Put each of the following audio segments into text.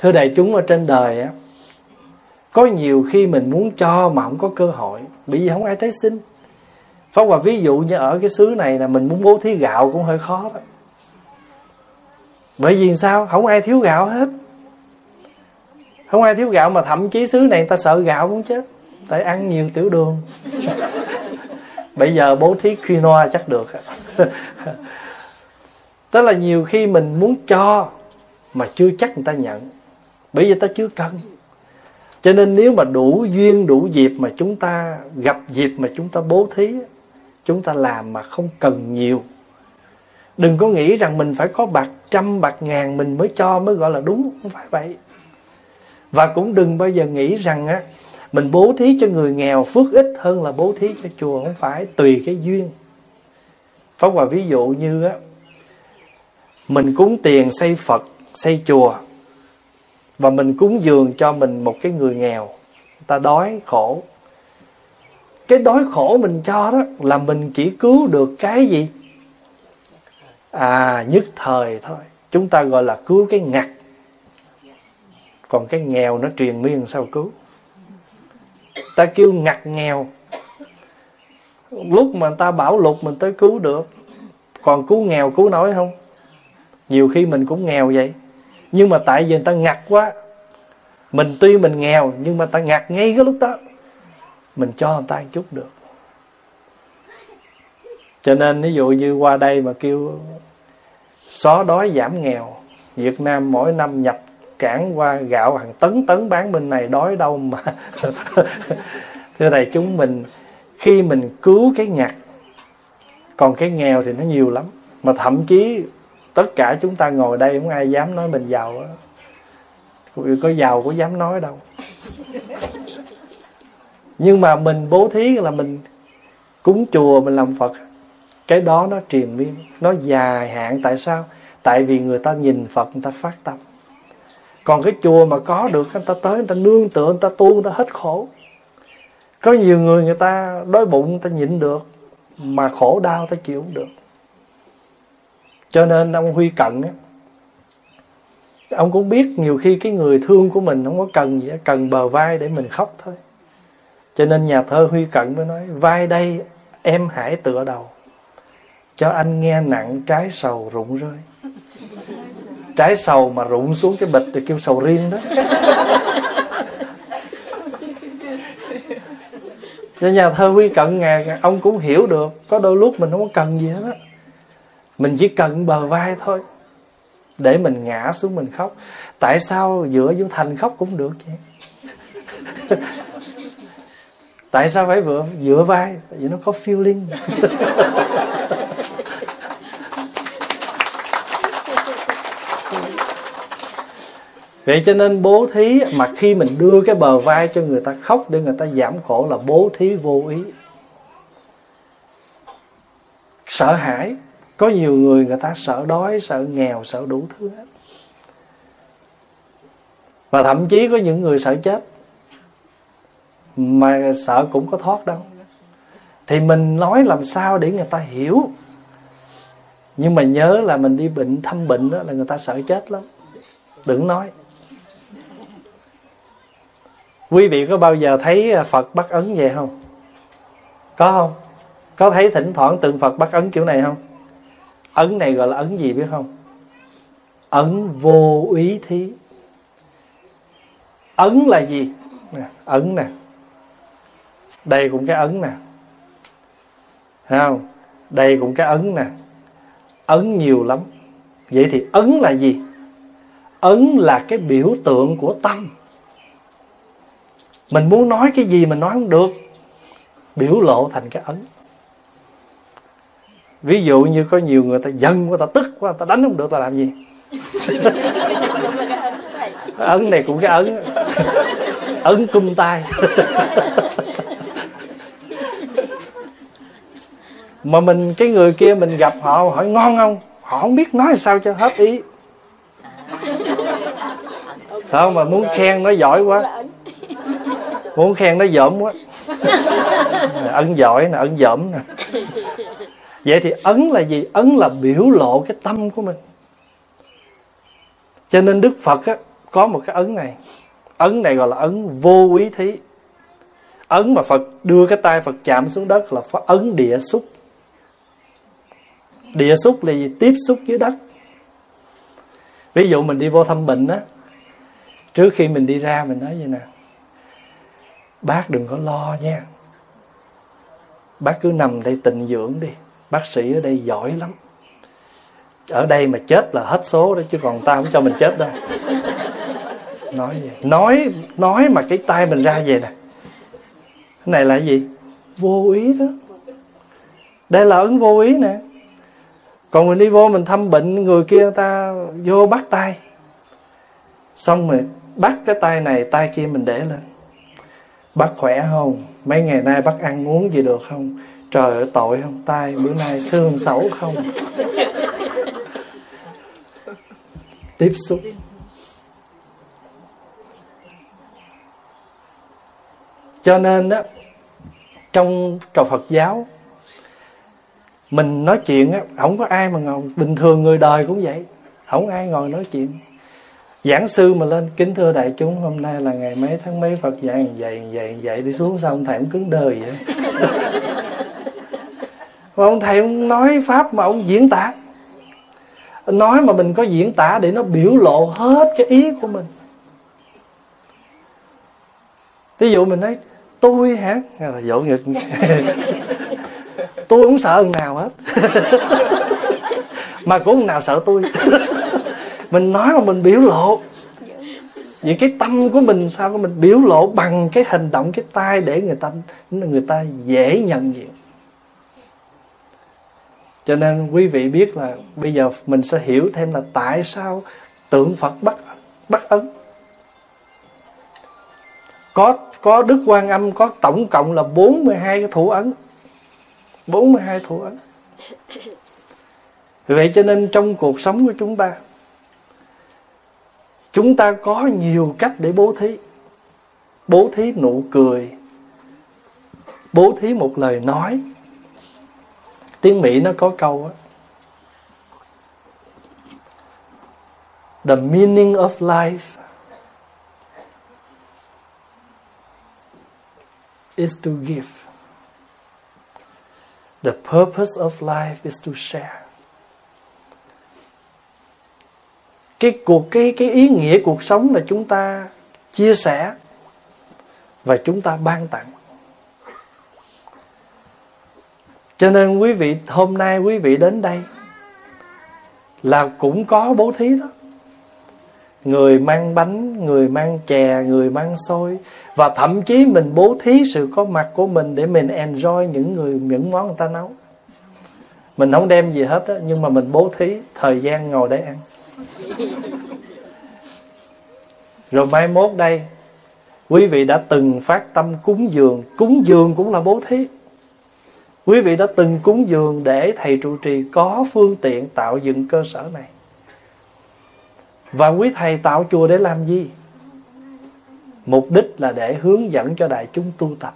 thưa đại chúng ở trên đời á, có nhiều khi mình muốn cho mà không có cơ hội, bởi vì không ai thấy xin Pháp Hòa ví dụ như ở cái xứ này là mình muốn bố thí gạo cũng hơi khó đó. Bởi vì sao? Không ai thiếu gạo hết. Không ai thiếu gạo mà thậm chí xứ này người ta sợ gạo muốn chết. Tại ăn nhiều tiểu đường. Bây giờ bố thí quinoa chắc được. Tức là nhiều khi mình muốn cho mà chưa chắc người ta nhận bởi vì ta chưa cần. Cho nên nếu mà đủ duyên, đủ dịp mà chúng ta gặp dịp mà chúng ta bố thí, chúng ta làm mà không cần nhiều. Đừng có nghĩ rằng mình phải có bạc trăm, bạc ngàn mình mới cho, mới gọi là đúng. Không phải vậy. Và cũng đừng bao giờ nghĩ rằng á, mình bố thí cho người nghèo phước ít hơn là bố thí cho chùa. Không phải, tùy cái duyên. Pháp Hòa ví dụ như á, mình cúng tiền xây Phật, xây chùa và mình cúng dường cho mình một cái người nghèo. Người ta đói khổ. Cái đói khổ mình cho đó là mình chỉ cứu được cái gì? À nhất thời thôi. Chúng ta gọi là cứu cái ngặt. Còn cái nghèo nó truyền miên sao cứu? Ta kêu ngặt nghèo. Lúc mà ta bảo lục mình tới cứu được. Còn cứu nghèo, cứu nổi không? Nhiều khi mình cũng nghèo vậy nhưng mà tại vì người ta ngặt quá. Mình tuy mình nghèo, nhưng mà ta ngặt ngay cái lúc đó. Mình cho người ta một chút được. Cho nên ví dụ như qua đây mà kêu xóa đói giảm nghèo, Việt Nam mỗi năm nhập cảng qua gạo hàng tấn tấn bán bên này đói đâu mà. Thưa này chúng, mình, khi mình cứu cái ngặt, còn cái nghèo thì nó nhiều lắm. Mà thậm chí tất cả chúng ta ngồi đây không ai dám nói mình giàu có giàu có dám nói đâu. Nhưng mà mình bố thí là mình cúng chùa, mình làm phật. Cái đó nó triền miên, nó dài hạn. Tại sao? Tại vì người ta nhìn phật, người ta phát tâm. Còn cái chùa mà có được, người ta tới, người ta nương tựa, người ta tu, người ta hết khổ. Có nhiều người người ta đói bụng, người ta nhịn được. Mà khổ đau ta chịu không được cho nên ông huy cận á, ông cũng biết nhiều khi cái người thương của mình không có cần gì, cần bờ vai để mình khóc thôi. Cho nên nhà thơ huy cận mới nói, vai đây em hãy tựa đầu, cho anh nghe nặng trái sầu rụng rơi. Trái sầu mà rụng xuống cái bịch thì kêu sầu riêng đó. Cho nhà thơ huy cận ngà ông cũng hiểu được, có đôi lúc mình không có cần gì hết á mình chỉ cần bờ vai thôi. Để mình ngã xuống mình khóc. Tại sao dựa vô thành khóc cũng được vậy? Tại sao phải vừa dựa vai? Tại vì nó có feeling. Vậy cho nên bố thí mà khi mình đưa cái bờ vai cho người ta khóc để người ta giảm khổ là bố thí vô ý. Sợ hãi. Có nhiều người người ta sợ đói, sợ nghèo, sợ đủ thứ hết. Và thậm chí có những người sợ chết. Mà sợ cũng có thoát đâu. Thì mình nói làm sao để người ta hiểu. Nhưng mà nhớ là mình đi bệnh thăm bệnh đó là người ta sợ chết lắm. Đừng nói quý vị có bao giờ thấy phật bắt ấn vậy không có không có thấy thỉnh thoảng tượng phật bắt ấn kiểu này không ấn này gọi là ấn gì biết không? Ấn vô ý thí. Ấn là gì? Nè, ấn nè. Đây cũng cái ấn nè. Thấy không? Đây cũng cái ấn nè. Ấn nhiều lắm. Vậy thì ấn là gì? Ấn là cái biểu tượng của tâm. Mình muốn nói cái gì mình nói không được biểu lộ thành cái ấn ví dụ như có nhiều người ta giận quá ta tức quá ta đánh không được ta làm gì? Ấn này cũng cái ấn. Ấn cung tay. Mà mình cái người kia mình gặp họ hỏi ngon không? Họ không biết nói sao cho hết ý. Không mà muốn khen nó giỏi quá? Muốn khen nó dởm quá. Ấn giỏi nè ấn dởm nè vậy thì ấn là gì? Ấn là biểu lộ cái tâm của mình. Cho nên đức phật á, có một cái ấn này. Ấn này gọi là ấn vô ý thí. Ấn mà phật đưa cái tay phật chạm xuống đất là phật ấn địa xúc. Địa xúc là gì? Tiếp xúc với đất. Ví dụ mình đi vô thăm bệnh á, trước khi mình đi ra mình nói vậy nè, bác đừng có lo nha. Bác cứ nằm đây tịnh dưỡng đi bác sĩ ở đây giỏi lắm. Ở đây mà chết là hết số đó, chứ còn tao không cho mình chết đâu. Nói vậy nói nói mà cái tay mình ra về nè. Cái này là gì? Vô ý đó. Đây là ứng vô ý nè. Còn mình đi vô mình thăm bệnh người kia ta vô bắt tay. Xong rồi, bắt cái tay này, tay kia mình để lên. Bác khỏe không? Mấy ngày nay bác ăn uống gì được không? Trời ơi, tội không? Tay bữa nay xương xấu không? Tiếp xúc. Cho nên đó trong trò Phật giáo, mình nói chuyện á, không có ai mà ngồi. Bình thường người đời cũng vậy. Không ai ngồi nói chuyện. Giảng sư mà lên, kính thưa đại chúng, hôm nay là ngày mấy tháng mấy Phật? Dạy vậy vậy vậy đi xuống xong ông thầy cũng cứng đời vậy? Mà ông thầy ông nói pháp mà ông diễn tả. Nói mà mình có diễn tả để nó biểu lộ hết cái ý của mình. Ví dụ mình nói, tôi hả? Là dỗ ngực tôi không sợ ông nào hết. Mà cũng ông nào sợ tôi. Mình nói mà mình biểu lộ. Những cái tâm của mình sao mình biểu lộ bằng cái hành động, cái tay để người ta người ta dễ nhận diện? Cho nên quý vị biết là bây giờ mình sẽ hiểu thêm là tại sao tượng Phật bắt bắt ấn. Có có Đức Quan Âm có tổng cộng là 42 cái thủ ấn. 42 thủ ấn. Vậy cho nên trong cuộc sống của chúng ta Chúng ta có nhiều cách để bố thí. Bố thí nụ cười, Bố thí một lời nói Tiếng Mỹ nó có câu á The meaning of life is to give. The purpose of life is to share. Cái cuộc, cái cái ý nghĩa cuộc sống là chúng ta chia sẻ và chúng ta ban tặng. Cho nên quý vị hôm nay quý vị đến đây là cũng có bố thí đó. Người mang bánh, người mang chè, người mang xôi và thậm chí mình bố thí sự có mặt của mình để mình enjoy những người những món người ta nấu. Mình không đem gì hết á, nhưng mà mình bố thí thời gian ngồi để ăn. Rồi mai mốt đây Quý vị đã từng phát tâm cúng dường Cúng dường cũng là bố thí Quý vị đã từng cúng dường để thầy trụ trì có phương tiện tạo dựng cơ sở này. Và quý thầy tạo chùa để làm gì? Mục đích là để hướng dẫn cho đại chúng tu tập.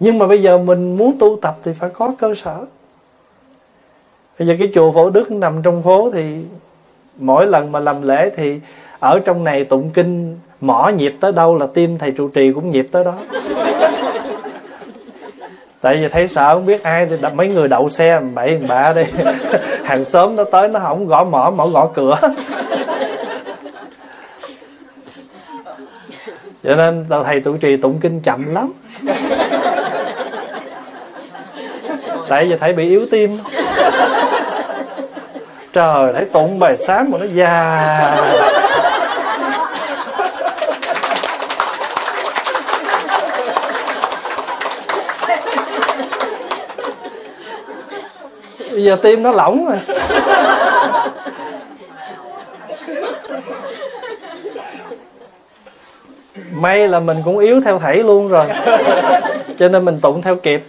Nhưng mà bây giờ mình muốn tu tập thì phải có cơ sở. Bây giờ cái chùa Phổ Đức nằm trong phố thì mỗi lần mà làm lễ thì ở trong này tụng kinh, mỏ nhịp tới đâu là tim thầy trụ trì cũng nhịp tới đó tại vì thấy sợ, không biết ai thì mấy người đậu xe, bậy bạ đi. Hàng xóm nó tới, nó không gõ mỏ mỏ gõ cửa. Cho nên thầy trụ trì tụng kinh chậm lắm. Tại vì thầy bị yếu tim. Trời thấy tụng bài sáng mà nó già. Bây giờ tim nó lỏng rồi. May là mình cũng yếu theo thảy luôn rồi. Cho nên mình tụng theo kịp.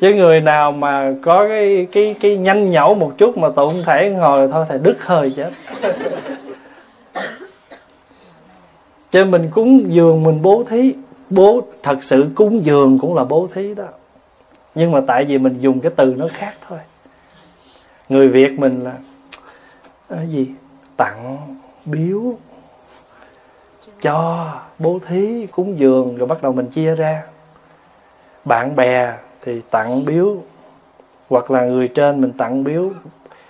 Chứ người nào mà có cái cái cái nhanh nhẩu một chút mà tụng thể ngồi thôi thầy đứt hơi chết. Cho mình cúng dường mình bố thí. Bố, thật sự cúng dường cũng là bố thí đó nhưng mà tại vì mình dùng cái từ nó khác thôi. Người việt mình là cái gì? Tặng, biếu, cho, bố thí, cúng dường, rồi bắt đầu mình chia ra. Bạn bè thì tặng biếu, hoặc là người trên mình tặng biếu.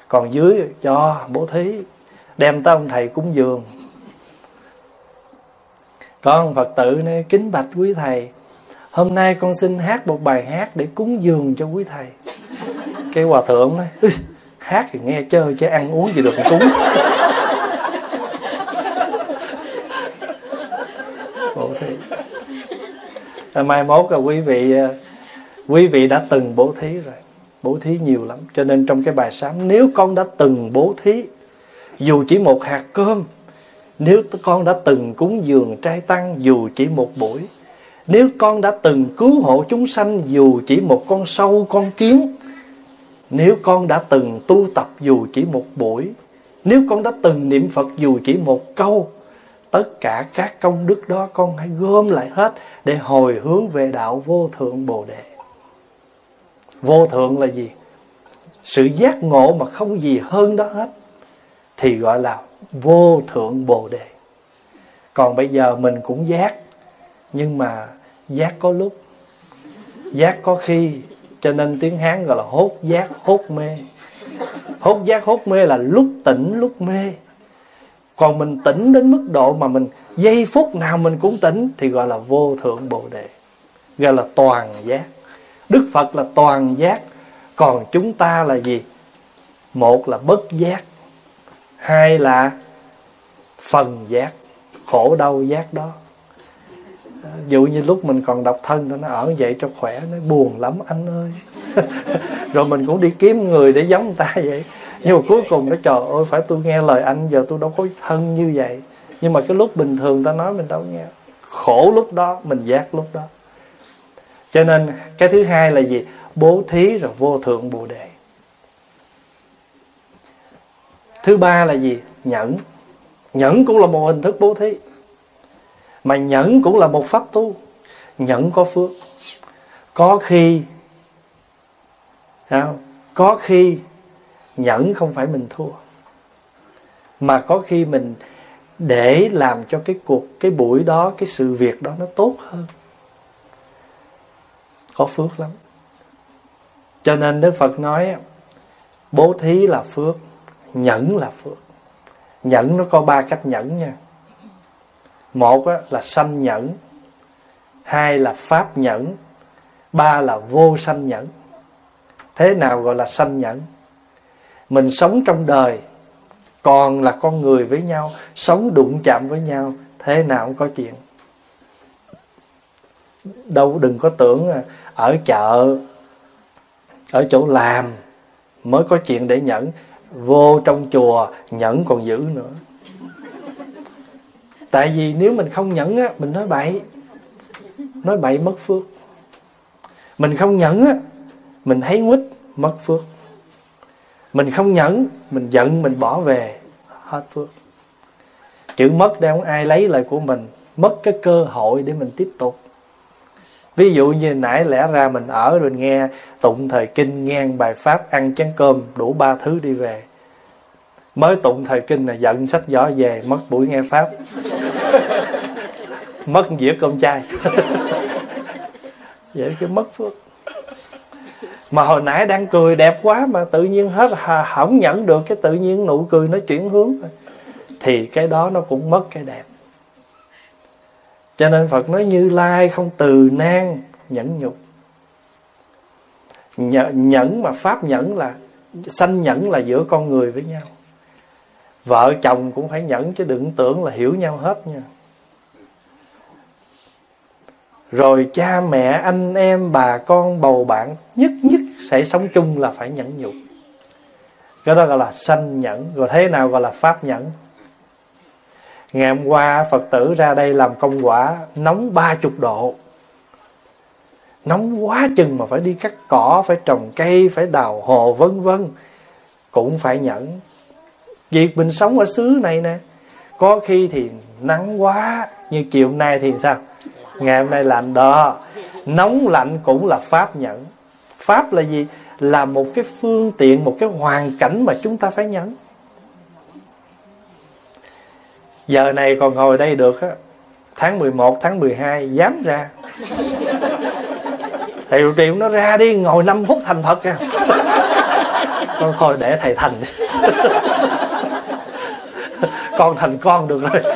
Còn dưới cho, bố thí, đem tới ông thầy cúng dường. Con phật tử này kính bạch quý thầy hôm nay con xin hát một bài hát để cúng dường cho quý thầy. Cái hòa thượng nói hát thì nghe chơi chứ ăn uống gì được cúng. Bố thí. À, mai mốt là quý vị à, quý vị đã từng bố thí rồi. Bố thí nhiều lắm. Cho nên trong cái bài sám nếu con đã từng bố thí dù chỉ một hạt cơm nếu con đã từng cúng dường trai tăng dù chỉ một buổi nếu con đã từng cứu hộ chúng sanh dù chỉ một con sâu, con kiến, nếu con đã từng tu tập dù chỉ một buổi, nếu con đã từng niệm phật dù chỉ một câu, tất cả các công đức đó con hãy gom lại hết để hồi hướng về đạo vô thượng bồ đề. Vô thượng là gì? Sự giác ngộ mà không gì hơn đó hết, thì gọi là vô thượng bồ đề. Còn bây giờ mình cũng giác, nhưng mà giác có lúc. Giác có khi, cho nên tiếng hán gọi là hốt giác, hốt mê. Hốt giác, hốt mê là lúc tỉnh, lúc mê. Còn mình tỉnh đến mức độ mà mình, giây phút nào mình cũng tỉnh thì gọi là vô thượng bồ đề, gọi là toàn giác. Đức phật là toàn giác, còn chúng ta là gì? Một là bất giác, hai là phần giác, khổ đau giác đó dụ như lúc mình còn độc thân nó ở vậy cho khỏe, nó buồn lắm, anh ơi. Rồi mình cũng đi kiếm người để giống người ta vậy. Nhưng mà cuối cùng nó trời ơi, phải tôi nghe lời anh, giờ tôi đâu có thân như vậy. Nhưng mà cái lúc bình thường ta nói mình đâu nghe. Khổ lúc đó, mình giác lúc đó. Cho nên cái thứ hai là gì? Bố thí rồi vô thượng bồ đề. Thứ ba là gì? Nhẫn. Nhẫn cũng là một hình thức bố thí mà nhẫn cũng là một pháp tu. Nhẫn có phước. Có khi có khi nhẫn không phải mình thua, mà có khi mình để làm cho cái cuộc, cái buổi đó, cái sự việc đó nó tốt hơn. Có phước lắm. Cho nên đức phật nói, bố thí là phước, nhẫn là phước. Nhẫn nó có ba cách nhẫn nha một là sanh nhẫn, hai là pháp nhẫn, ba là vô sanh nhẫn. Thế nào gọi là sanh nhẫn? Mình sống trong đời, còn là con người với nhau, sống đụng chạm với nhau, thế nào cũng có chuyện. Đâu, đừng có tưởng ở chợ, ở chỗ làm mới có chuyện để nhẫn. Vô trong chùa, nhẫn còn giữ nữa tại vì nếu mình không nhẫn á, mình nói bậy. Nói bậy mất phước. Mình không nhẫn á, mình thấy quýt, mất phước. Mình không nhẫn, mình giận, mình bỏ về, hết phước. Chữ mất đây không ai lấy lại của mình. Mất cái cơ hội để mình tiếp tục. Ví dụ như nãy lẽ ra mình ở rồi nghe tụng thời kinh, nghe bài pháp, ăn chén cơm, đủ ba thứ đi về mới tụng thời kinh là giận sách giỏ về mất buổi nghe pháp. Mất dĩa cơm chay. Vậy cái mất phước. Mà hồi nãy đang cười đẹp quá mà tự nhiên hết không nhận được cái tự nhiên nụ cười nó chuyển hướng. Thì cái đó nó cũng mất cái đẹp. Cho nên Phật nói Như Lai không từ nan nhẫn nhục. Nhẫn mà Pháp nhẫn là Sanh nhẫn là giữa con người với nhau Vợ chồng cũng phải nhẫn Chứ đừng tưởng là hiểu nhau hết nha. Rồi cha mẹ anh em bà con bầu bạn Nhất nhất sẽ sống chung là phải nhẫn nhục. Cái đó gọi là sanh nhẫn Rồi thế nào gọi là Pháp nhẫn? Ngày hôm qua Phật tử ra đây làm công quả Nóng ba chục độ. Nóng quá chừng mà phải đi cắt cỏ Phải trồng cây, phải đào hồ vân vân. Cũng phải nhẫn. Việc mình sống ở xứ này nè, Có khi thì nắng quá, Như chiều hôm nay thì sao? Ngày hôm nay lạnh đó. Nóng lạnh cũng là pháp nhẫn. Pháp là gì? Là một cái phương tiện, Một cái hoàn cảnh mà chúng ta phải nhẫn. Giờ này còn ngồi đây được á. Tháng 11 tháng 12 dám ra. Thầy trụ trì nó ra đi, ngồi 5 phút thành thật kìa. Con thôi để thầy thành đi con thành con được rồi.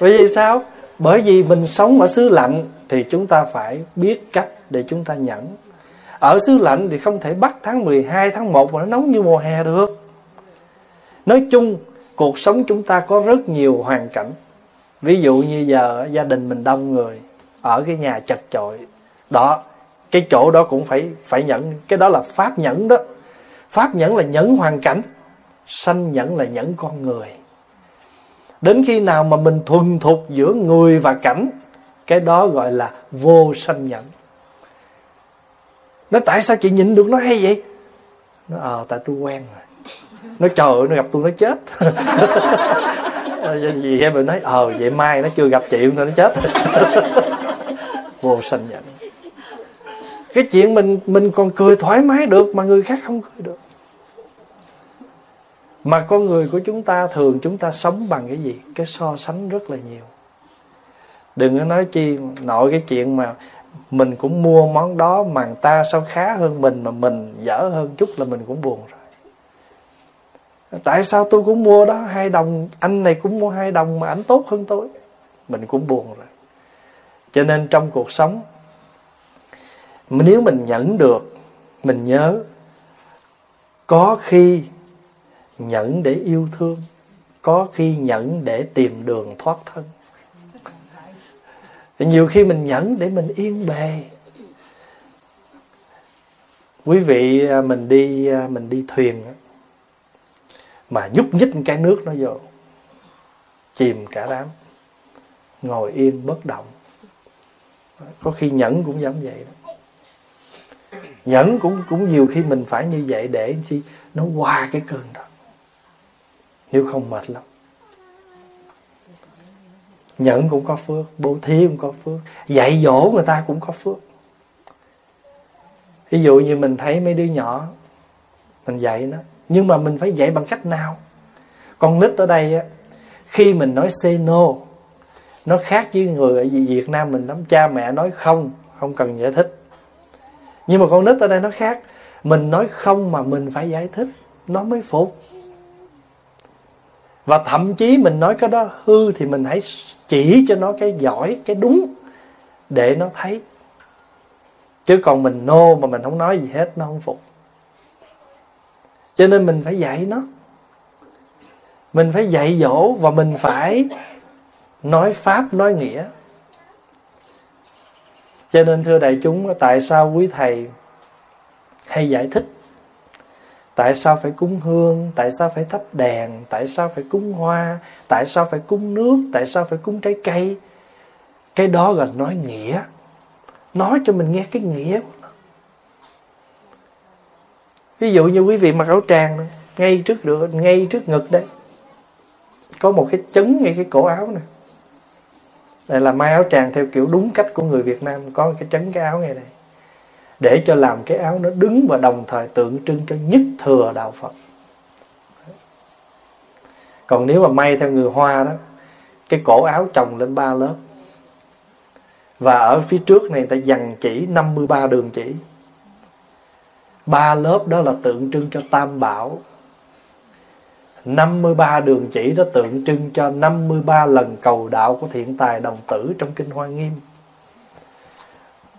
Bởi vì sao? Bởi vì mình sống ở xứ lạnh thì chúng ta phải biết cách để chúng ta nhẫn. Ở xứ lạnh thì không thể bắt tháng 12 tháng 1 mà nó nóng như mùa hè được. Nói chung, cuộc sống chúng ta có rất nhiều hoàn cảnh. Ví dụ như giờ gia đình mình đông người, ở cái nhà chật chội. Đó, cái chỗ đó cũng phải phải nhẫn. Cái đó là pháp nhẫn đó. Pháp nhẫn là nhẫn hoàn cảnh sanh nhẫn là nhẫn con người. Đến khi nào mà mình thuần thục giữa người và cảnh cái đó gọi là vô sanh nhẫn. Nó tại sao chị nhịn được? Nó hay vậy. Nó ờ à, tại tôi quen rồi. Nó trời ơi nó gặp tôi nó chết. Vì em mình nói ờ vậy mai nó chưa gặp chị nó chết. Vô sanh nhẫn. Cái chuyện mình mình còn cười thoải mái được mà người khác không cười được mà con người của chúng ta thường chúng ta sống bằng cái gì? Cái so sánh rất là nhiều. Đừng có nói chi nội cái chuyện mà mình cũng mua món đó mà người ta sao khá hơn mình mà mình dở hơn chút là mình cũng buồn rồi. Tại sao tôi cũng mua đó? Hai đồng, anh này cũng mua hai đồng mà anh tốt hơn tôi. Mình cũng buồn rồi. Cho nên trong cuộc sống, nếu mình nhẫn được, mình nhớ, có khi nhẫn để yêu thương, có khi nhẫn để tìm đường thoát thân. Nhiều khi mình nhẫn để mình yên bề. Quý vị à, mình đi à, mình đi thuyền mà nhúc nhích cái nước nó vô, chìm cả đám, ngồi yên bất động. Có khi nhẫn cũng giống vậy đó. Nhẫn cũng cũng nhiều khi mình phải như vậy để chi? Nó qua cái cơn đó nếu không mệt lắm. Nhẫn cũng có phước, bố thí cũng có phước, dạy dỗ người ta cũng có phước. Ví dụ như mình thấy mấy đứa nhỏ, mình dạy nó, nhưng mà mình phải dạy bằng cách nào? Con nít ở đây á, khi mình nói say no, nó khác với người ở Việt Nam mình lắm. Cha mẹ nói không không cần giải thích. Nhưng mà con nít ở đây nó khác. Mình nói không mà mình phải giải thích, nó mới phục và thậm chí mình nói cái đó hư thì mình hãy chỉ cho nó cái giỏi, cái đúng để nó thấy. Chứ còn mình nô mà mình không nói gì hết, nó không phục. Cho nên mình phải dạy nó. Mình phải dạy dỗ và mình phải nói pháp, nói nghĩa. Cho nên thưa đại chúng, tại sao quý thầy hay giải thích? Tại sao phải cúng hương? Tại sao phải thắp đèn? Tại sao phải cúng hoa? Tại sao phải cúng nước? Tại sao phải cúng trái cây? Cái đó là nói nghĩa. Nói cho mình nghe cái nghĩa của nó. Ví dụ như quý vị mặc áo tràng, ngay trước được, ngay trước ngực đấy, có một cái chấn ngay cái cổ áo này. Đây là may áo tràng theo kiểu đúng cách của người Việt Nam, có cái chấn cái áo ngay đây để cho làm cái áo nó đứng và đồng thời tượng trưng cho nhất thừa đạo Phật. Còn nếu mà may theo người Hoa đó, cái cổ áo trồng lên ba lớp. Và ở phía trước này người ta dằn chỉ 53 đường chỉ. Ba lớp đó là tượng trưng cho tam bảo. 53 đường chỉ đó tượng trưng cho 53 lần cầu đạo của thiện tài đồng tử trong kinh Hoa Nghiêm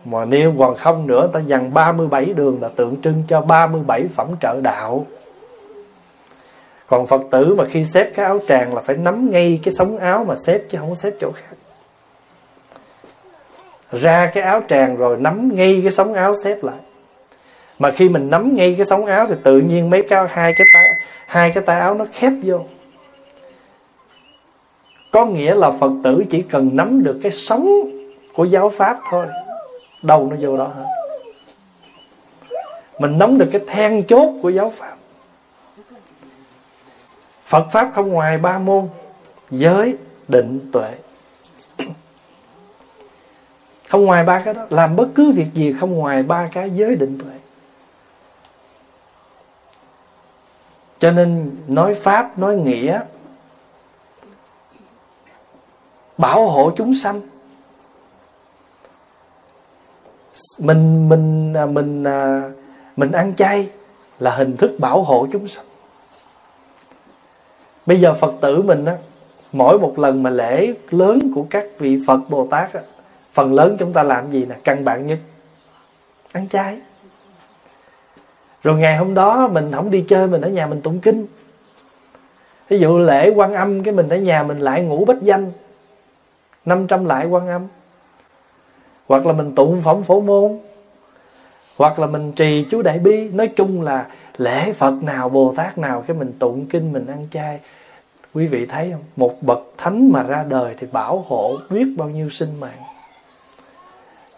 mà nếu còn không nữa, ta dằn 37 đường là tượng trưng cho 37 phẩm trợ đạo. Còn Phật tử mà khi xếp cái áo tràng là phải nắm ngay cái sống áo mà xếp chứ không có xếp chỗ khác. Ra cái áo tràng rồi nắm ngay cái sống áo xếp lại. Mà khi mình nắm ngay cái sống áo thì tự nhiên mấy cao hai cái tay, hai cái tay áo nó khép vô. Có nghĩa là phật tử chỉ cần nắm được cái sống của giáo pháp thôi đâu nó vô đó hết mình nắm được cái then chốt của giáo pháp. Phật Pháp không ngoài ba môn Giới, định, tuệ. Không ngoài ba cái đó Làm bất cứ việc gì không ngoài ba cái giới, định, tuệ. Cho nên nói Pháp, nói nghĩa bảo hộ chúng sanh mình mình à, mình à, mình ăn chay là hình thức bảo hộ chúng sanh. Bây giờ phật tử mình á, mỗi một lần mà lễ lớn của các vị phật bồ tát á, phần lớn chúng ta làm gì nè? Căn bản nhất, ăn chay. Rồi ngày hôm đó mình không đi chơi, mình ở nhà mình tụng kinh. Ví dụ lễ quan âm cái mình ở nhà mình lại ngủ bách danh 500 lại quan âm hoặc là mình tụng phẩm phổ môn. Hoặc là mình trì chú đại bi. Nói chung là lễ phật nào, bồ tát nào, cái mình tụng kinh, mình ăn chay. Quý vị thấy không? Một bậc thánh mà ra đời thì bảo hộ biết bao nhiêu sinh mạng.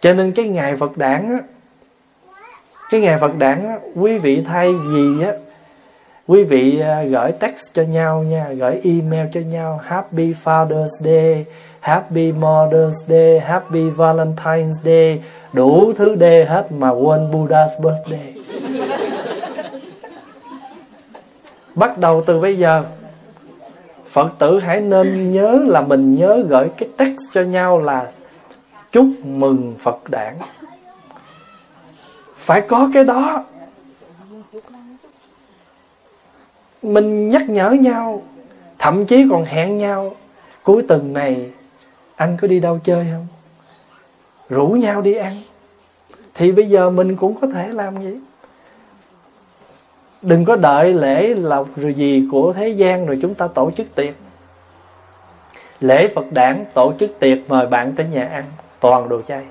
Cho nên cái ngày phật đản á, cái ngày phật đản á, quý vị thay gì á, quý vị à, gửi text cho nhau nha, gửi email cho nhau, happy father's day happy mother's day, happy valentine's day. Đủ thứ day hết mà quên buddha's birthday. Bắt đầu từ bây giờ, phật tử hãy nên nhớ là mình nhớ gửi cái text cho nhau là chúc mừng phật đản. Phải có cái đó. Mình nhắc nhở nhau, thậm chí còn hẹn nhau. Cuối tuần này anh có đi đâu chơi không? Rủ nhau đi ăn. Thì bây giờ mình cũng có thể làm vậy. Đừng có đợi lễ lộc rồi gì của thế gian rồi chúng ta tổ chức tiệc. Lễ phật đản tổ chức tiệc mời bạn tới nhà ăn, toàn đồ chay.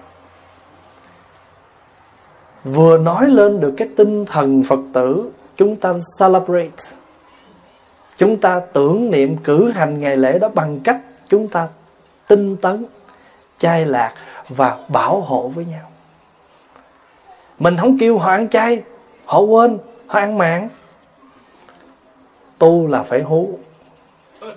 Vừa nói lên được cái tinh thần phật tử, chúng ta celebrate. Chúng ta tưởng niệm cử hành ngày lễ đó bằng cách chúng ta tinh tấn chay lạc và bảo hộ với nhau. Mình không kêu họ ăn chay họ quên họ ăn mặn tu là phải hú.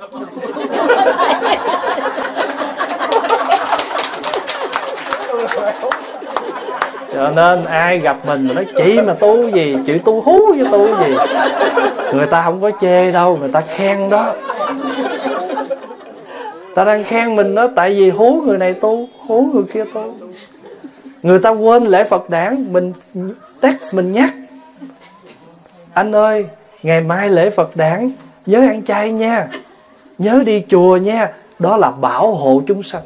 Cho nên ai gặp mình mà nói chị mà tu gì? Chị tu hú với tu gì? Người ta không có chê đâu người ta khen đó ta đang khen mình đó, tại vì hú người này tu hú người kia tu người ta quên lễ phật đản mình text, mình nhắc. Anh ơi, ngày mai lễ phật đản nhớ ăn chay nha. Nhớ đi chùa nha. Đó là bảo hộ chúng sanh.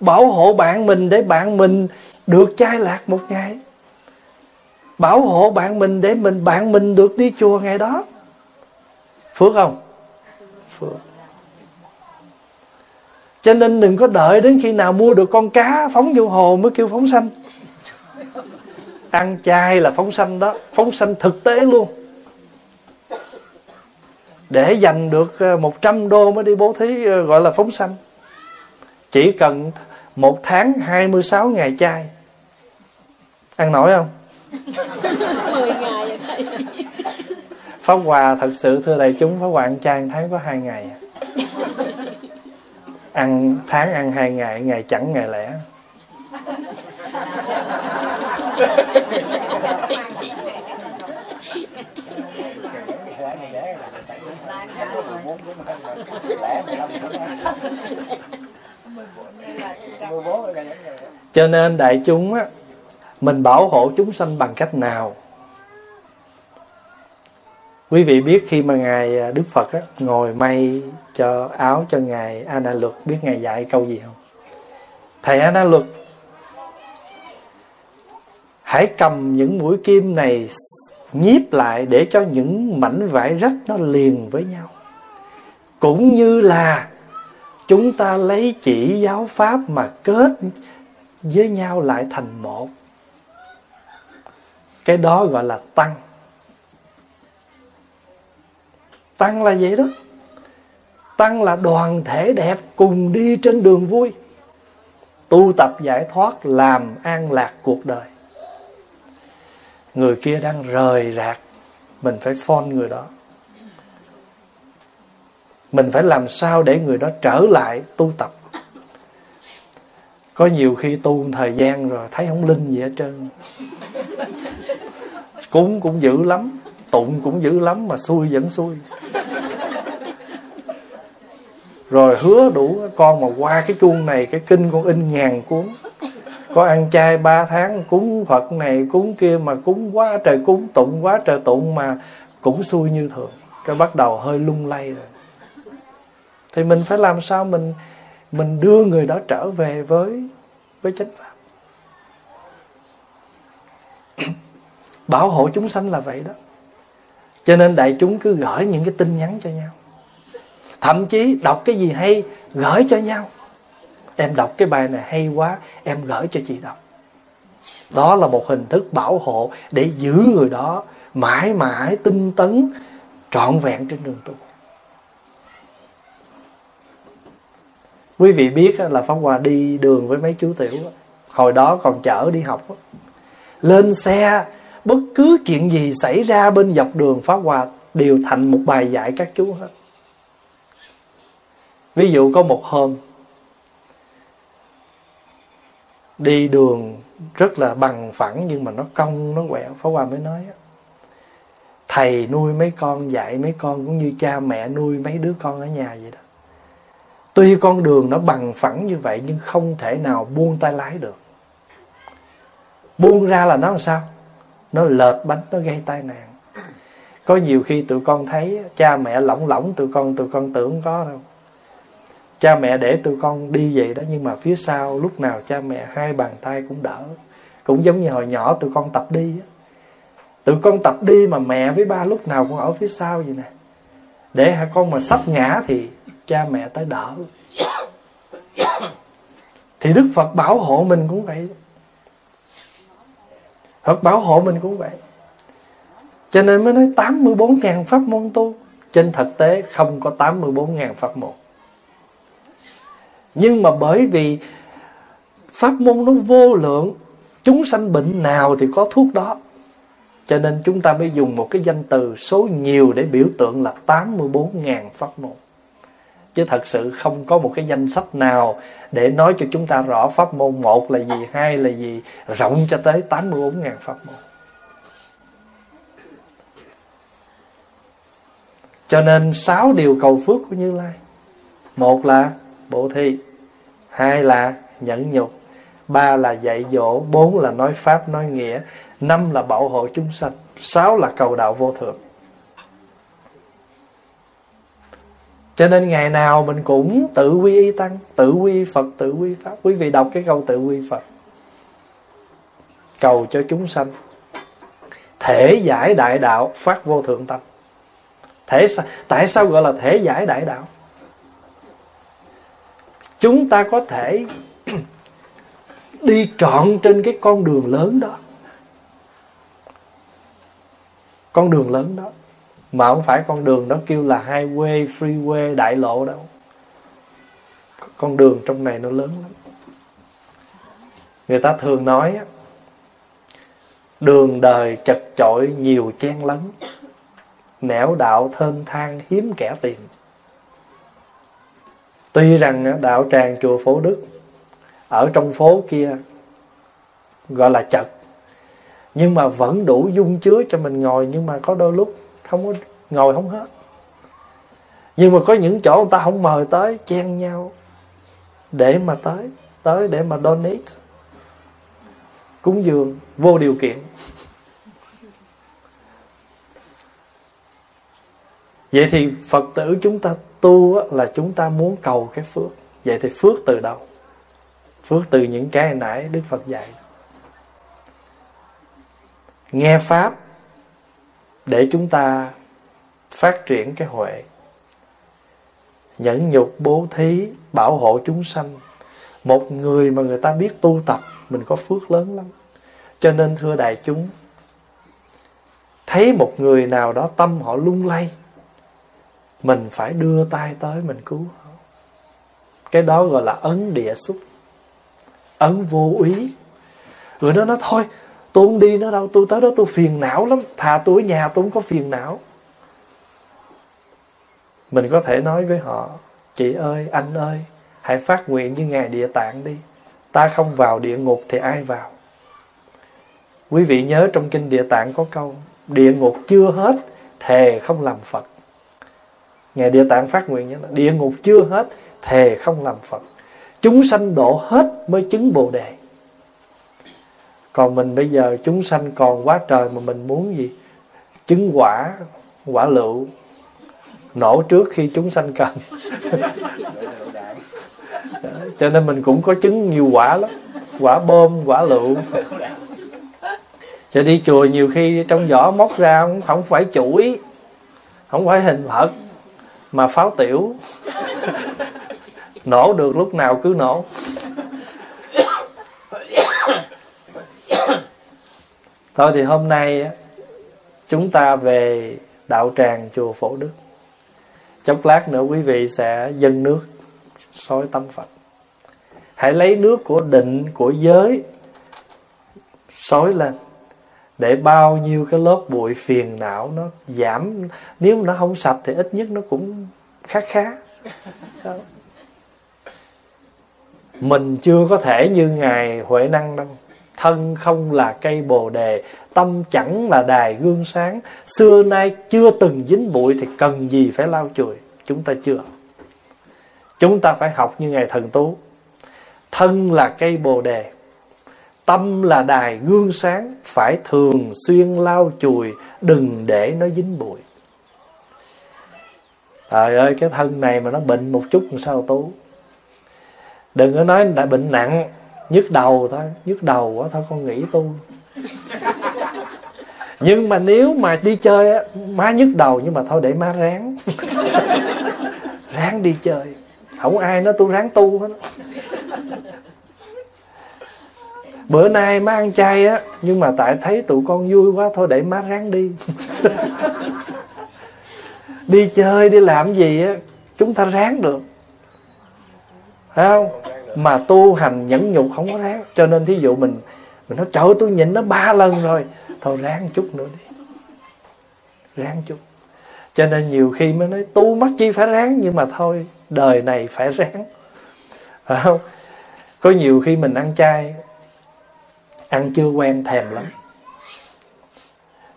Bảo hộ bạn mình để bạn mình được chay lạc một ngày. Bảo hộ bạn mình để mình, bạn mình được đi chùa ngày đó. Phước không? Phước cho nên đừng có đợi đến khi nào mua được con cá phóng vô hồ mới kêu phóng sanh. Ăn chay là phóng sanh đó phóng sanh thực tế luôn. Để dành được 100 ờ, đô mới đi bố thí ờ, gọi là phóng sanh. Chỉ cần một tháng 26 ngày chay. Ăn nổi không? Pháp Hòa thật sự thưa đại chúng Pháp Hòa ăn chay tháng có hai ngày Ăn tháng ăn hai ngày Ngày chẳng ngày lẻ. Cho nên đại chúng á mình bảo hộ chúng sanh bằng cách nào? Quý vị biết khi mà ngài à, đức phật á, ngồi may cho áo cho ngài a na luật, biết ngài dạy câu gì không? Thầy a na luật, hãy cầm những mũi kim này nhiếp lại để cho những mảnh vải rách nó liền với nhau. Cũng như là chúng ta lấy chỉ giáo pháp mà kết với nhau lại thành một. Cái đó gọi là tăng. Tăng là vậy đó? Tăng là đoàn thể đẹp cùng đi trên đường vui. Tu tập giải thoát, làm an lạc cuộc đời. Người kia đang rời rạc, mình phải phone người đó. Mình phải làm sao để người đó trở lại tu tập? Có nhiều khi tu một thời gian rồi thấy không linh gì hết trơn. Cúng cũng dữ lắm, tụng cũng dữ lắm mà xui vẫn xui rồi hứa đủ con mà qua cái chuông này, cái kinh con in ngàn cuốn. Có ăn chay ba tháng, cúng phật này, cúng kia mà cúng quá trời cúng, tụng quá trời tụng mà cũng xui như thường. Cái bắt đầu hơi lung lay rồi. Thì mình phải làm sao mình mình đưa người đó trở về với với chánh pháp? Bảo hộ chúng sanh là vậy đó. Cho nên đại chúng cứ gửi những cái tin nhắn cho nhau thậm chí đọc cái gì hay, gửi cho nhau. Em đọc cái bài này hay quá, em gửi cho chị đọc. Đó là một hình thức bảo hộ để giữ người đó mãi mãi tinh tấn, trọn vẹn trên đường tu. Quý vị biết là pháp hòa đi đường với mấy chú tiểu hồi đó còn chở đi học lên xe, bất cứ chuyện gì xảy ra bên dọc đường, pháp hòa đều thành một bài dạy các chú hết ví dụ có một hôm, đi đường rất là bằng phẳng nhưng mà nó cong, nó quẹo phó hòa mới nói thầy nuôi mấy con, dạy mấy con cũng như cha mẹ nuôi mấy đứa con ở nhà vậy đó. Tuy con đường nó bằng phẳng như vậy nhưng không thể nào buông tay lái được. Buông ra là nó làm sao? Nó lệch bánh, nó gây tai nạn. Có nhiều khi tụi con thấy cha mẹ lỏng lỏng, tụi con tụi con tưởng có đâu cha mẹ để tụi con đi vậy đó, nhưng mà phía sau lúc nào cha mẹ hai bàn tay cũng đỡ. Cũng giống như hồi nhỏ tụi con tập đi á. Tụi con tập đi mà mẹ với ba lúc nào cũng ở phía sau vậy nè. Để hai con mà sắp ngã thì cha mẹ tới đỡ. Thì Đức Phật bảo hộ mình cũng vậy. Phật bảo hộ mình cũng vậy. Cho nên mới nói 84.000 pháp môn tu. Trên thực tế không có 84.000 pháp môn nhưng mà bởi vì pháp môn nó vô lượng, chúng sanh bệnh nào thì có thuốc đó. Cho nên chúng ta mới dùng một cái danh từ số nhiều để biểu tượng là 84.000 pháp môn. Chứ thật sự không có một cái danh sách nào để nói cho chúng ta rõ pháp môn một là gì, hai là gì, rộng cho tới 84.000 pháp môn. Cho nên sáu điều cầu phước của Như Lai. Một là bộ thi hai là nhẫn nhục. Ba là dạy dỗ. Bốn là nói pháp, nói nghĩa. Năm là bảo hộ chúng sanh. Sáu là cầu đạo vô thượng. Cho nên ngày nào mình cũng tự quy y tăng, tự quy phật, tự quy pháp. Quý vị đọc cái câu tự quy phật. Cầu cho chúng sanh thể giải đại đạo, phát vô thượng tâm. Thể tại sao gọi là thể giải đại đạo? Chúng ta có thể đi trọn trên cái con đường lớn đó. Con đường lớn đó. Mà không phải con đường đó kêu là highway, freeway, đại lộ đâu. Con đường trong này nó lớn lắm. Người ta thường nói đường đời chật chội, nhiều chen lấn. Nẻo đạo thênh thang, hiếm kẻ tìm tuy rằng đạo tràng chùa phổ đức ở trong phố kia gọi là chật, nhưng mà vẫn đủ dung chứa cho mình ngồi, nhưng mà có đôi lúc không có ngồi không hết. Nhưng mà có những chỗ người ta không mời tới, chen nhau để mà tới tới để mà donate cúng dường vô điều kiện. Vậy thì phật tử chúng ta tu là chúng ta muốn cầu cái phước. Vậy thì phước từ đâu? Phước từ những cái nãy đức phật dạy. Nghe pháp để chúng ta phát triển cái huệ. Nhẫn nhục, bố thí, bảo hộ chúng sanh. Một người mà người ta biết tu tập, mình có phước lớn lắm. Cho nên thưa đại chúng, thấy một người nào đó tâm họ lung lay mình phải đưa tay tới mình cứu họ. Cái đó gọi là ấn địa xúc, ấn vô úy rồi nó nói, thôi, tôi không đi nữa đâu, tôi tới đó tôi phiền não lắm, thà tôi ở nhà tôi không có phiền não. Mình có thể nói với họ, chị ơi, anh ơi, hãy phát nguyện như ngài địa tạng đi. Ta không vào địa ngục thì ai vào? Quý vị nhớ trong kinh địa tạng có câu, địa ngục chưa hết, thề không làm phật. Ngài Địa Tạng phát nguyện như Địa ngục chưa hết Thề không làm Phật. Chúng sanh độ hết mới chứng Bồ Đề. Còn mình bây giờ chúng sanh còn quá trời Mà mình muốn gì? Chứng quả Quả lựu Nổ trước khi chúng sanh cần. Cho nên mình cũng có chứng nhiều quả lắm. Quả bom, quả lựu. Cho đi chùa nhiều khi trong vỏ móc ra Không, không phải chuỗi Không phải hình Phật. Mà pháo tiểu nổ được lúc nào cứ nổ. Thôi thì hôm nay chúng ta về đạo tràng chùa phổ đức. Chốc lát nữa quý vị sẽ dâng nước soi tâm phật. Hãy lấy nước của định, của giới soi lên để bao nhiêu cái lớp bụi phiền não nó giảm. Nếu nó không sạch thì ít nhất nó cũng khá khá. Mình chưa có thể như ngài huệ năng đâu. Thân không là cây bồ đề, tâm chẳng là đài gương sáng. Xưa nay chưa từng dính bụi thì cần gì phải lau chùi? Chúng ta chưa. Chúng ta phải học như ngài thần tú. Thân là cây bồ đề tâm là đài gương sáng, phải thường xuyên lau chùi, đừng để nó dính bụi. Trời ơi, cái thân này mà nó bệnh một chút làm sao tú. Đừng có nói đã bệnh nặng, nhức đầu thôi, nhức đầu quá thôi, con nghĩ tu. Nhưng mà nếu mà đi chơi á, má nhức đầu nhưng mà thôi để má ráng. Ráng đi chơi. Không ai nói tôi ráng tu hết bữa nay má ăn chay á, nhưng mà tại thấy tụi con vui quá, thôi để má ráng đi. Đi chơi, đi làm gì á, chúng ta ráng được. Phải không? Mà tu hành nhẫn nhục không có ráng. Cho nên thí dụ mình mình nói, trời tôi nhịn nó ba lần rồi. Thôi ráng chút nữa đi. Ráng chút. Cho nên nhiều khi mới nói, tu mắc chi phải ráng? Nhưng mà thôi, đời này phải ráng. Phải không? Có nhiều khi mình ăn chay ăn chưa quen thèm lắm.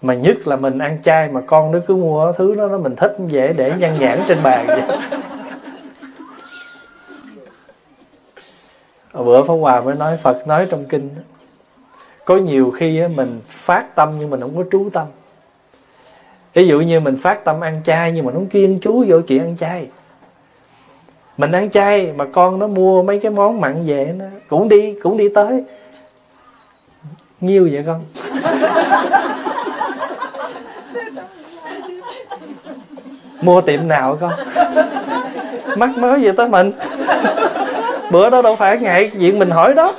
Mà nhất là mình ăn chay mà con nó cứ mua thứ đó, nó mình thích dễ để nhăn nhãn trên bàn vậy. Bữa Pháp Hòa mới nói Phật nói trong kinh có nhiều khi mình phát tâm nhưng mình không có trú tâm. Ví dụ như mình phát tâm ăn chay nhưng mà nó không kiên chú vô chuyện ăn chay. Mình ăn chay mà con nó mua mấy cái món mặn về nó, cũng đi cũng đi tới nhiêu vậy con? Mua tiệm nào con? Mắc mới vậy tới mình. Bữa đó đâu phải ngày chuyện mình hỏi đó.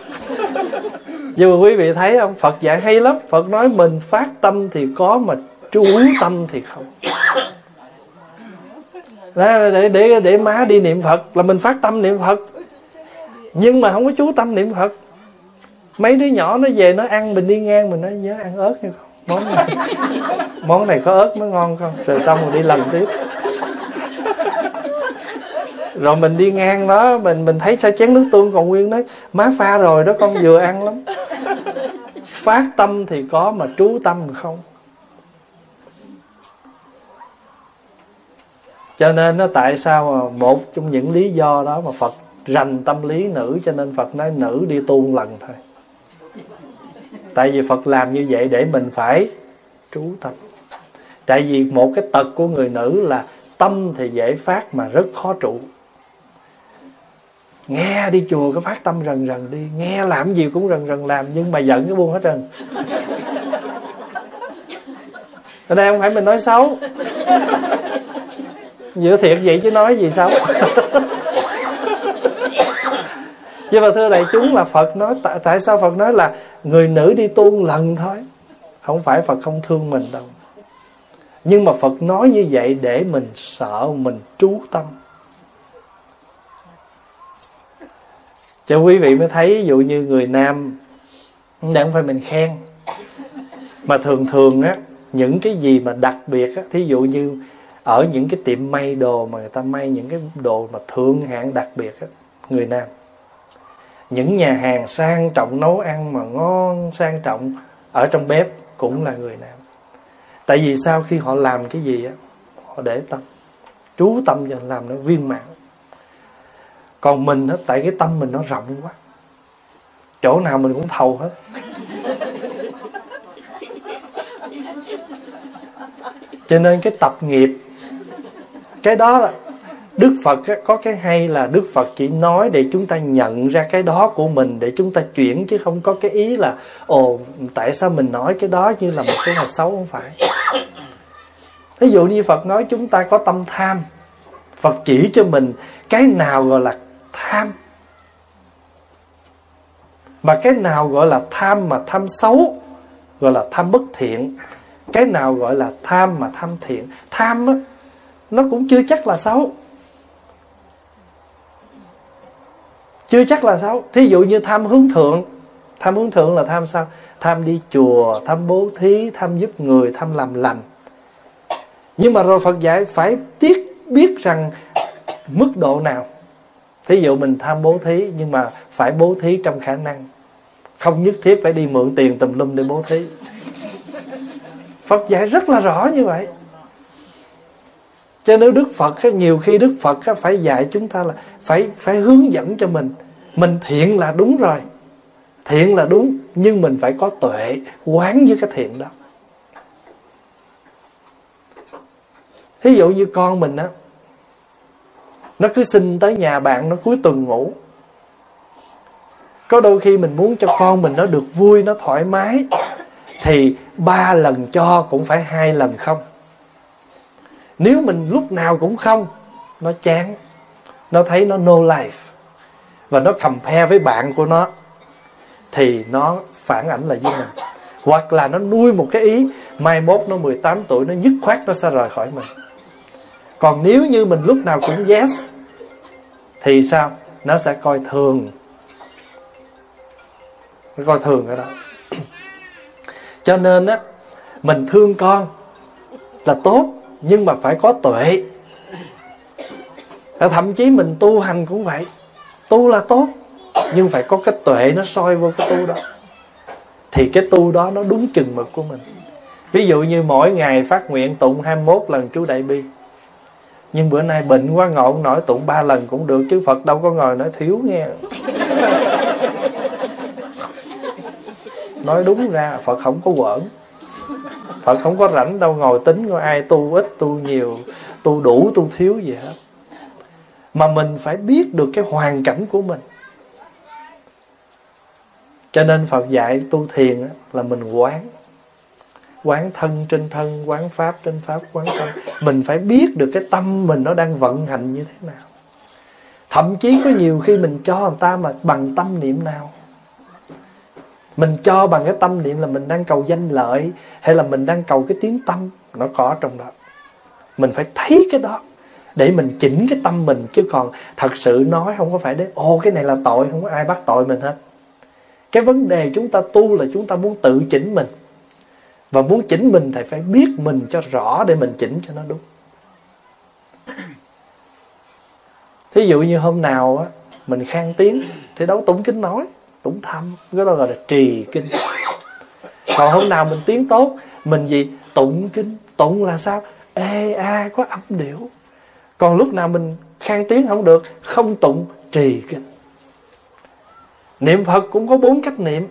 Nhưng mà quý vị thấy không? Phật dạy hay lắm. Phật nói mình phát tâm thì có mà chú tâm thì không. Để để để má đi niệm Phật là mình phát tâm niệm Phật. Nhưng mà không có chú tâm niệm Phật mấy đứa nhỏ nó về nó ăn mình đi ngang mình nói nhớ ăn ớt hay không? Món này. Món này có ớt mới ngon không? Rồi xong rồi đi lần tiếp. Rồi mình đi ngang đó mình mình thấy sao chén nước tương còn nguyên đấy. Má pha rồi đó con vừa ăn lắm. Phát tâm thì có mà trú tâm không? Cho nên nó tại sao mà một trong những lý do đó mà Phật rành tâm lý nữ cho nên Phật nói nữ đi tu lần thôi tại vì Phật làm như vậy để mình phải trú tâm tại vì một cái tật của người nữ là tâm thì dễ phát mà rất khó trụ. Nghe đi chùa cái phát tâm rần rần đi, nghe làm gì cũng rần rần làm, nhưng mà giận cái buông hết trơn. Ở đây không phải mình nói xấu. Giữa thiệt vậy chứ nói gì xấu. nhưng mà thưa đại chúng là Phật nói tại, tại sao Phật nói là người nữ đi tu lần thôi? Không phải Phật không thương mình đâu. Nhưng mà Phật nói như vậy để mình sợ mình trú tâm. Cho quý vị mới thấy ví dụ như người nam đây không phải mình khen. Mà thường thường á những cái gì mà đặc biệt á thí dụ như ở những cái tiệm may đồ mà người ta may những cái đồ mà thượng hạng đặc biệt á người nam những nhà hàng sang trọng nấu ăn mà ngon sang trọng ở trong bếp cũng là người nam tại vì sau khi họ làm cái gì á, họ để tâm, trú tâm vào làm nó viên mãn. Còn mình á, tại cái tâm mình nó rộng quá. Chỗ nào mình cũng thầu hết. Cho nên cái tập nghiệp, cái đó là Đức Phật có cái hay là Đức Phật chỉ nói để chúng ta nhận ra cái đó của mình, để chúng ta chuyển, chứ không có cái ý là, ồ, tại sao mình nói cái đó như là một cái là xấu, không phải. Ví dụ như Phật nói chúng ta có tâm tham, Phật chỉ cho mình cái nào gọi là tham mà cái nào gọi là tham mà tham xấu, gọi là tham bất thiện, cái nào gọi là tham mà tham thiện, tham á, nó cũng chưa chắc là xấu chưa chắc là xấu thí dụ như tham hướng thượng. Tham hướng thượng là tham sao? Tham đi chùa, tham bố thí, tham giúp người, tham làm lành. Nhưng mà rồi phật dạy phải tiếc biết rằng mức độ nào. Thí dụ mình tham bố thí nhưng mà phải bố thí trong khả năng. Không nhất thiết phải đi mượn tiền tùm lum để bố thí. Phật dạy rất là rõ như vậy cho nên Đức Phật nhiều khi Đức Phật phải dạy chúng ta là phải phải hướng dẫn cho mình. Mình thiện là đúng rồi. Thiện là đúng, nhưng mình phải có tuệ, quán với cái thiện đó. Thí dụ như con mình á, nó cứ xin tới nhà bạn nó cuối tuần ngủ. Có đôi khi mình muốn cho con mình nó được vui, nó thoải mái, thì ba lần cho cũng phải hai lần không nếu mình lúc nào cũng không, nó chán, nó thấy nó no life, và nó compare với bạn của nó, thì nó phản ảnh là với mình. Hoặc là nó nuôi một cái ý, mai mốt nó 18 tuổi, nó dứt khoát nó sẽ rời khỏi mình. Còn nếu như mình lúc nào cũng yes, thì sao? Nó sẽ coi thường. Nó coi thường cái đó. Cho nên á, mình thương con là tốt nhưng mà phải có tuệ. Thậm chí mình tu hành cũng vậy. Tu là tốt, nhưng phải có cái tuệ nó soi vô cái tu đó. Thì cái tu đó nó đúng chừng mực của mình. Ví dụ như mỗi ngày phát nguyện tụng 21 lần chú đại bi. Nhưng bữa nay bệnh quá ngộ nổi, tụng ba lần cũng được, chứ Phật đâu có ngồi nói thiếu nghe. Nói đúng ra, Phật không có quẩn. Phật không có rảnh đâu, ngồi tính coi ai tu ít, tu nhiều, tu đủ, tu thiếu gì hết. Mà mình phải biết được cái hoàn cảnh của mình. Cho nên Phật dạy tu thiền là mình quán. Quán thân trên thân, quán pháp trên pháp, quán tâm. Mình phải biết được cái tâm mình nó đang vận hành như thế nào. Thậm chí có nhiều khi mình cho người ta mà bằng tâm niệm nào mình cho bằng cái tâm niệm là mình đang cầu danh lợi hay là mình đang cầu cái tiếng tâm, nó có trong đó. Mình phải thấy cái đó để mình chỉnh cái tâm mình, chứ còn thật sự nói không có phải đấy ô cái này là tội, không có ai bắt tội mình hết. Cái vấn đề chúng ta tu là chúng ta muốn tự chỉnh mình. Và muốn chỉnh mình thì phải biết mình cho rõ để mình chỉnh cho nó đúng. Thí dụ như hôm nào á, mình khang tiếng, thì đấu tụng kinh nói tụng thâm, cái đó gọi là trì kinh. Còn hôm nào mình tiếng tốt mình gì? Tụng kinh tụng là sao? Ê a có âm điệu. Còn lúc nào mình khang tiếng không được không tụng trì kinh. Niệm phật cũng có bốn cách niệm.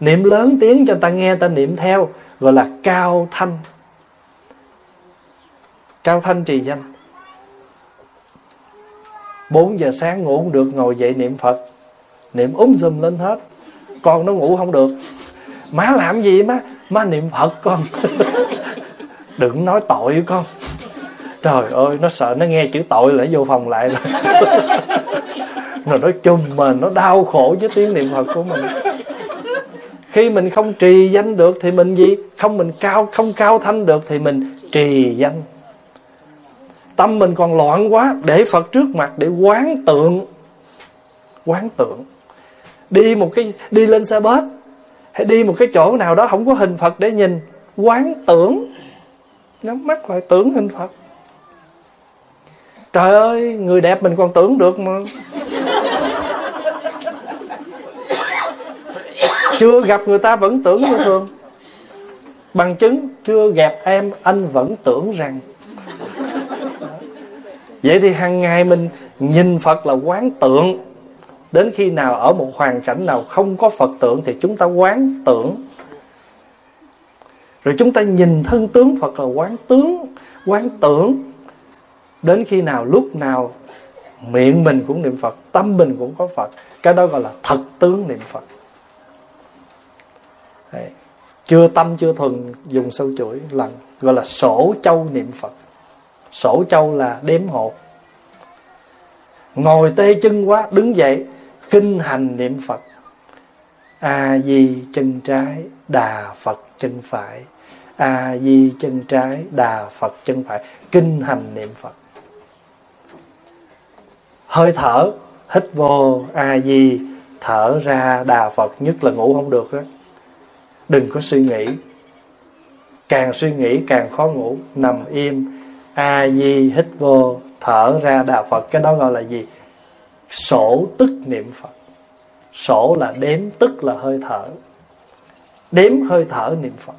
Niệm lớn tiếng cho ta nghe ta niệm theo gọi là cao thanh. Cao thanh trì danh. 4 giờ sáng ngủ không được ngồi dậy niệm Phật. Niệm úm dùm lên hết. Con nó ngủ không được. Má làm gì má? Má niệm Phật con. Đừng nói tội với con. Trời ơi, nó sợ nó nghe chữ tội lại vô phòng lại rồi. Rồi nó chung mà nó đau khổ với tiếng niệm Phật của mình. Khi mình không trì danh được thì mình gì? Không mình cao, không cao thanh được thì mình trì danh. Tâm mình còn loạn quá, để phật trước mặt để quán tượng. Quán tượng đi một cái, đi lên xe bus, hay đi một cái chỗ nào đó không có hình phật để nhìn, quán tưởng. Nhắm mắt lại tưởng hình phật. Trời ơi, người đẹp mình còn tưởng được mà. Chưa gặp người ta vẫn tưởng như thường. Bằng chứng, chưa gặp em, anh vẫn tưởng rằng. Vậy thì hàng ngày mình nhìn phật là quán tượng đến khi nào ở một hoàn cảnh nào không có phật tượng thì chúng ta quán tưởng. Rồi chúng ta nhìn thân tướng phật là quán tướng quán tưởng. Đến khi nào lúc nào miệng mình cũng niệm phật tâm mình cũng có phật. Cái đó gọi là thật tướng niệm phật. Đấy. chưa tâm chưa thuần dùng sâu chuỗi lần gọi là sổ châu niệm phật. Sổ châu là đếm hộ, ngồi tê chân quá đứng dậy kinh hành niệm phật. A di chân trái, đà phật chân phải. A di chân trái, đà phật chân phải. Kinh hành niệm phật. Hơi thở. Hít vô. A di thở ra. Đà phật nhất là ngủ không được đó. Đừng có suy nghĩ. Càng suy nghĩ càng khó ngủ. Nằm im. A di hít vô. Thở ra. Đà phật. Cái đó gọi là gì? Sổ tức niệm phật. Sổ là đếm, tức là hơi thở. Đếm hơi thở niệm phật.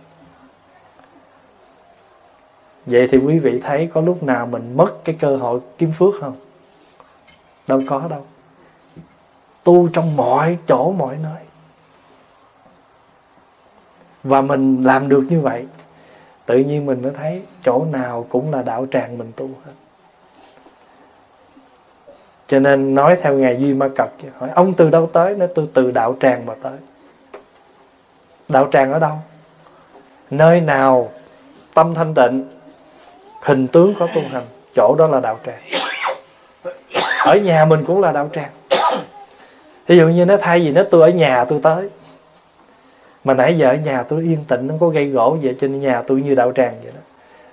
Vậy thì quý vị thấy có lúc nào mình mất cái cơ hội kiếm phước không? Đâu có đâu. Tu trong mọi chỗ, mọi nơi. Và mình làm được như vậy, tự nhiên mình mới thấy chỗ nào cũng là đạo tràng mình tu hết cho nên nói theo ngài duy ma cật hỏi, ông từ đâu tới? Nói, tôi từ đạo tràng mà tới. Đạo tràng ở đâu? Nơi nào tâm thanh tịnh, hình tướng có tu hành, chỗ đó là đạo tràng. Ở nhà mình cũng là đạo tràng. Ví dụ như nó thay vì nó, tôi ở nhà, tôi tới. Mà nãy giờ ở nhà tôi yên tĩnh, không có gây gỗ vậy trên nhà tôi như đạo tràng vậy đó.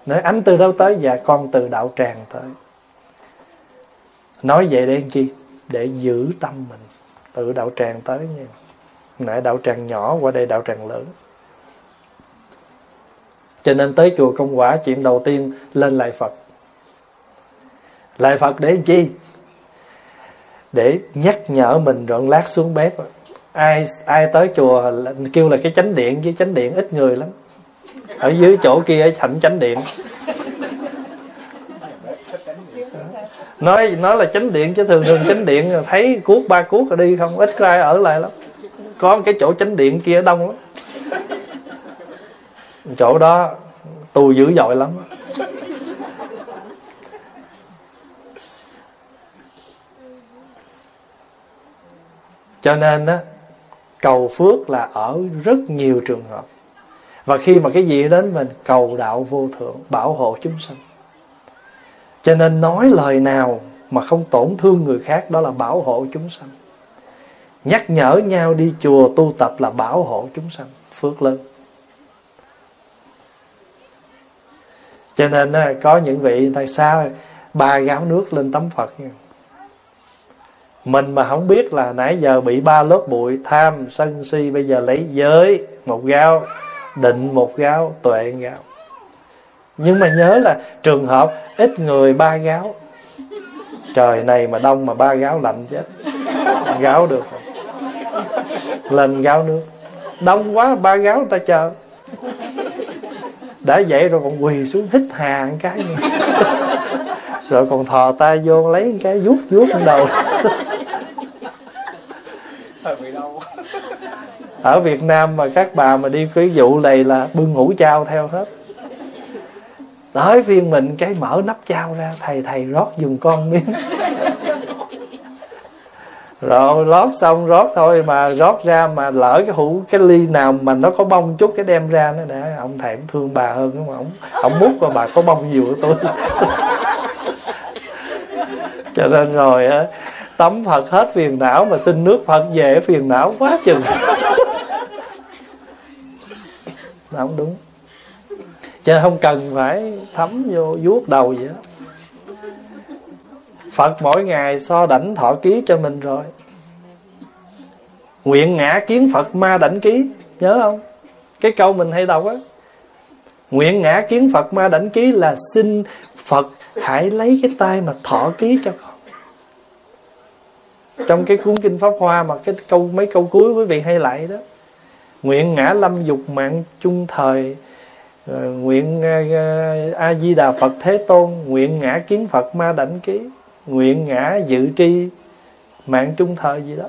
Nói, anh từ đâu tới? Dạ con từ đạo tràng tới nói vậy để làm chi? Để giữ tâm mình từ đạo tràng tới nha. Nãy đạo tràng nhỏ qua đây đạo tràng lớn. Cho nên tới chùa công quả, chuyện đầu tiên lên lại phật. Lại phật để làm chi? Để nhắc nhở mình rồi lát xuống bếp. Ai ai tới chùa kêu là cái chánh điện với chánh điện ít người lắm. Ở dưới chỗ kia ở thành chánh điện. Nói nói là chánh điện chứ thường thường chánh điện thấy cuốc ba cuốc rồi đi không, ít ai ở lại lắm. Có cái chỗ chánh điện kia đông lắm. Chỗ đó tù dữ dội lắm. Cho nên á, cầu phước là ở rất nhiều trường hợp. Và khi mà cái gì đến mình, cầu đạo vô thượng, bảo hộ chúng sanh cho nên nói lời nào mà không tổn thương người khác, đó là bảo hộ chúng sanh. Nhắc nhở nhau đi chùa tu tập là bảo hộ chúng sanh, phước lớn. Cho nên có những vị, tại sao ba gáo nước lên tấm phật mình mà không biết là nãy giờ bị ba lớp bụi, tham sân si, bây giờ lấy giới một gáo, định một gáo, tuệ gáo nhưng mà nhớ là trường hợp ít người ba gáo. Trời này mà đông mà ba gáo lạnh chết. Gáo được lên gáo nước. Đông quá ba gáo ta chờ. Đã vậy rồi còn quỳ xuống hít hà một cái rồi còn thò tay vô lấy cái vuốt vuốt đầu. Ở Việt Nam. Mà các bà mà đi cái vụ này là bưng ngủ trao theo hết tới phiên mình cái mở nắp chao ra, thầy thầy rót dùng con miếng rồi rót xong rót thôi mà rót ra mà lỡ cái hũ, cái ly nào mà nó có bông chút cái đem ra nó để ông thầy cũng thương bà hơn đúng không? Ông ông múc và bà có bông nhiều của tôi. Cho nên rồi á, tắm phật hết phiền não mà xin nước phật về phiền não quá chừng. Không đúng chứ không cần phải thấm vô vuốt đầu vậy đó Phật mỗi ngày so đảnh thọ ký cho mình rồi. Nguyện ngã kiến Phật ma đảnh ký, Nhớ không? Cái câu mình hay đọc á. Nguyện ngã kiến Phật ma đảnh ký là xin Phật hãy lấy cái tay mà thọ ký cho con. Trong cái cuốn kinh Pháp Hoa mà cái câu, mấy câu cuối quý vị hay lại đó. Nguyện ngã lâm dục mạng chung thời Ờ, nguyện ờ, ờ, a di đà phật thế tôn nguyện ngã kiến phật ma đảnh ký nguyện ngã dự tri mạng trung thời gì đó.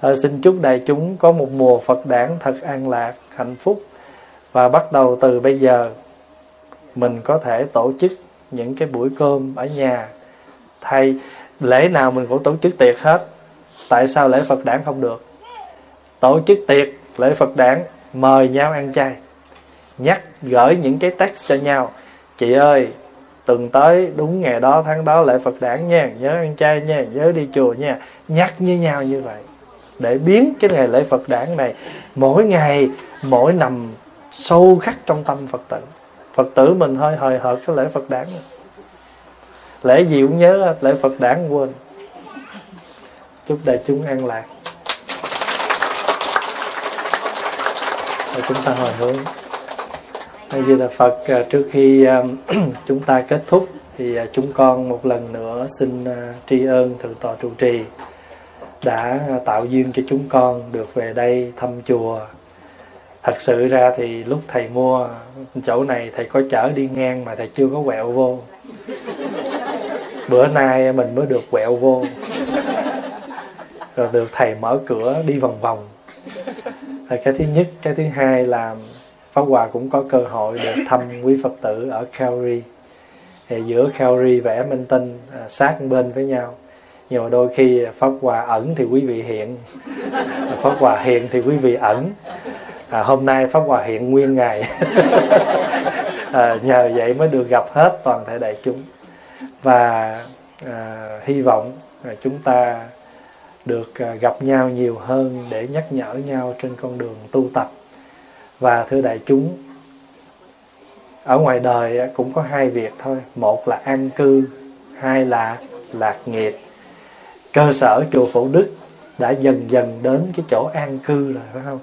Thôi xin chúc đại chúng có một mùa Phật đản thật an lạc, hạnh phúc và bắt đầu từ bây giờ mình có thể tổ chức những cái buổi cơm ở nhà. Thay lễ nào mình cũng tổ chức tiệc hết. Tại sao lễ Phật đản không được? Tổ chức tiệc lễ Phật đản mời nhau ăn chay nhắc gửi những cái text cho nhau. Chị ơi, tuần tới đúng ngày đó tháng đó lễ Phật đản nha, nhớ ăn chay nha, nhớ đi chùa nha. Nhắc với nhau như vậy để biến cái ngày lễ Phật đản này mỗi ngày, mỗi nằm sâu khắc trong tâm Phật tử. Phật tử mình hơi hời hợt cái lễ Phật đản lễ gì cũng nhớ lễ Phật đản quên. Chúc đại chúng an lạc. Và chúng ta hồi hướng. A Di là Phật à, trước khi à, chúng ta kết thúc thì à, chúng con một lần nữa xin tri ân thượng tọa trụ trì đã tạo duyên cho chúng con được về đây thăm chùa. Thật sự ra thì lúc thầy mua chỗ này, thầy có chở đi ngang mà thầy chưa có quẹo vô. Bữa nay mình mới được quẹo vô. Rồi được thầy mở cửa đi vòng vòng. Là cái thứ nhất, cái thứ hai là pháp hòa cũng có cơ hội được thăm quý phật tử ở Calgary. Thì giữa Calgary và Edmonton à, sát bên với nhau. Nhưng mà đôi khi pháp hòa ẩn thì quý vị hiện. Pháp hòa hiện thì quý vị ẩn. À, hôm nay pháp hòa hiện nguyên ngày. À, nhờ vậy mới được gặp hết toàn thể đại chúng. Và à, hy vọng à, chúng ta được à, gặp nhau nhiều hơn để nhắc nhở nhau trên con đường tu tập và thưa đại chúng, ở ngoài đời cũng có hai việc thôi. Một là an cư, hai là lạc nghiệp. Cơ sở chùa Phổ Đức đã dần dần đến cái chỗ an cư rồi, phải không?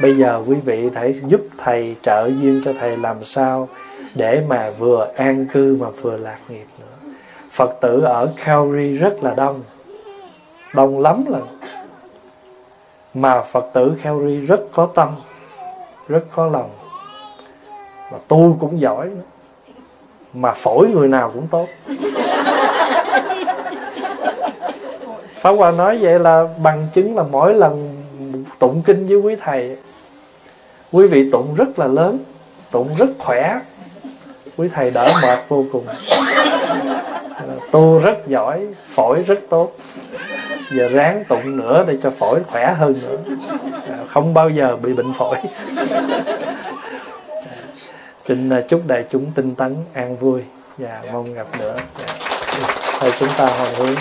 Bây giờ quý vị hãy giúp thầy trợ duyên cho thầy làm sao để mà vừa an cư mà vừa lạc nghiệp nữa. Phật tử ở Calgary rất là đông đông lắm lần mà Phật tử Calgary rất có tâm rất có lòng. Mà tu cũng giỏi nữa. Mà phổi người nào cũng tốt. Pháp Hòa nói vậy là bằng chứng là mỗi lần tụng kinh với quý thầy Quý vị tụng rất là lớn Tụng rất khỏe. Quý thầy đỡ mệt vô cùng Tu rất giỏi Phổi rất tốt. Giờ ráng tụng nữa để cho phổi khỏe hơn nữa. Không bao giờ bị bệnh phổi. Xin chúc đại chúng tinh tấn an vui. Và mong gặp nữa. Thôi chúng ta hồi hướng.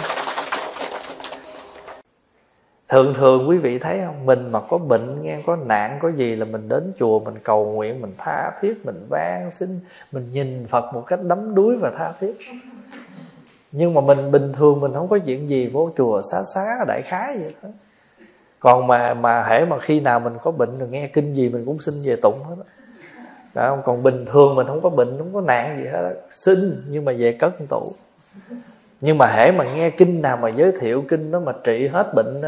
Thường thường quý vị thấy không? Mình mà có bệnh nghe có nạn có gì là mình đến chùa mình cầu nguyện mình tha thiết mình van xin mình nhìn phật một cách đắm đuối và tha thiết nhưng mà mình bình thường mình không có chuyện gì, vô chùa xá xá, đại khái vậy đó còn mà mà hễ mà khi nào mình có bệnh rồi nghe kinh gì mình cũng xin về tụng hết đó không? còn bình thường mình không có bệnh, không có nạn gì hết đó. xin, nhưng mà về cất tủ nhưng mà hễ mà nghe kinh nào mà giới thiệu kinh đó mà trị hết bệnh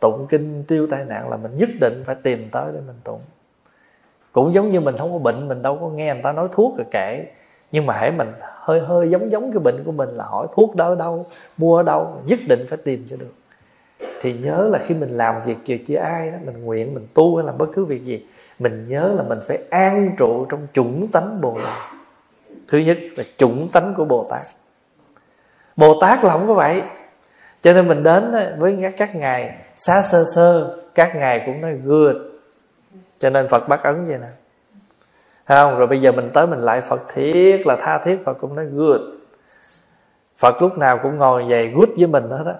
tụng kinh tiêu tai nạn là mình nhất định phải tìm tới để mình tụng cũng giống như mình không có bệnh, mình đâu có nghe người ta nói thuốc rồi kệ nhưng mà hãy mình hơi hơi giống giống cái bệnh của mình là hỏi thuốc đó ở đâu, mua ở đâu, nhất định phải tìm cho được. Thì nhớ là khi mình làm việc gì chưa ai đó, mình nguyện mình tu hay làm bất cứ việc gì, mình nhớ là mình phải an trụ trong chủng tánh bồ tát. Thứ nhất là chủng tánh của bồ tát. Bồ tát là không có vậy. Cho nên mình đến với các ngài, xá sơ sơ, các ngài cũng nói good. Cho nên phật bắt ấn vậy nè không, rồi bây giờ mình tới mình lại phật thiết là tha thiết, phật cũng nói, good. Phật lúc nào cũng ngồi vậy, good với mình hết á.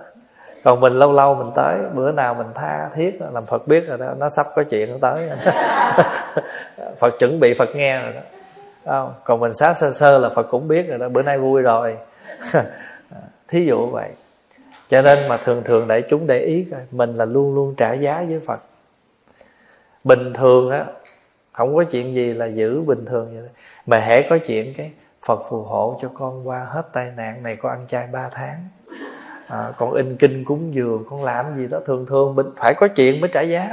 Còn mình lâu lâu mình tới, bữa nào mình tha thiết, làm phật biết rồi đó, nó sắp có chuyện nó tới. Phật chuẩn bị phật nghe rồi đó. Không? còn mình xá sơ sơ là phật cũng biết rồi đó, bữa nay vui rồi. Thí dụ vậy. Cho nên mà thường thường đại chúng để ý coi, mình là luôn luôn trả giá với phật. Bình thường á không có chuyện gì là giữ bình thường vậy đó. mà hễ có chuyện cái phật phù hộ cho con qua hết tai nạn này con ăn chay 3 tháng. À, con in kinh cúng dường con làm gì đó thường thường mình phải có chuyện mới trả giá.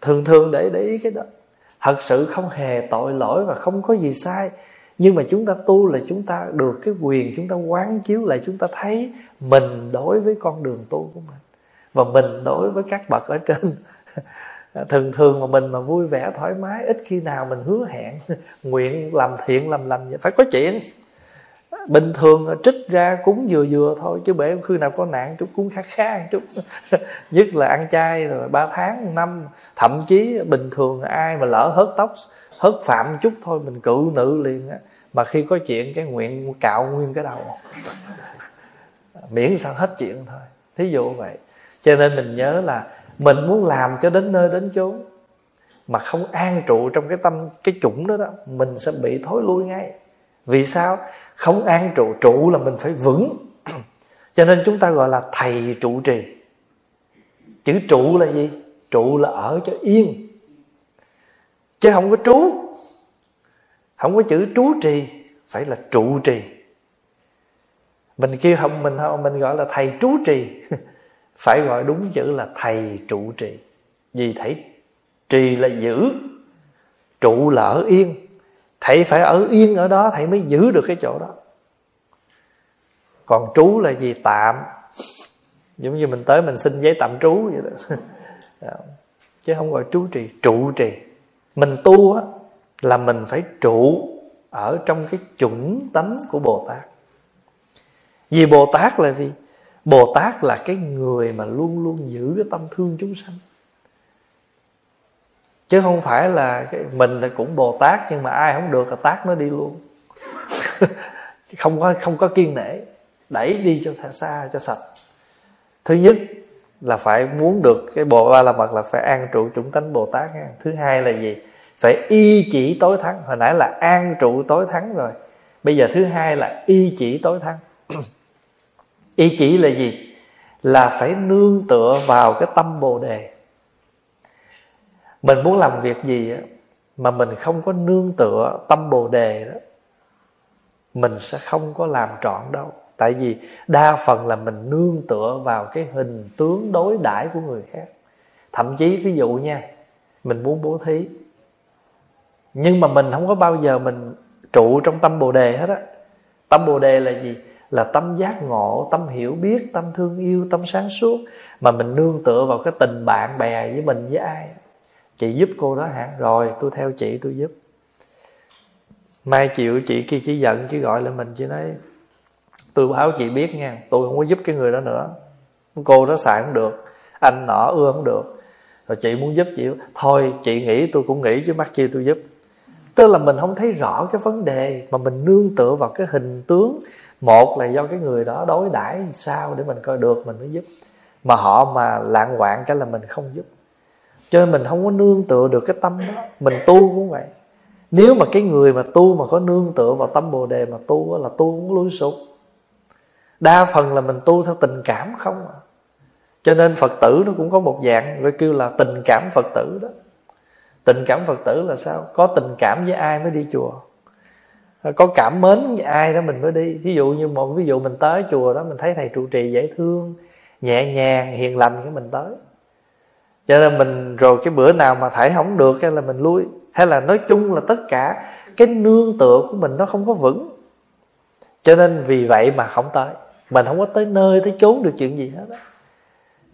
Thường thường để để ý cái đó. Thật sự không hề tội lỗi và không có gì sai. Nhưng mà chúng ta tu là chúng ta được cái quyền chúng ta quán chiếu lại chúng ta thấy mình đối với con đường tu của mình. Và mình đối với các bậc ở trên thường thường mà mình mà vui vẻ, thoải mái, ít khi nào mình hứa hẹn, nguyện làm thiện, làm lành, phải có chuyện. Bình thường trích ra cúng vừa vừa thôi, chứ bể khi nào có nạn chút cúng khá khá chút. Nhất là ăn chay rồi ba tháng, năm, thậm chí bình thường ai mà lỡ hớt tóc, hớt phạm chút thôi, mình cự nữ liền á. Mà khi có chuyện, cái nguyện cạo nguyên cái đầu. Miễn sao hết chuyện thôi. Thí dụ vậy. Cho nên mình nhớ là mình muốn làm cho đến nơi đến chốn. Mà không an trụ trong cái tâm, cái chủng đó đó, mình sẽ bị thối lui ngay. Vì sao? Không an trụ trụ là mình phải vững. Cho nên chúng ta gọi là thầy trụ trì. Chữ trụ là gì? Trụ là ở cho yên. Chứ không có trú. Không có chữ trú trì, phải là trụ trì. Mình kêu không mình không, mình gọi là thầy trú trì. phải gọi đúng chữ là thầy trụ trì. Vì thầy trì là giữ, trụ là ở yên. Thầy phải ở yên ở đó, thầy mới giữ được cái chỗ đó. Còn trú là gì? Tạm. Giống như mình tới mình xin giấy tạm trú vậy đó. Dạ. Chứ không gọi trú trì, trụ trì. Mình tu á, là mình phải trụ ở trong cái chuẩn tánh của bồ tát. Vì bồ tát là gì? Bồ tát là cái người mà luôn luôn giữ cái tâm thương chúng sanh. Chứ không phải là cái mình là cũng bồ tát nhưng mà ai không được là tát nó đi luôn. Không có không có kiên nể. Đẩy đi cho xa, cho sạch. Thứ nhất là phải muốn được cái bộ ba la mật là phải an trụ chúng tánh bồ tát nha. thứ hai là gì? Phải y chỉ tối thắng. Hồi nãy là an trụ tối thắng rồi. Bây giờ thứ hai là y chỉ tối thắng. ý chỉ là gì? Là phải nương tựa vào cái tâm bồ đề. Mình muốn làm việc gì á, mà mình không có nương tựa tâm bồ đề đó, mình sẽ không có làm trọn đâu. Tại vì đa phần là mình nương tựa vào cái hình tướng đối đãi của người khác. Thậm chí ví dụ nha, mình muốn bố thí. Nhưng mà mình không có bao giờ mình trụ trong tâm bồ đề hết á. Tâm bồ đề là gì? Là tâm giác ngộ, tâm hiểu biết, tâm thương yêu, tâm sáng suốt, mà mình nương tựa vào cái tình bạn bè với mình với ai. Chị giúp cô đó hả? Rồi, tôi theo chị, tôi giúp. Mai chịu, chị kia chỉ giận, chỉ gọi lại mình chỉ nói, tôi báo chị biết nha, tôi không có giúp cái người đó nữa. Cô đó xài không được, anh nọ ưa không được. Rồi chị muốn giúp, chị, thôi, chị nghĩ, tôi cũng nghĩ, chứ mắc chi tôi giúp tức là mình không thấy rõ cái vấn đề mà mình nương tựa vào cái hình tướng. Một là do cái người đó đối đãi sao để mình coi được mình mới giúp. Mà họ mà lạng quạng cái là mình không giúp. Cho nên mình không có nương tựa được cái tâm đó. Mình tu cũng vậy. Nếu mà cái người mà tu mà có nương tựa vào tâm bồ đề mà tu là tu cũng lui sụp. Đa phần là mình tu theo tình cảm không à. Cho nên phật tử nó cũng có một dạng, gọi kêu là tình cảm phật tử đó tình cảm phật tử là sao? Có tình cảm với ai mới đi chùa? Có cảm mến với ai đó mình mới đi? Ví dụ như một ví dụ mình tới chùa đó, mình thấy thầy trụ trì dễ thương, nhẹ nhàng, hiền lành cái mình tới. Cho nên mình rồi cái bữa nào mà thảy không được cái là mình lui. Hay là nói chung là tất cả cái nương tựa của mình nó không có vững. Cho nên vì vậy mà không tới. Mình không có tới nơi tới chốn được chuyện gì hết á.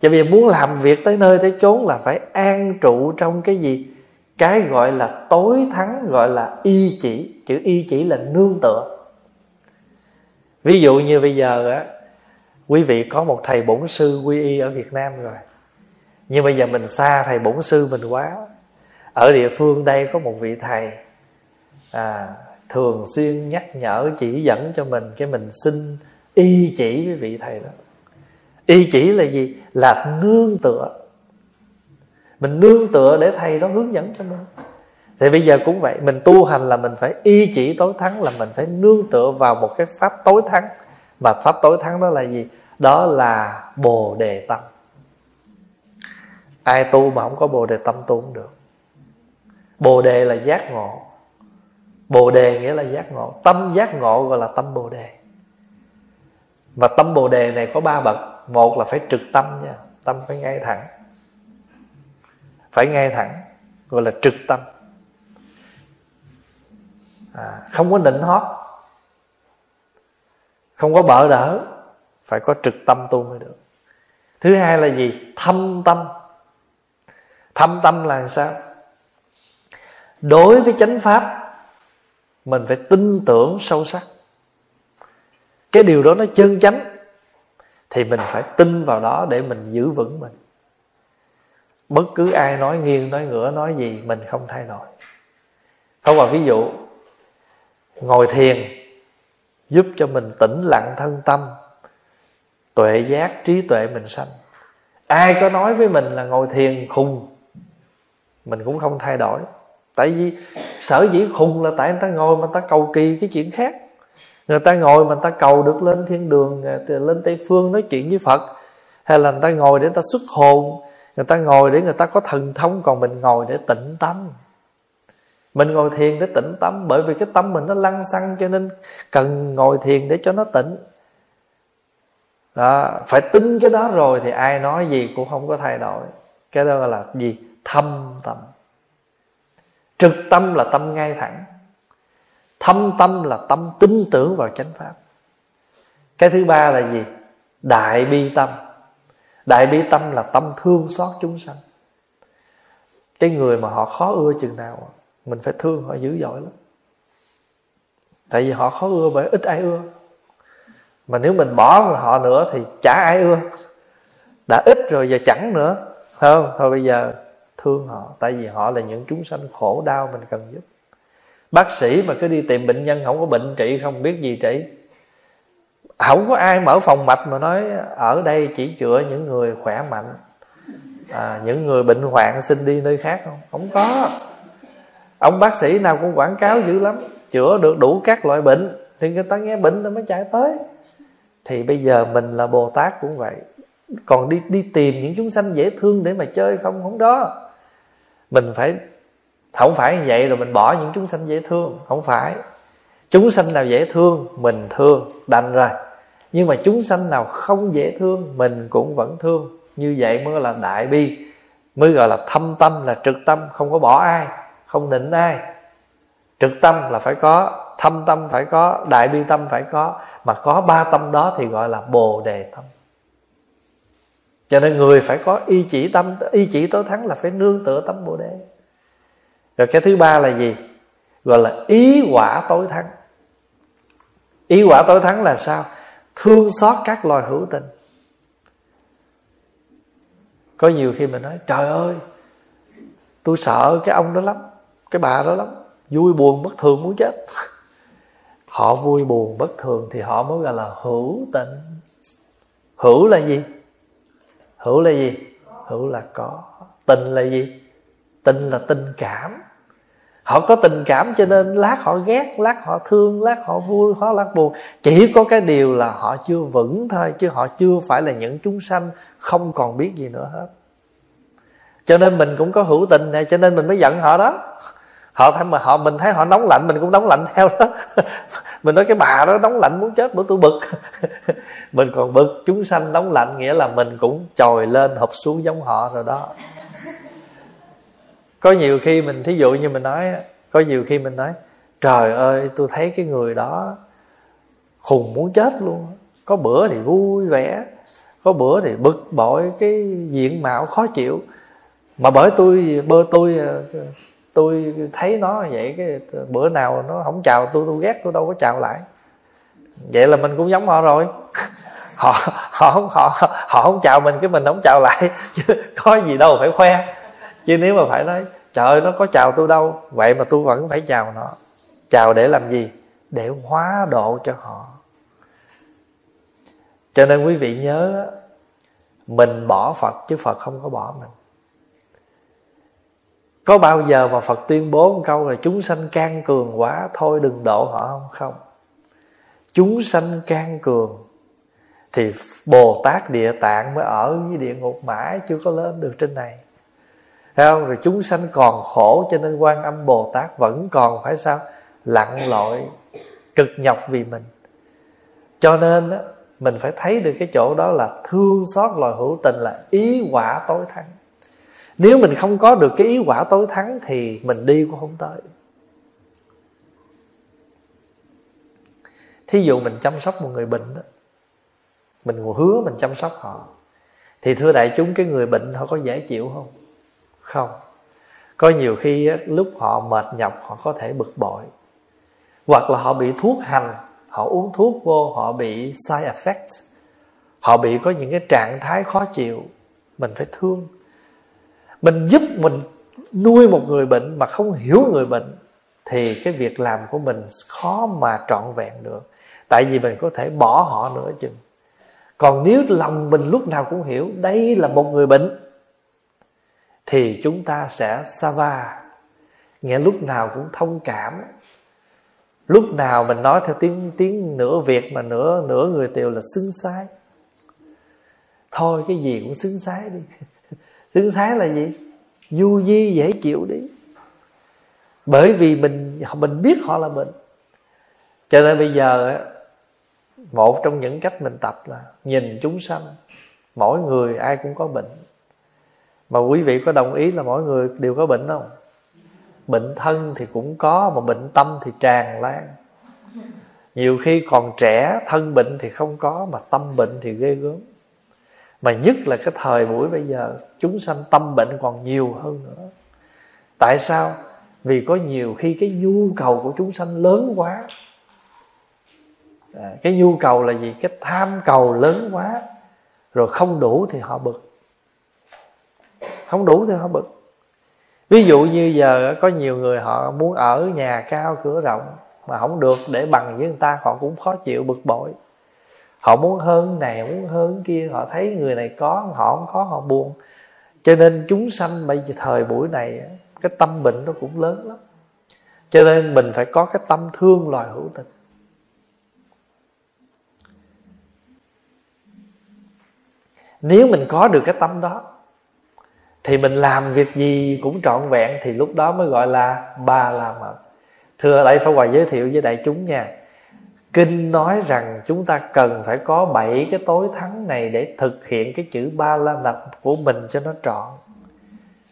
Cho vì muốn làm việc tới nơi tới chốn là phải an trụ trong cái gì? Cái gọi là tối thắng gọi là y chỉ chữ y chỉ là nương tựa. Ví dụ như bây giờ á quý vị có một thầy bổn sư quy y ở việt nam rồi. Nhưng bây giờ mình xa thầy bổn sư mình quá. Ở địa phương đây có một vị thầy à, thường xuyên nhắc nhở chỉ dẫn cho mình cái mình xin y chỉ với vị thầy đó. Y chỉ là gì? Là nương tựa mình nương tựa để thầy đó hướng dẫn cho mình thì bây giờ cũng vậy, mình tu hành là mình phải y chỉ tối thắng, là mình phải nương tựa vào một cái pháp tối thắng. Mà pháp tối thắng đó là gì? Đó là bồ đề tâm. Ai tu mà không có bồ đề tâm tu cũng được. Bồ đề là giác ngộ. Bồ đề nghĩa là giác ngộ. Tâm giác ngộ gọi là tâm bồ đề. Mà tâm bồ đề này có ba bậc. Một là phải trực tâm nha, tâm phải ngay thẳng phải ngay thẳng gọi là trực tâm. À, không có nịnh hót không có bợ đỡ phải có trực tâm tu mới được. Thứ hai là gì? Thâm tâm. Thâm tâm là sao? Đối với chánh pháp mình phải tin tưởng sâu sắc. Cái điều đó nó chân chánh thì mình phải tin vào đó để mình giữ vững mình bất cứ ai nói nghiêng, nói ngửa, nói gì, mình không thay đổi. Không vào ví dụ, ngồi thiền giúp cho mình tĩnh lặng thân tâm, tuệ giác, trí tuệ mình sanh. Ai có nói với mình là ngồi thiền khùng, mình cũng không thay đổi. Tại vì sở dĩ khùng là tại người ta ngồi mà người ta cầu kỳ cái chuyện khác. Người ta ngồi mà người ta cầu được lên thiên đường ờ, lên tây phương nói chuyện với phật, hay là người ta ngồi để người ta xuất hồn người ta ngồi để người ta có thần thông, còn mình ngồi để tĩnh tâm. Mình ngồi thiền để tĩnh tâm, bởi vì cái tâm mình nó lăng xăng cho nên cần ngồi thiền để cho nó tĩnh đó, phải tin cái đó rồi thì ai nói gì cũng không có thay đổi. Cái đó là gì? Thâm tâm. Trực tâm là tâm ngay thẳng. Thâm tâm là tâm tin tưởng vào chánh pháp. Cái thứ ba là gì? Đại bi tâm đại bi tâm là tâm thương xót chúng sanh. Cái người mà họ khó ưa chừng nào, mình phải thương họ dữ dội lắm. Tại vì họ khó ưa bởi ít ai ưa. Mà nếu mình bỏ họ nữa thì chả ai ưa. Đã ít rồi giờ chẳng nữa. Không? Thôi bây giờ thương họ, tại vì họ là những chúng sanh khổ đau mình cần giúp. Bác sĩ mà cứ đi tìm bệnh nhân không có bệnh trị không, biết gì trị không có ai mở phòng mạch mà nói ở đây chỉ chữa những người khỏe mạnh. À, những người bệnh hoạn xin đi nơi khác không? Không có. Ông bác sĩ nào cũng quảng cáo dữ lắm. Chữa được đủ các loại bệnh thì người ta nghe bệnh nó mới chạy tới. Thì bây giờ mình là bồ tát cũng vậy. Còn đi đi tìm những chúng sanh dễ thương để mà chơi không? Không đó mình phải không phải như vậy rồi mình bỏ những chúng sanh dễ thương. Không phải. Chúng sanh nào dễ thương? Mình thương. Đành rồi nhưng mà chúng sanh nào không dễ thương, mình cũng vẫn thương. Như vậy mới là đại bi, mới gọi là thâm tâm, là trực tâm, không có bỏ ai, không nịnh ai. Trực tâm là phải có, thâm tâm phải có, đại bi tâm phải có. Mà có ba tâm đó thì gọi là bồ đề tâm. Cho nên người phải có y chỉ tâm, y chỉ tối thắng là phải nương tựa tâm bồ đề. Rồi cái thứ ba là gì? Gọi là ý quả tối thắng. Ý quả tối thắng là sao? Thương xót các loài hữu tình. Có nhiều khi mình nói, trời ơi, tôi sợ cái ông đó lắm, cái bà đó lắm, vui buồn bất thường muốn chết. Họ vui buồn bất thường thì họ mới gọi là hữu tình. Hữu là gì? Hữu là gì? Hữu là có. Tình là gì? Tình là tình cảm họ có tình cảm cho nên lát họ ghét, lát họ thương, lát họ vui họ lát buồn. Chỉ có cái điều là họ chưa vững thôi, chứ họ chưa phải là những chúng sanh không còn biết gì nữa hết. Cho nên mình cũng có hữu tình này, cho nên mình mới giận họ đó. Họ thấy mà họ, mình thấy họ nóng lạnh, mình cũng nóng lạnh theo đó. Mình nói cái bà đó nóng lạnh muốn chết, bữa tôi bực. Mình còn bực, chúng sanh nóng lạnh nghĩa là mình cũng trồi lên hụp xuống giống họ rồi đó có nhiều khi mình, thí dụ như mình nói có nhiều khi mình nói, trời ơi, tôi thấy cái người đó khùng muốn chết luôn có bữa thì vui vẻ, có bữa thì bực bội, cái diện mạo khó chịu. Mà bởi tôi, bơ tôi ờ, tôi thấy nó vậy, cái bữa nào nó không chào tôi tôi ghét, tôi đâu có chào lại. Vậy là mình cũng giống họ rồi. Họ họ không, họ họ không chào mình, cái mình không chào lại. Chứ có gì đâu phải khoe chứ nếu mà phải nói, trời nó có chào tôi đâu. Vậy mà tôi vẫn phải chào nó. Chào để làm gì? Để hóa độ cho họ. Cho nên quý vị nhớ, mình bỏ phật chứ phật không có bỏ mình. Có bao giờ mà phật tuyên bố một câu là, chúng sanh can cường quá, thôi đừng độ họ không? Không. Chúng sanh can cường thì bồ tát địa tạng mới ở với địa ngục mãi chưa có lên được trên này. Thấy không? Rồi chúng sanh còn khổ cho nên quan âm Bồ Tát vẫn còn phải sao? Lặn lội cực nhọc vì mình. Cho nên á, mình phải thấy được cái chỗ đó là thương xót loài hữu tình là ý quả tối thắng. Nếu mình không có được cái ý quả tối thắng thì mình đi cũng không tới. thí dụ mình chăm sóc một người bệnh đó mình hứa mình chăm sóc họ thì thưa đại chúng cái người bệnh họ có dễ chịu không không. Có nhiều khi lúc họ mệt nhọc, họ có thể bực bội. Hoặc là họ bị thuốc hành, họ uống thuốc vô, họ bị side effect. Họ bị có những cái trạng thái khó chịu, mình phải thương. Mình giúp mình nuôi một người bệnh mà không hiểu người bệnh, thì cái việc làm của mình khó mà trọn vẹn được. Tại vì mình có thể bỏ họ nữa chừng. Còn nếu lòng mình lúc nào cũng hiểu, đây là một người bệnh thì chúng ta sẽ sa va nghe lúc nào cũng thông cảm. Lúc nào mình nói theo tiếng tiếng nửa việt mà nửa nửa người tiều là xứng sái thôi cái gì cũng xứng sái đi. Xứng sái là gì? Du di dễ chịu đi. Bởi vì mình mình biết họ là mình, cho nên bây giờ một trong những cách mình tập là nhìn chúng sanh. Mỗi người ai cũng có bệnh mà quý vị có đồng ý là mỗi người đều có bệnh không? Bệnh thân thì cũng có mà bệnh tâm thì tràn lan. Nhiều khi còn trẻ thân bệnh thì không có mà tâm bệnh thì ghê gớm. Mà nhất là cái thời buổi bây giờ chúng sanh tâm bệnh còn nhiều hơn nữa. Tại sao? Vì có nhiều khi cái nhu cầu của chúng sanh lớn quá. À, cái nhu cầu là gì? Cái tham cầu lớn quá. Rồi không đủ thì họ bực không đủ thì họ bực. Ví dụ như giờ có nhiều người họ muốn ở nhà cao cửa rộng mà không được để bằng với người ta, họ cũng khó chịu, bực bội. Họ muốn hơn này, muốn hơn kia, họ thấy người này có, họ không có, họ buồn. Cho nên chúng sanh bây giờ thời buổi này, cái tâm bệnh nó cũng lớn lắm. Cho nên mình phải có cái tâm thương loài hữu tình. Nếu mình có được cái tâm đó thì mình làm việc gì cũng trọn vẹn, thì lúc đó mới gọi là ba la mật. Thưa đại đây phải hoài giới thiệu với đại chúng nha. Kinh nói rằng chúng ta cần phải có bảy cái tối thắng này để thực hiện cái chữ ba la mật của mình cho nó trọn.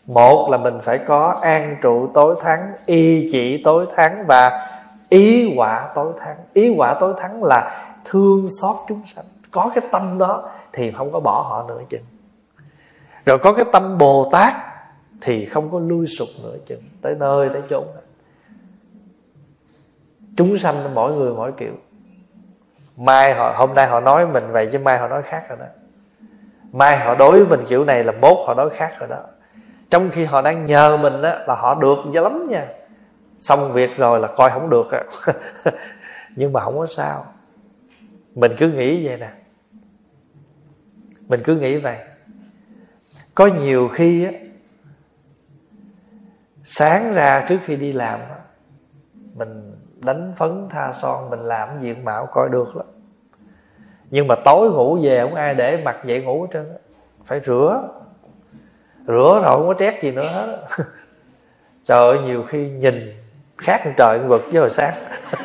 Một là mình phải có an trụ tối thắng, y chỉ tối thắng và ý quả tối thắng. Ý quả tối thắng là thương xót chúng sanh. Có cái tâm đó thì không có bỏ họ nữa chừng rồi có cái tâm bồ tát thì không có lui sụp nữa chừng, tới nơi tới chốn. Chúng sanh mỗi người mỗi kiểu. Mai họ, hôm nay họ nói mình vậy chứ mai họ nói khác rồi đó. Mai họ đối với mình kiểu này là mốt họ đối khác rồi đó. Trong khi họ đang nhờ mình đó là họ được dữ lắm nha. Xong việc rồi là coi không được nhưng mà không có sao. Mình cứ nghĩ vậy nè. Mình cứ nghĩ vậy có nhiều khi á sáng ra trước khi đi làm mình đánh phấn tha son mình làm diện mạo coi được lắm. Nhưng mà tối ngủ về không ai để mặt dậy ngủ hết trơn phải rửa. Rửa rồi không có trét gì nữa hết trời ơi nhiều khi nhìn khác trời vực với hồi sáng.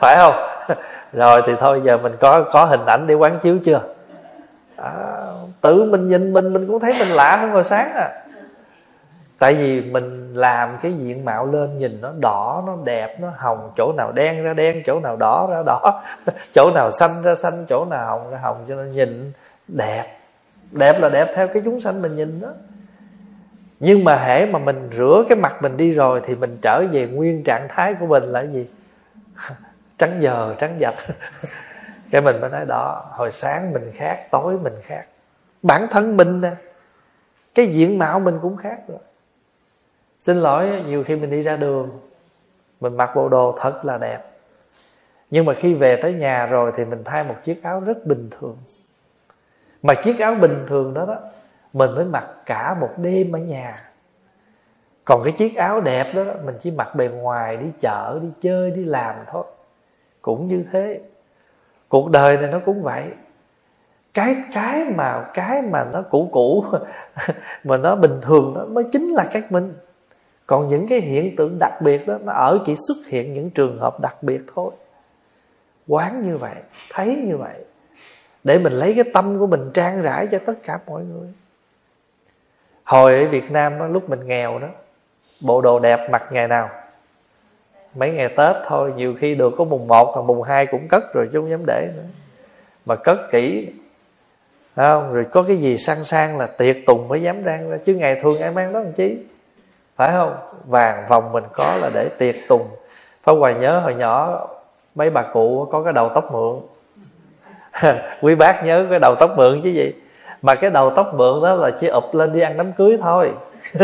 Phải không? Rồi thì thôi giờ mình có có hình ảnh để quán chiếu chưa? À, tự mình nhìn mình mình cũng thấy mình lạ hơn hồi sáng à. Tại vì mình làm cái diện mạo lên nhìn nó đỏ, nó đẹp, nó hồng, chỗ nào đen ra đen, chỗ nào đỏ ra đỏ, chỗ nào xanh ra xanh, chỗ nào hồng ra hồng, cho nên nhìn đẹp. Đẹp là đẹp theo cái chúng sanh mình nhìn đó. Nhưng mà hễ mà mình rửa cái mặt mình đi rồi thì mình trở về nguyên trạng thái của mình là gì? Trắng giờ trắng dạch. Cái mình mới nói, đó, hồi sáng mình khác, tối mình khác bản thân mình nè. Cái diện mạo mình cũng khác rồi xin lỗi nhiều khi mình đi ra đường mình mặc bộ đồ thật là đẹp. Nhưng mà khi về tới nhà rồi thì mình thay một chiếc áo rất bình thường. Mà chiếc áo bình thường đó đó mình mới mặc cả một đêm ở nhà. Còn cái chiếc áo đẹp đó, đó mình chỉ mặc bề ngoài đi chợ đi chơi đi làm thôi. Cũng như thế. Cuộc đời này nó cũng vậy cái cái mà cái mà nó cũ cũ mà nó bình thường đó mới chính là các minh. Còn những cái hiện tượng đặc biệt đó nó ở chỉ xuất hiện những trường hợp đặc biệt thôi. Quán như vậy thấy như vậy để mình lấy cái tâm của mình trang rãi cho tất cả mọi người. Hồi ở việt nam đó, lúc mình nghèo đó bộ đồ đẹp mặc ngày nào? Mấy ngày tết thôi nhiều khi được có mùng 1 và mùng 2 cũng cất rồi chứ không dám để nữa. Mà cất kỹ không? Rồi có cái gì sang sang là tiệc tùng mới dám rang ra, chứ ngày thường ai mang đó làm chí phải không? Vàng vòng mình có là để tiệc tùng. Pháp Hoài nhớ hồi nhỏ, mấy bà cụ có cái đầu tóc mượn. Quý bác nhớ cái đầu tóc mượn chứ gì? Mà cái đầu tóc mượn đó là chỉ ụp lên đi ăn đám cưới thôi.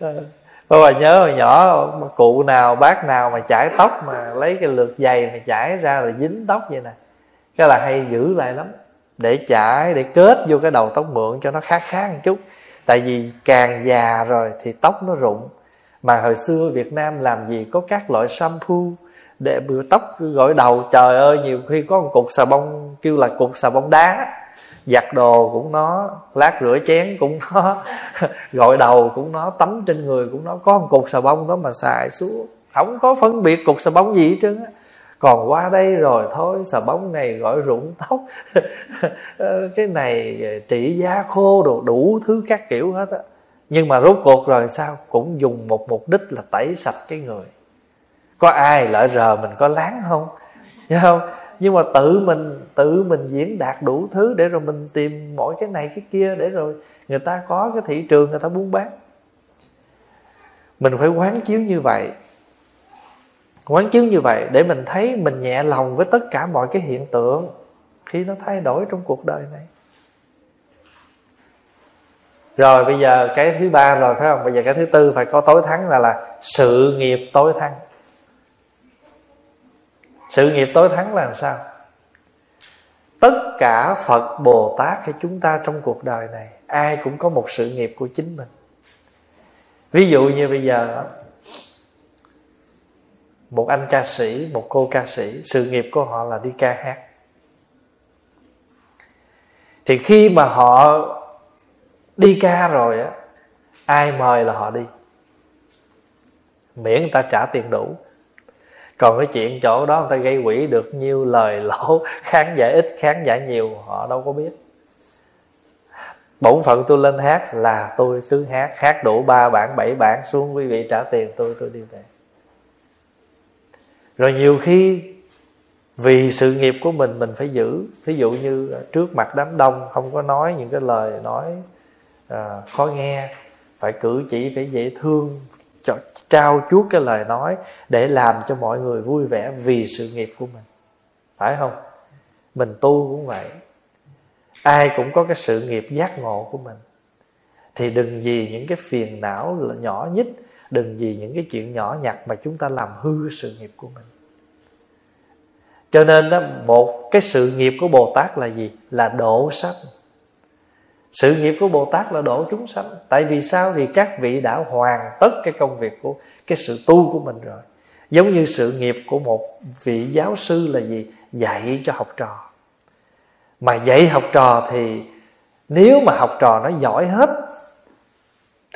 Bà, bà nhớ hồi nhỏ cụ nào bác nào mà chải tóc mà lấy cái lượt dày mà chải ra là dính tóc vậy nè. Cái là hay giữ lại lắm. Để chải để kết vô cái đầu tóc mượn cho nó khác khác một chút. Tại vì càng già rồi thì tóc nó rụng. Mà hồi xưa Việt Nam làm gì có các loại shampoo để bữa tóc gội đầu. Trời ơi nhiều khi có một cục xà bông kêu là cục xà bông đá giặt đồ cũng nó, lát rửa chén cũng nó, gội đầu cũng nó, tắm trên người cũng nó. Có một cục xà bông đó mà xài xuống không có phân biệt cục xà bông gì hết trơn á. Còn qua đây rồi, thôi, xà bông này gọi rụng tóc. Cái này trị giá khô đồ, đủ thứ các kiểu hết á. Nhưng mà rốt cuộc rồi sao? Cũng dùng một mục đích là tẩy sạch cái người. Có ai lỡ rờ mình có láng không? Nhớ không? Nhưng mà tự mình tự mình diễn đạt đủ thứ để rồi mình tìm mỗi cái này, cái kia để rồi người ta có cái thị trường người ta buôn bán. Mình phải quán chiếu như vậy. Quán chiếu như vậy để mình thấy mình nhẹ lòng với tất cả mọi cái hiện tượng khi nó thay đổi trong cuộc đời này. Rồi bây giờ cái thứ ba rồi, phải không? Bây giờ cái thứ tư phải có tối thắng là là sự nghiệp tối thắng sự nghiệp tối thắng là sao? Tất cả phật bồ tát hay chúng ta trong cuộc đời này, ai cũng có một sự nghiệp của chính mình. Ví dụ như bây giờ, một anh ca sĩ, một cô ca sĩ, sự nghiệp của họ là đi ca hát. Thì khi mà họ đi ca rồi á, ai mời là họ đi? Miễn người ta trả tiền đủ còn cái chuyện chỗ đó người ta gây quỹ được nhiêu lời lỗ khán giả ít khán giả nhiều họ đâu có biết. Bổn phận tôi lên hát là tôi cứ hát hát đủ ba bản bảy bản xuống quý vị trả tiền tôi tôi đi về. Rồi nhiều khi vì sự nghiệp của mình mình phải giữ. Thí dụ như trước mặt đám đông không có nói những cái lời nói à, khó nghe phải cử chỉ phải dễ thương cho, trao chuốt cái lời nói để làm cho mọi người vui vẻ vì sự nghiệp của mình. Phải không? Mình tu cũng vậy. Ai cũng có cái sự nghiệp giác ngộ của mình. Thì đừng vì những cái phiền não nhỏ nhất đừng vì những cái chuyện nhỏ nhặt mà chúng ta làm hư sự nghiệp của mình. Cho nên đó một cái sự nghiệp của bồ tát là gì? Là độ sanh sự nghiệp của bồ tát là độ chúng sanh. Tại vì sao? Thì các vị đã hoàn tất cái công việc của, cái sự tu của mình rồi. Giống như sự nghiệp của một vị giáo sư là gì? Dạy cho học trò. Mà dạy học trò thì nếu mà học trò nó giỏi hết,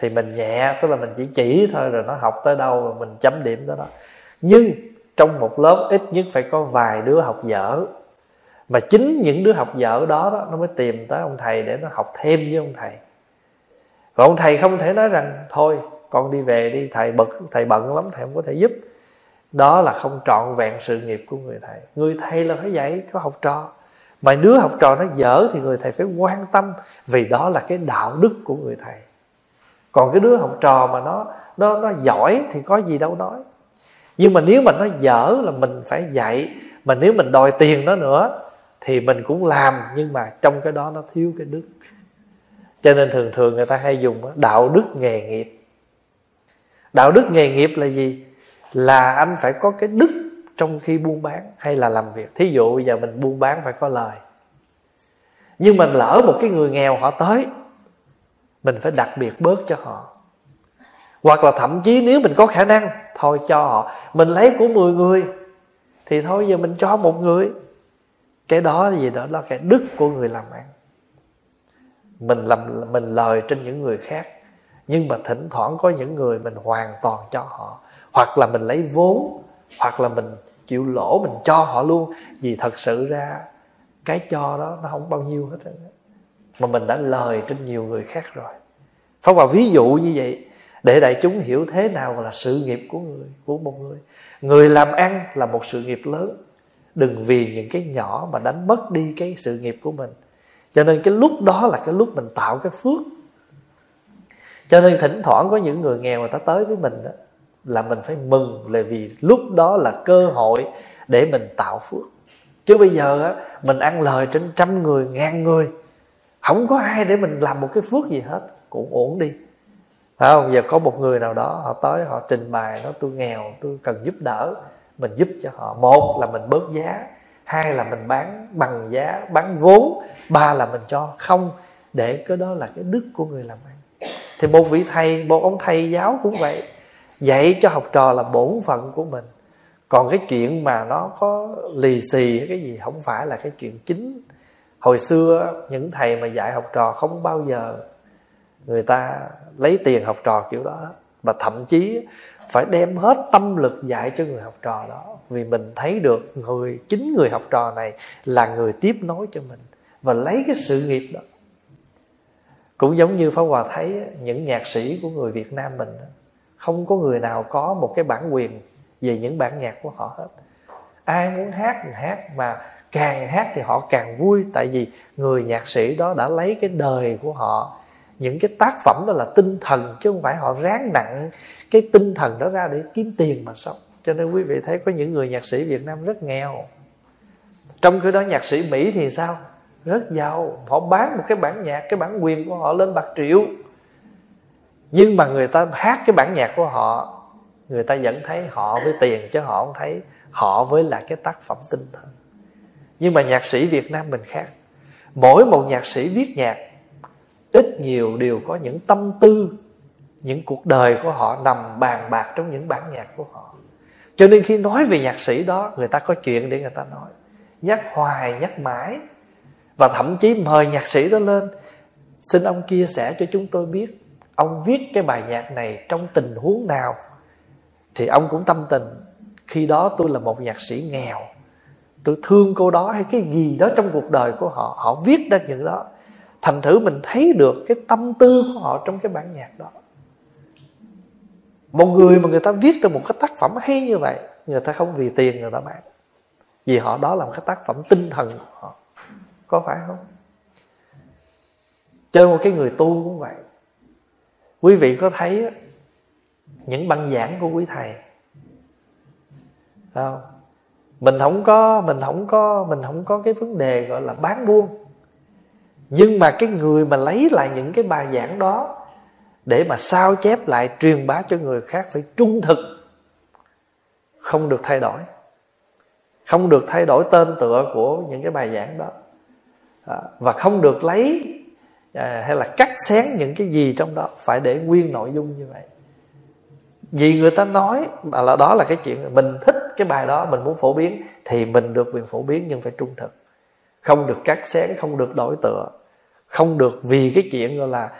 thì mình nhẹ, tức là mình chỉ chỉ thôi, rồi nó học tới đâu rồi mình chấm điểm tới đó. Nhưng trong một lớp ít nhất phải có vài đứa học dở mà chính những đứa học dở đó, đó nó mới tìm tới ông thầy để nó học thêm với ông thầy. Và ông thầy không thể nói rằng thôi con đi về đi thầy bực thầy bận lắm thầy không có thể giúp. Đó là không trọn vẹn sự nghiệp của người thầy. Người thầy là phải dạy có học trò. Mà đứa học trò nó dở thì người thầy phải quan tâm vì đó là cái đạo đức của người thầy. Còn cái đứa học trò mà nó nó nó giỏi thì có gì đâu nói. Nhưng mà nếu mà nó dở là mình phải dạy mà nếu mình đòi tiền nó nữa thì mình cũng làm, nhưng mà trong cái đó nó thiếu cái đức. Cho nên thường thường người ta hay dùng đạo đức nghề nghiệp. Đạo đức nghề nghiệp là gì? Là anh phải có cái đức trong khi buôn bán hay là làm việc. Thí dụ bây giờ mình buôn bán phải có lời. Nhưng mình lỡ một cái người nghèo họ tới, mình phải đặc biệt bớt cho họ. Hoặc là thậm chí nếu mình có khả năng, thôi cho họ. Mình lấy của 10 người, thì thôi giờ mình cho một người cái đó gì đó là cái đức của người làm ăn. Mình làm, mình lời trên những người khác. Nhưng mà thỉnh thoảng có những người mình hoàn toàn cho họ. Hoặc là mình lấy vốn, hoặc là mình chịu lỗ, mình cho họ luôn. Vì thật sự ra, cái cho đó nó không bao nhiêu hết mà mình đã lời trên nhiều người khác rồi. Phong vào ví dụ như vậy, để đại chúng hiểu thế nào là sự nghiệp của người, của một người. Người làm ăn là một sự nghiệp lớn đừng vì những cái nhỏ mà đánh mất đi cái sự nghiệp của mình. Cho nên cái lúc đó là cái lúc mình tạo cái phước. Cho nên thỉnh thoảng có những người nghèo người ta tới với mình đó là mình phải mừng là vì lúc đó là cơ hội để mình tạo phước. Chứ bây giờ á, mình ăn lời trên trăm người, ngàn người, không có ai để mình làm một cái phước gì hết, cũng ổn đi. Phải không? Giờ có một người nào đó họ tới họ trình bày, nói, tôi nghèo, tôi cần giúp đỡ mình giúp cho họ. Một là mình bớt giá, hai là mình bán bằng giá, bán vốn, ba là mình cho không, để cái đó là cái đức của người làm ăn. Thì một vị thầy, một ông thầy giáo cũng vậy, dạy cho học trò là bổn phận của mình. Còn cái chuyện mà nó có lì xì, cái gì không phải là cái chuyện chính. Hồi xưa, những thầy mà dạy học trò không bao giờ người ta lấy tiền học trò kiểu đó. Và thậm chí phải đem hết tâm lực dạy cho người học trò đó. Vì mình thấy được người, chính người học trò này là người tiếp nối cho mình và lấy cái sự nghiệp đó. Cũng giống như Pháp Hòa thấy, những nhạc sĩ của người Việt Nam mình, không có người nào có một cái bản quyền về những bản nhạc của họ hết. Ai muốn hát thì hát, mà càng hát thì họ càng vui, tại vì người nhạc sĩ đó đã lấy cái đời của họ, những cái tác phẩm đó là tinh thần chứ không phải họ ráng nặng cái tinh thần đó ra để kiếm tiền mà sống. Cho nên quý vị thấy có những người nhạc sĩ Việt Nam rất nghèo. Trong khi đó nhạc sĩ Mỹ thì sao? Rất giàu. Họ bán một cái bản nhạc, cái bản quyền của họ lên bạc triệu. Nhưng mà người ta hát cái bản nhạc của họ, người ta vẫn thấy họ với tiền chứ họ không thấy họ với là cái tác phẩm tinh thần. Nhưng mà nhạc sĩ Việt Nam mình khác. Mỗi một nhạc sĩ viết nhạc, ít nhiều đều có những tâm tư những cuộc đời của họ nằm bàn bạc trong những bản nhạc của họ. Cho nên khi nói về nhạc sĩ đó, người ta có chuyện để người ta nói. Nhắc hoài, nhắc mãi. Và thậm chí mời nhạc sĩ đó lên. Xin ông chia sẻ cho chúng tôi biết, ông viết cái bài nhạc này trong tình huống nào? Thì ông cũng tâm tình, khi đó tôi là một nhạc sĩ nghèo. Tôi thương cô đó hay cái gì đó trong cuộc đời của họ. Họ viết ra những đó. Thành thử mình thấy được cái tâm tư của họ trong cái bản nhạc đó một người mà người ta viết ra một cái tác phẩm hay như vậy, người ta không vì tiền người ta bán. Vì họ đó là một cái tác phẩm tinh thần của họ. Có phải không? Cho một cái người tu cũng vậy. Quý vị có thấy những băng giảng của quý thầy? Không mình không có, mình không có, mình không có cái vấn đề gọi là bán buôn. Nhưng mà cái người mà lấy lại những cái bài giảng đó để mà sao chép lại truyền bá cho người khác phải trung thực. Không được thay đổi. Không được thay đổi tên tựa của những cái bài giảng đó. À, và không được lấy à, hay là cắt xén những cái gì trong đó. Phải để nguyên nội dung như vậy. Vì người ta nói là đó là cái chuyện mình thích cái bài đó mình muốn phổ biến thì mình được quyền phổ biến nhưng phải trung thực. Không được cắt xén không được đổi tựa. Không được vì cái chuyện gọi là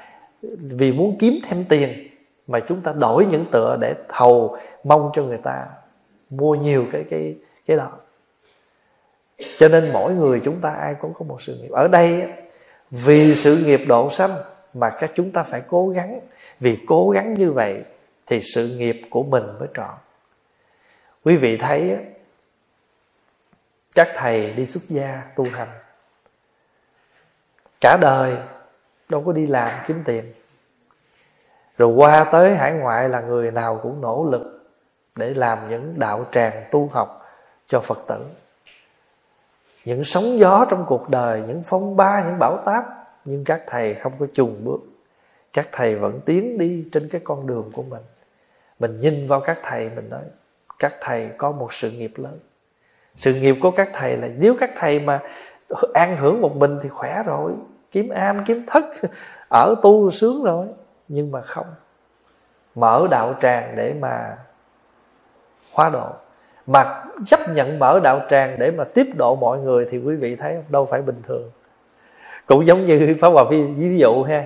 vì muốn kiếm thêm tiền mà chúng ta đổi những tựa để thầu mong cho người ta mua nhiều cái cái cái đó. Cho nên mỗi người chúng ta ai cũng có một sự nghiệp. Ở đây vì sự nghiệp độ sanh mà các chúng ta phải cố gắng. Vì cố gắng như vậy thì sự nghiệp của mình mới trọn. Quý vị thấy các thầy đi xuất gia tu hành. Cả đời đâu có đi làm kiếm tiền. Rồi qua tới hải ngoại là người nào cũng nỗ lực để làm những đạo tràng tu học cho phật tử. Những sóng gió trong cuộc đời, những phong ba, những bão táp, nhưng các thầy không có chùn bước. Các thầy vẫn tiến đi trên cái con đường của mình. Mình nhìn vào các thầy, mình nói, các thầy có một sự nghiệp lớn. Sự nghiệp của các thầy là nếu các thầy mà an hưởng một mình thì khỏe rồi kiếm am, kiếm thất, ở tu sướng rồi, nhưng mà không. Mở đạo tràng để mà hóa độ. Mà chấp nhận mở đạo tràng để mà tiếp độ mọi người thì quý vị thấy đâu phải bình thường. Cũng giống như pháp hòa ví dụ ha.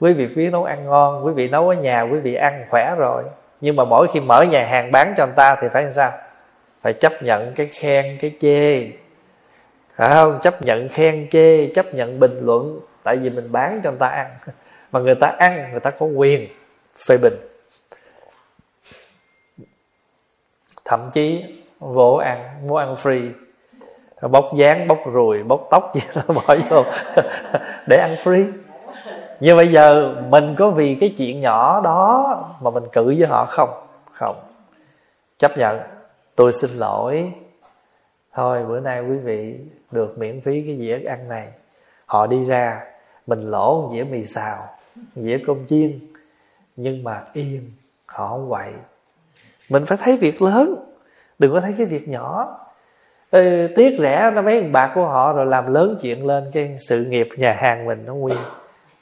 Quý vị biết nấu ăn ngon, quý vị nấu ở nhà, quý vị ăn khỏe rồi. Nhưng mà mỗi khi mở nhà hàng bán cho người ta thì phải làm sao? Phải chấp nhận cái khen, cái chê phải không? Chấp nhận khen chê, chấp nhận bình luận. Tại vì mình bán cho người ta ăn. Mà người ta ăn, người ta có quyền phê bình. Thậm chí vỗ ăn, muốn ăn free. Bóc dán bóc ruồi, bóc tóc gì đó, bỏ vô. Để ăn free. Như bây giờ mình có vì cái chuyện nhỏ đó mà mình cự với họ không? Không. Chấp nhận. Tôi xin lỗi. Thôi, bữa nay quý vị được miễn phí cái dĩa ăn này. Họ đi ra mình lỗ một dĩa mì xào dĩa cơm chiên nhưng mà im họ không quậy. Mình phải thấy việc lớn đừng có thấy cái việc nhỏ. Ê, tiếc rẻ nó mấy bạc của họ rồi làm lớn chuyện lên cái sự nghiệp nhà hàng mình nó nguyên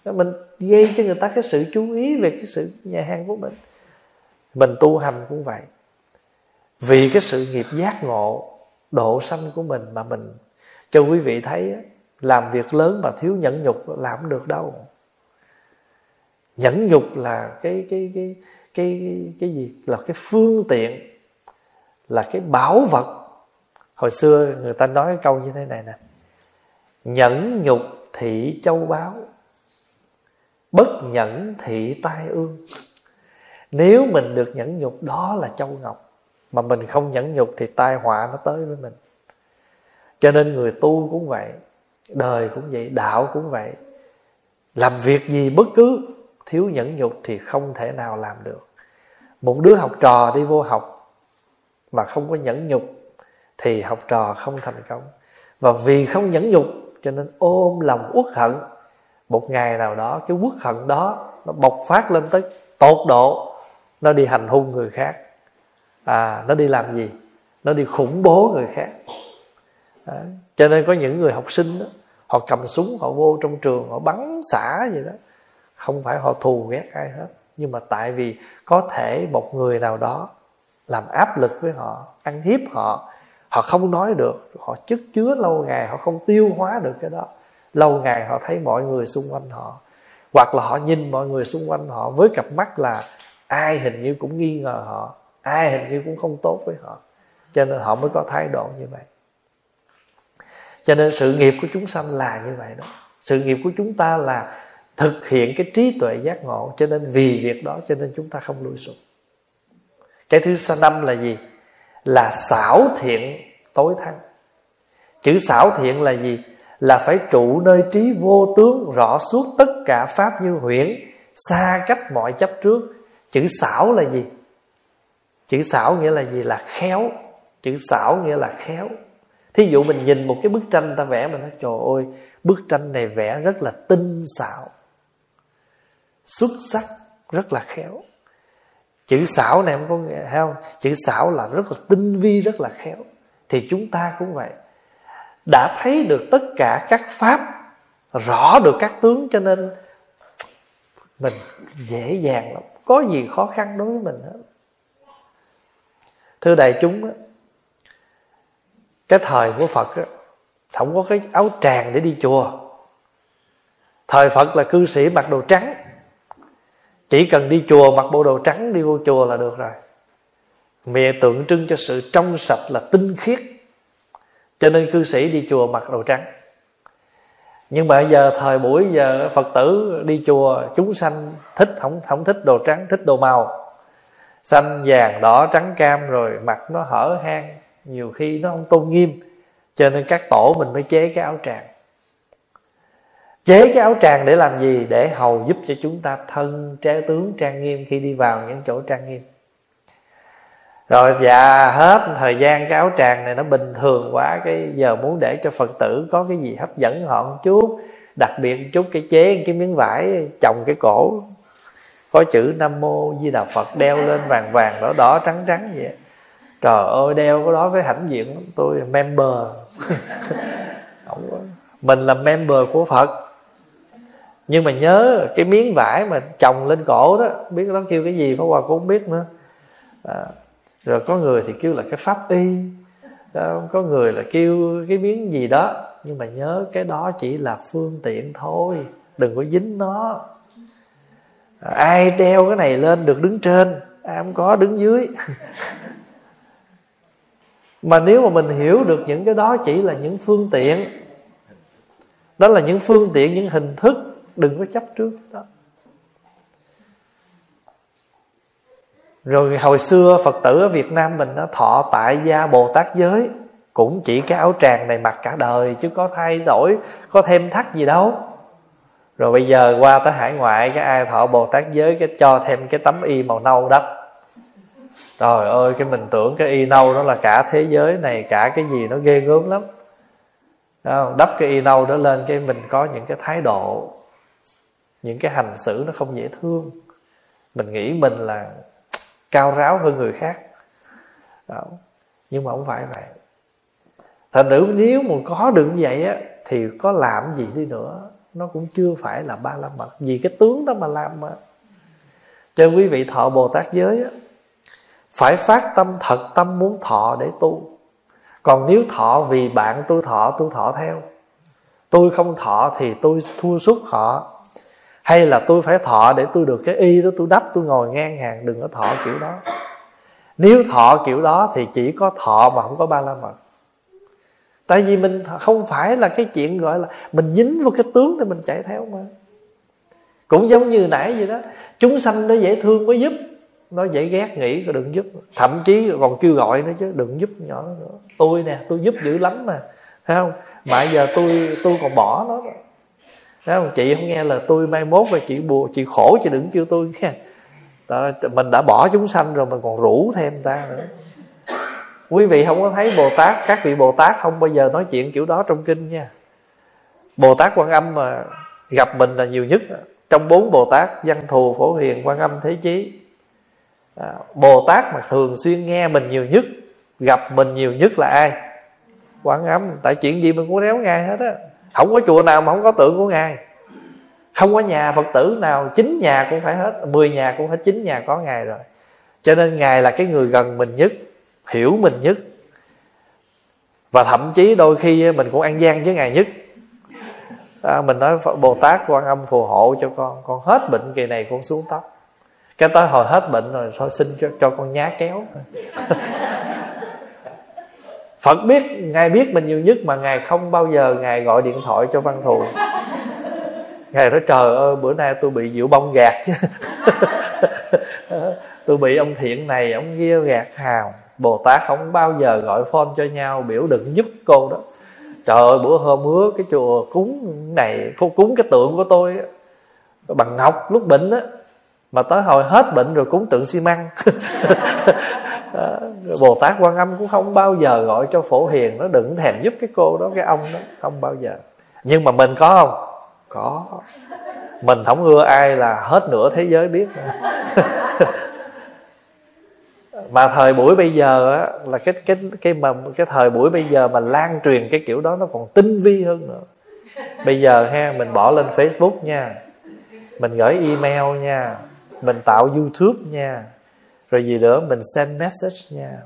mình gây cho người ta cái sự chú ý về cái sự nhà hàng của mình. Mình tu hành cũng vậy. Vì cái sự nghiệp giác ngộ độ sanh của mình mà mình cho quý vị thấy làm việc lớn mà thiếu nhẫn nhục làm không được đâu. Nhẫn nhục là cái cái cái cái cái gì? Là cái phương tiện, là cái bảo vật. Hồi xưa người ta nói cái câu như thế này nè. Nhẫn nhục thị châu báu, bất nhẫn thị tai ương. Nếu mình được nhẫn nhục, đó là châu ngọc. Mà mình không nhẫn nhục thì tai họa nó tới với mình cho nên người tu cũng vậy, đời cũng vậy, đạo cũng vậy. Làm việc gì bất cứ thiếu nhẫn nhục thì không thể nào làm được. Một đứa học trò đi vô học mà không có nhẫn nhục thì học trò không thành công. Và vì không nhẫn nhục cho nên ôm lòng uất hận. Một ngày nào đó, cái uất hận đó nó bộc phát lên tới tột độ. Nó đi hành hung người khác. À nó đi làm gì? Nó đi khủng bố người khác à, cho nên có những người học sinh đó, họ cầm súng họ vô trong trường họ bắn xả gì đó. Không phải họ thù ghét ai hết. Nhưng mà tại vì có thể một người nào đó làm áp lực với họ ăn hiếp họ họ không nói được họ chất chứa lâu ngày họ không tiêu hóa được cái đó. Lâu ngày họ thấy mọi người xung quanh họ. Hoặc là họ nhìn mọi người xung quanh họ với cặp mắt là ai hình như cũng nghi ngờ họ ai hình như cũng không tốt với họ. Cho nên họ mới có thái độ như vậy cho nên sự nghiệp của chúng sanh là như vậy đó. Sự nghiệp của chúng ta là thực hiện cái trí tuệ giác ngộ, cho nên vì việc đó cho nên chúng ta không lùi sụp cái thứ năm là gì? Là xảo thiện tối thắng. Chữ xảo thiện là gì? Là phải trụ nơi trí vô tướng, rõ suốt tất cả pháp như huyễn, xa cách mọi chấp trước. Chữ xảo là gì? Chữ xảo nghĩa là gì? Là khéo. Chữ xảo nghĩa là khéo thí dụ mình nhìn một cái bức tranh, ta vẽ mình nói, trời ơi, bức tranh này vẽ rất là tinh xảo, xuất sắc, rất là khéo. Chữ xảo này em có nghe không? Chữ xảo là rất là tinh vi, rất là khéo. Thì chúng ta cũng vậy. Đã thấy được tất cả các pháp, rõ được các tướng, cho nên mình dễ dàng lắm. Có gì khó khăn đối với mình hết. Thưa đại chúng cái thời của phật không có cái áo tràng để đi chùa. Thời phật là cư sĩ mặc đồ trắng. Chỉ cần đi chùa mặc bộ đồ trắng đi vô chùa là được rồi. Mẹ tượng trưng cho sự trong sạch là tinh khiết. Cho nên cư sĩ đi chùa mặc đồ trắng. Nhưng mà giờ thời buổi giờ phật tử đi chùa, chúng sanh thích, không không thích đồ trắng, thích đồ màu. Xanh vàng, đỏ, trắng, cam, rồi mặt nó hở hang nhiều khi nó không tôn nghiêm cho nên các tổ mình mới chế cái áo tràng. Chế cái áo tràng để làm gì? Để hầu giúp cho chúng ta thân trái tướng trang nghiêm khi đi vào những chỗ trang nghiêm. Rồi dạ hết thời gian cái áo tràng này nó bình thường quá cái giờ muốn để cho phật tử có cái gì hấp dẫn họ một chút đặc biệt một chút cái chế cái miếng vải chồng cái cổ có chữ nam mô di đà phật đeo lên vàng vàng đỏ đỏ trắng trắng vậy trời ơi đeo cái đó với hãnh diện tôi member. Mình là member của phật. Nhưng mà nhớ cái miếng vải mà chồng lên cổ đó biết nó kêu cái gì Pháp Hòa cũng không biết nữa. À, rồi có người thì kêu là cái pháp y. Đó, có người là kêu cái miếng gì đó. Nhưng mà nhớ cái đó chỉ là phương tiện thôi đừng có dính nó. À, ai đeo cái này lên được đứng trên ai không có đứng dưới mà nếu mà mình hiểu được những cái đó chỉ là những phương tiện, đó là những phương tiện, những hình thức, đừng có chấp trước đó. Rồi hồi xưa phật tử ở việt nam mình nó thọ tại gia bồ tát giới, cũng chỉ cái áo tràng này mặc cả đời chứ có thay đổi, có thêm thắt gì đâu. Rồi bây giờ qua tới hải ngoại, cái ai thọ bồ tát giới, cái cho thêm cái tấm y màu nâu đắp trời ơi, cái mình tưởng cái y nâu đó là cả thế giới này, cả cái gì nó ghê gớm lắm. Không? đắp cái y nâu đó lên cái mình có những cái thái độ, những cái hành xử nó không dễ thương. Mình nghĩ mình là cao ráo hơn người khác. Đó. nhưng mà không phải vậy. Thành nữ nếu mà có được như vậy á, thì có làm gì đi nữa. Nó cũng chưa phải là ba la mật. Vì cái tướng đó mà làm mà. Cho quý vị thọ bồ tát giới á phải phát tâm thật tâm muốn thọ để tu. Còn nếu thọ vì bạn, tôi thọ tôi thọ theo. Tôi không thọ thì tôi thua suốt họ. Hay là tôi phải thọ để tôi được cái y đó, tôi đắp, tôi ngồi ngang hàng, đừng có thọ kiểu đó. Nếu thọ kiểu đó thì chỉ có thọ mà không có ba la mật. Tại vì mình không phải là cái chuyện gọi là mình dính vào cái tướng để mình chạy theo mà. Cũng giống như nãy vậy đó, chúng sanh nó dễ thương mới giúp nó dễ ghét nghĩ đừng giúp. Thậm chí còn kêu gọi nữa chứ đừng giúp nhỏ nữa. Tôi nè tôi giúp dữ lắm mà. Thấy không? Mà giờ tôi tôi còn bỏ nó thấy không? Chị không nghe là tôi mai mốt và chị buồn chị khổ chị đừng kêu tôi nghe Đó, mình đã bỏ chúng sanh rồi mình còn rủ thêm ta nữa. Quý vị không có thấy bồ tát các vị bồ tát không bao giờ nói chuyện kiểu đó trong kinh nha. Bồ tát quan âm mà gặp mình là nhiều nhất. Trong bốn bồ tát văn thù phổ hiền quan âm thế chí à, bồ tát mà thường xuyên nghe mình nhiều nhất gặp mình nhiều nhất là ai? Quan âm tại chuyện gì mình cũng đéo ngài hết á. Không có chùa nào mà không có tượng của ngài. Không có nhà phật tử nào chín nhà cũng phải hết mười nhà cũng phải chín nhà có ngài rồi. Cho nên ngài là cái người gần mình nhất hiểu mình nhất. Và thậm chí đôi khi mình cũng ăn gian với ngài nhất. À, mình nói bồ tát quan âm phù hộ cho con con hết bệnh kỳ này con xuống tóc cái tới hồi hết bệnh rồi sao xin cho, cho con nhá kéo? Phật biết Ngài biết mình nhiều nhất Mà Ngài không bao giờ Ngài gọi điện thoại cho văn thù. Ngài nói trời ơi bữa nay tôi bị diệu bông gạt chứ. Tôi bị ông thiện này Ông kia gạt hào. Bồ Tát không bao giờ gọi phone cho nhau Biểu đừng giúp cô đó. Trời ơi bữa hôm hứa cái chùa cúng này Cúng cái tượng của tôi Bằng ngọc lúc bệnh á mà tới hồi hết bệnh rồi cúng tượng xi măng. Bồ Tát Quan Âm cũng không bao giờ gọi cho phổ hiền Nó đừng thèm giúp cái cô đó Cái ông đó không bao giờ. Nhưng mà mình có không? Có. Mình không ưa ai là hết nửa thế giới biết. Mà thời buổi bây giờ á, là cái cái cái mà cái thời buổi bây giờ mà lan truyền cái kiểu đó nó còn tinh vi hơn nữa. Bây giờ ha mình bỏ lên Facebook nha. Mình gửi email nha mình tạo YouTube nha. Rồi gì nữa? Mình send message nha.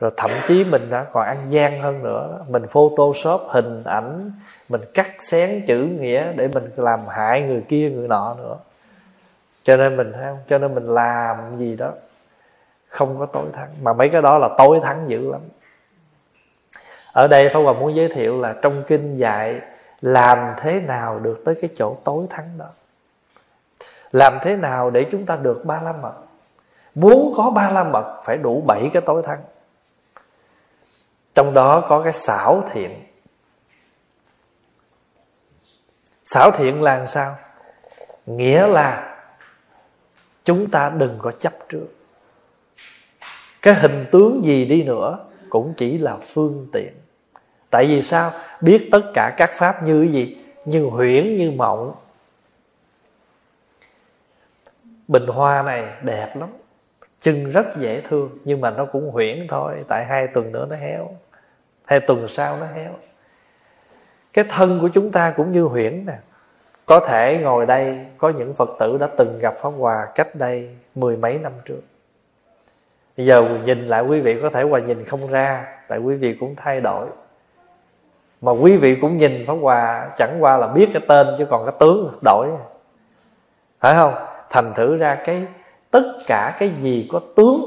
Rồi thậm chí mình đã còn ăn gian hơn nữa. Mình photoshop hình ảnh, mình cắt xén chữ nghĩa để mình làm hại người kia, người nọ nữa. Cho nên mình, thấy không? Cho nên mình làm gì đó không có tối thắng. Mà mấy cái đó là tối thắng dữ lắm. Ở đây Pháp Hòa muốn giới thiệu là trong kinh dạy, làm thế nào được tới cái chỗ tối thắng đó? Làm thế nào để chúng ta được ba la mật? Muốn có ba la mật, phải đủ bảy cái tối thắng. Trong đó có cái xảo thiện. Xảo thiện là sao? Nghĩa là chúng ta đừng có chấp trước. Cái hình tướng gì đi nữa cũng chỉ là phương tiện. Tại vì sao? Biết tất cả các pháp như gì? Như huyễn, như mộng bình hoa này đẹp lắm. Chân rất dễ thương, nhưng mà nó cũng huyễn thôi. Tại hai tuần nữa nó héo. Hai tuần sau nó héo. Cái thân của chúng ta cũng như huyễn nè. Có thể ngồi đây, có những phật tử đã từng gặp pháp hòa cách đây mười mấy năm trước. Bây giờ nhìn lại quý vị có thể hòa nhìn không ra, tại quý vị cũng thay đổi. Mà quý vị cũng nhìn pháp hòa chẳng qua là biết cái tên chứ còn cái tướng đổi. Phải không? Thành thử ra cái, tất cả cái gì có tướng,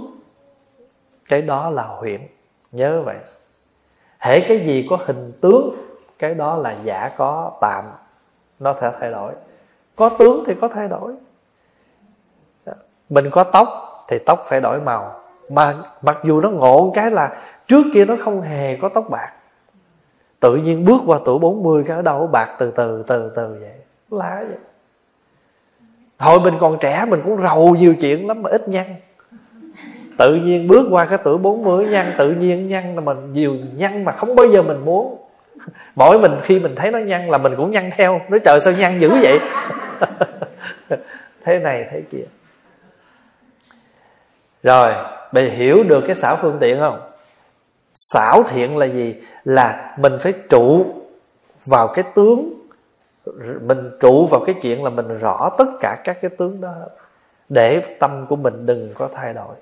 cái đó là huyễn nhớ vậy. Hễ cái gì có hình tướng, cái đó là giả có tạm. Nó sẽ thay đổi. Có tướng thì có thay đổi. Mình có tóc thì tóc phải đổi màu. Mà mặc dù nó ngộ cái là trước kia nó không hề có tóc bạc. Tự nhiên bước qua tuổi 40 cái ở đâu, bạc từ từ từ từ vậy. Lá vậy thôi mình còn trẻ, mình cũng rầu nhiều chuyện lắm mà ít nhăn. Tự nhiên bước qua cái tuổi 40 nhăn, tự nhiên nhăn là mình nhiều nhăn mà không bao giờ mình muốn. Mỗi mình khi mình thấy nó nhăn là mình cũng nhăn theo. Nói trời, sao nhăn dữ vậy? Thế này, thế kia. Rồi bây hiểu được cái xảo phương tiện không? Xảo thiện là gì? Là mình phải trụ vào cái tướng mình trụ vào cái chuyện là mình rõ tất cả các cái tướng đó để tâm của mình đừng có thay đổi.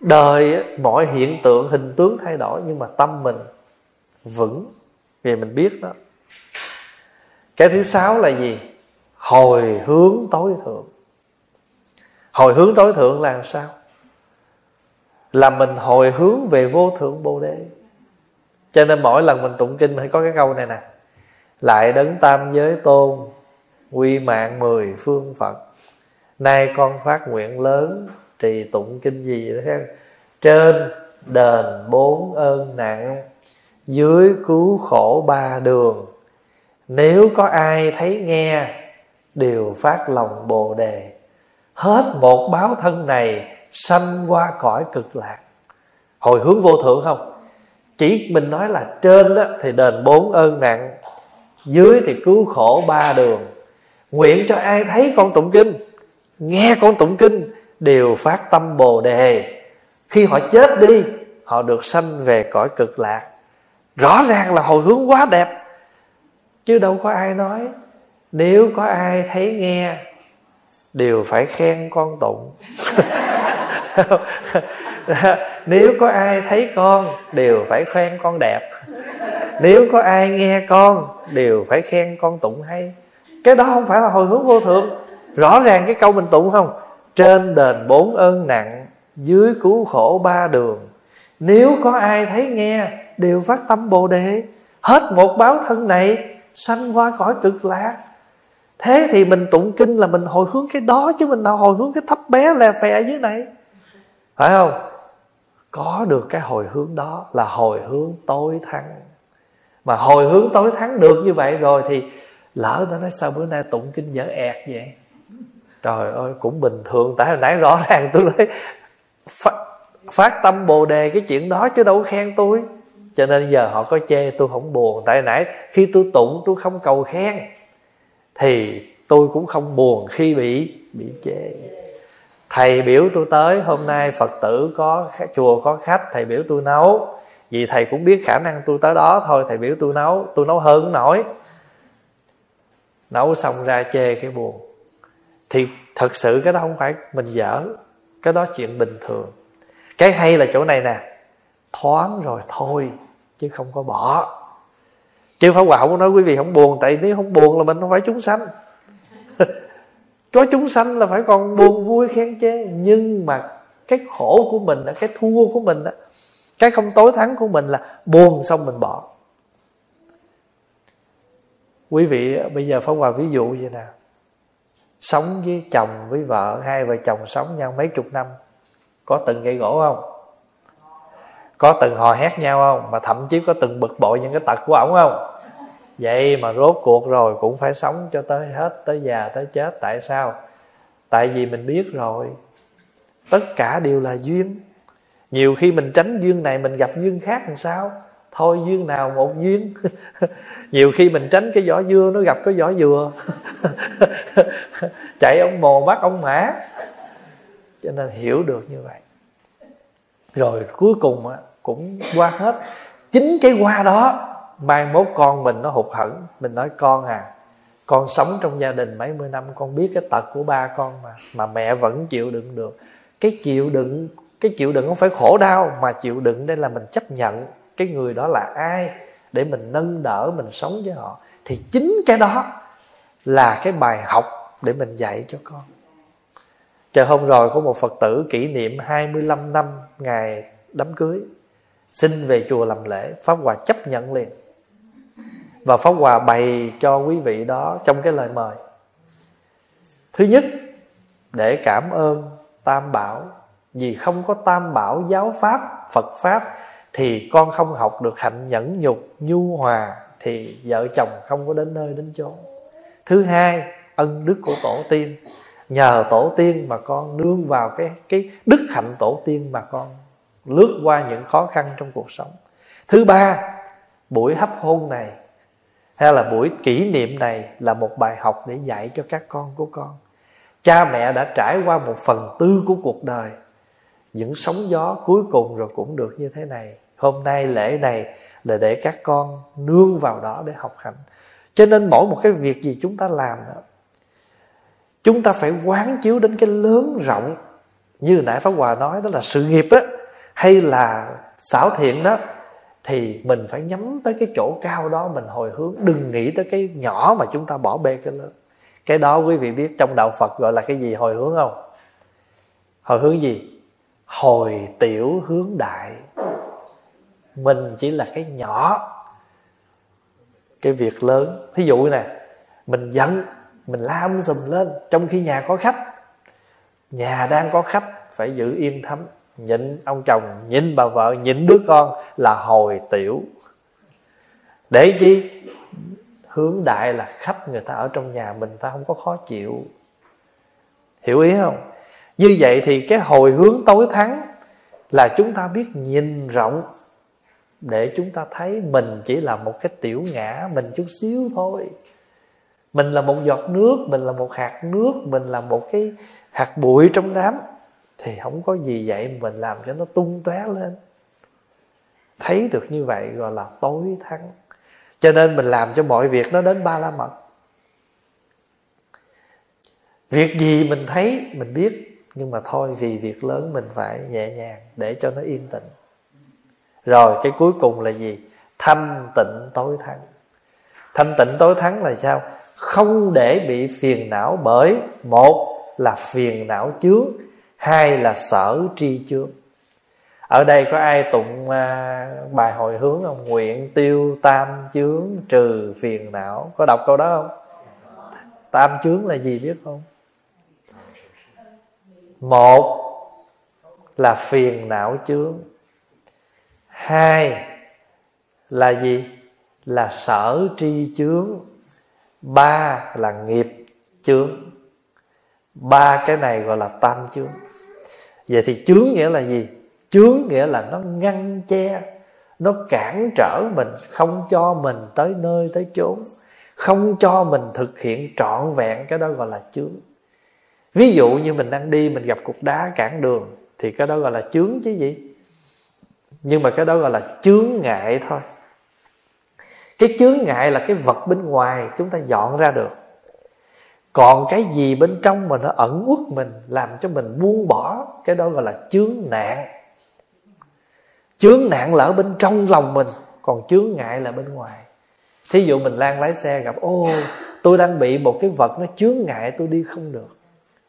Đời mọi hiện tượng, hình tướng thay đổi, nhưng mà tâm mình vững. Vì mình biết đó. Cái thứ sáu là gì? Hồi hướng tối thượng. Hồi hướng tối thượng là sao? Là mình hồi hướng về vô thượng bồ đề. Cho nên mỗi lần mình tụng kinh phải có cái câu này nè lại đấng tam giới tôn, quy mạng mười phương phật. Nay con phát nguyện lớn, trì tụng kinh gì đó trên đền bốn ơn nặng, dưới cứu khổ ba đường. Nếu có ai thấy nghe, đều phát lòng bồ đề. Hết một báo thân này, sanh qua cõi cực lạc. Hồi hướng vô thượng không? Chỉ mình nói là trên đó, thì đền bốn ơn nặng dưới thì cứu khổ ba đường. Nguyện cho ai thấy con tụng kinh, nghe con tụng kinh, đều phát tâm bồ đề. Khi họ chết đi, họ được sanh về cõi cực lạc. Rõ ràng là hồi hướng quá đẹp. Chứ đâu có ai nói, nếu có ai thấy nghe, đều phải khen con tụng. Nếu có ai thấy con, đều phải khen con đẹp nếu có ai nghe con, đều phải khen con tụng hay. Cái đó không phải là hồi hướng vô thượng. Rõ ràng cái câu mình tụng không? Trên đền bốn ơn nặng, dưới cứu khổ ba đường. Nếu có ai thấy nghe, đều phát tâm bồ đề. Hết một báo thân này, sanh qua cõi cực lạc. Thế thì mình tụng kinh là mình hồi hướng cái đó, chứ mình nào hồi hướng cái thấp bé lè phè dưới này. Phải không? Có được cái hồi hướng đó là hồi hướng tối thắng mà hồi hướng tối thắng được như vậy rồi thì lỡ nó nói sao bữa nay tụng kinh dở ẹt vậy? Trời ơi cũng bình thường. Tại hồi nãy rõ ràng tôi nói phát, phát tâm bồ đề cái chuyện đó chứ đâu khen tôi. Cho nên giờ họ có chê tôi không buồn. Tại nãy khi tôi tụng tôi không cầu khen. Thì tôi cũng không buồn khi bị bị chê. Thầy biểu tôi tới hôm nay phật tử có chùa có khách thầy biểu tôi nấu vì thầy cũng biết khả năng tôi tới đó thôi thầy biểu tôi nấu tôi nấu hơn nổi. Nấu xong ra chê cái buồn. Thì thật sự cái đó không phải mình dở cái đó chuyện bình thường. Cái hay là chỗ này nè thoáng rồi thôi chứ không có bỏ. Chứ pháp hòa không có nói quý vị không buồn tại nếu không buồn là mình không phải chúng sanh. Có chúng sanh là phải còn buồn vui khen chê. Nhưng mà cái khổ của mình cái thua của mình đó, cái không tối thắng của mình là buồn xong mình bỏ. Quý vị, bây giờ pháp hòa ví dụ vậy nè. Sống với chồng, với vợ, hai vợ chồng sống nhau mấy chục năm, có từng gây gỗ không? Có từng hò hét nhau không? Mà thậm chí có từng bực bội những cái tật của ổng không? Vậy mà rốt cuộc rồi cũng phải sống cho tới hết, tới già, tới chết. Tại sao? Tại vì mình biết rồi. Tất cả đều là duyên nhiều khi mình tránh duyên này, mình gặp duyên khác làm sao? Thôi, duyên nào một duyên? Nhiều khi mình tránh cái vỏ dưa, nó gặp cái vỏ dừa. Chạy ông mồ bắt ông mã. Cho nên hiểu được như vậy. Rồi cuối cùng cũng qua hết. Chính cái qua đó, mai mốt con mình nó hụt hẫng. Mình nói, con à con sống trong gia đình mấy mươi năm, con biết cái tật của ba con mà mà mẹ vẫn chịu đựng được. Cái chịu đựng cái chịu đựng không phải khổ đau, mà chịu đựng đây là mình chấp nhận cái người đó là ai, để mình nâng đỡ, mình sống với họ. Thì chính cái đó là cái bài học để mình dạy cho con. Trời hôm rồi có một phật tử kỷ niệm 25 năm ngày đám cưới, xin về chùa làm lễ, pháp hòa chấp nhận liền. Và pháp hòa bày cho quý vị đó trong cái lời mời. Thứ nhất, để cảm ơn tam bảo vì không có tam bảo giáo pháp, phật pháp, thì con không học được hạnh nhẫn nhục, nhu hòa, thì vợ chồng không có đến nơi đến chốn. Thứ hai, ân đức của tổ tiên. Nhờ tổ tiên mà con nương vào cái cái đức hạnh tổ tiên mà con lướt qua những khó khăn trong cuộc sống. Thứ ba, buổi hấp hôn này, hay là buổi kỷ niệm này là một bài học để dạy cho các con của con. Cha mẹ đã trải qua một phần tư của cuộc đời những sóng gió cuối cùng rồi cũng được như thế này. Hôm nay lễ này là để các con nương vào đó để học hành. Cho nên mỗi một cái việc gì chúng ta làm đó chúng ta phải quán chiếu đến cái lớn rộng. Như nãy pháp hòa nói, đó là sự nghiệp á, hay là xảo thiện đó, thì mình phải nhắm tới cái chỗ cao đó, mình hồi hướng. Đừng nghĩ tới cái nhỏ mà chúng ta bỏ bê cái lớn. Cái đó quý vị biết trong đạo phật gọi là cái gì hồi hướng không? Hồi hướng gì? Hồi tiểu hướng đại. Mình chỉ là cái nhỏ. Cái việc lớn. Ví dụ nè, mình giận, mình la um sùm lên, trong khi nhà có khách. Nhà đang có khách, phải giữ yên thấm. Nhịn ông chồng, nhịn bà vợ, nhịn đứa con là hồi tiểu. Để chi? Hướng đại là khách người ta ở trong nhà mình, ta không có khó chịu. Hiểu ý không? Như vậy thì cái hồi hướng tối thắng là chúng ta biết nhìn rộng để chúng ta thấy mình chỉ là một cái tiểu ngã mình chút xíu thôi. Mình là một giọt nước, mình là một hạt nước, mình là một cái hạt bụi trong đám. Thì không có gì vậy mình làm cho nó tung tóe lên. Thấy được như vậy gọi là tối thắng. Cho nên mình làm cho mọi việc nó đến ba la mật. Việc gì mình thấy, mình biết nhưng mà thôi vì việc lớn mình phải nhẹ nhàng để cho nó yên tĩnh. Rồi cái cuối cùng là gì? Thanh tịnh tối thắng. Thanh tịnh tối thắng là sao? Không để bị phiền não bởi một là phiền não chướng hai là sở tri chướng. Ở đây có ai tụng à, bài hồi hướng không? Nguyện tiêu tam chướng trừ phiền não. Có đọc câu đó không? Tam chướng là gì biết không? Một là phiền não chướng. Hai là gì? Là sở tri chướng. Ba là nghiệp chướng. Ba cái này gọi là tam chướng. Vậy thì chướng nghĩa là gì? Chướng nghĩa là nó ngăn che, nó cản trở mình, không cho mình tới nơi tới chốn, không cho mình thực hiện trọn vẹn cái đó gọi là chướng ví dụ như mình đang đi, mình gặp cục đá cản đường, thì cái đó gọi là chướng chứ gì? Nhưng mà cái đó gọi là chướng ngại thôi. Cái chướng ngại là cái vật bên ngoài chúng ta dọn ra được. Còn cái gì bên trong mà nó ẩn uất mình, làm cho mình buông bỏ, cái đó gọi là chướng nạn. Chướng nạn là ở bên trong lòng mình, còn chướng ngại là bên ngoài. Thí dụ mình đang lái xe gặp, ô, tôi đang bị một cái vật nó chướng ngại, tôi đi không được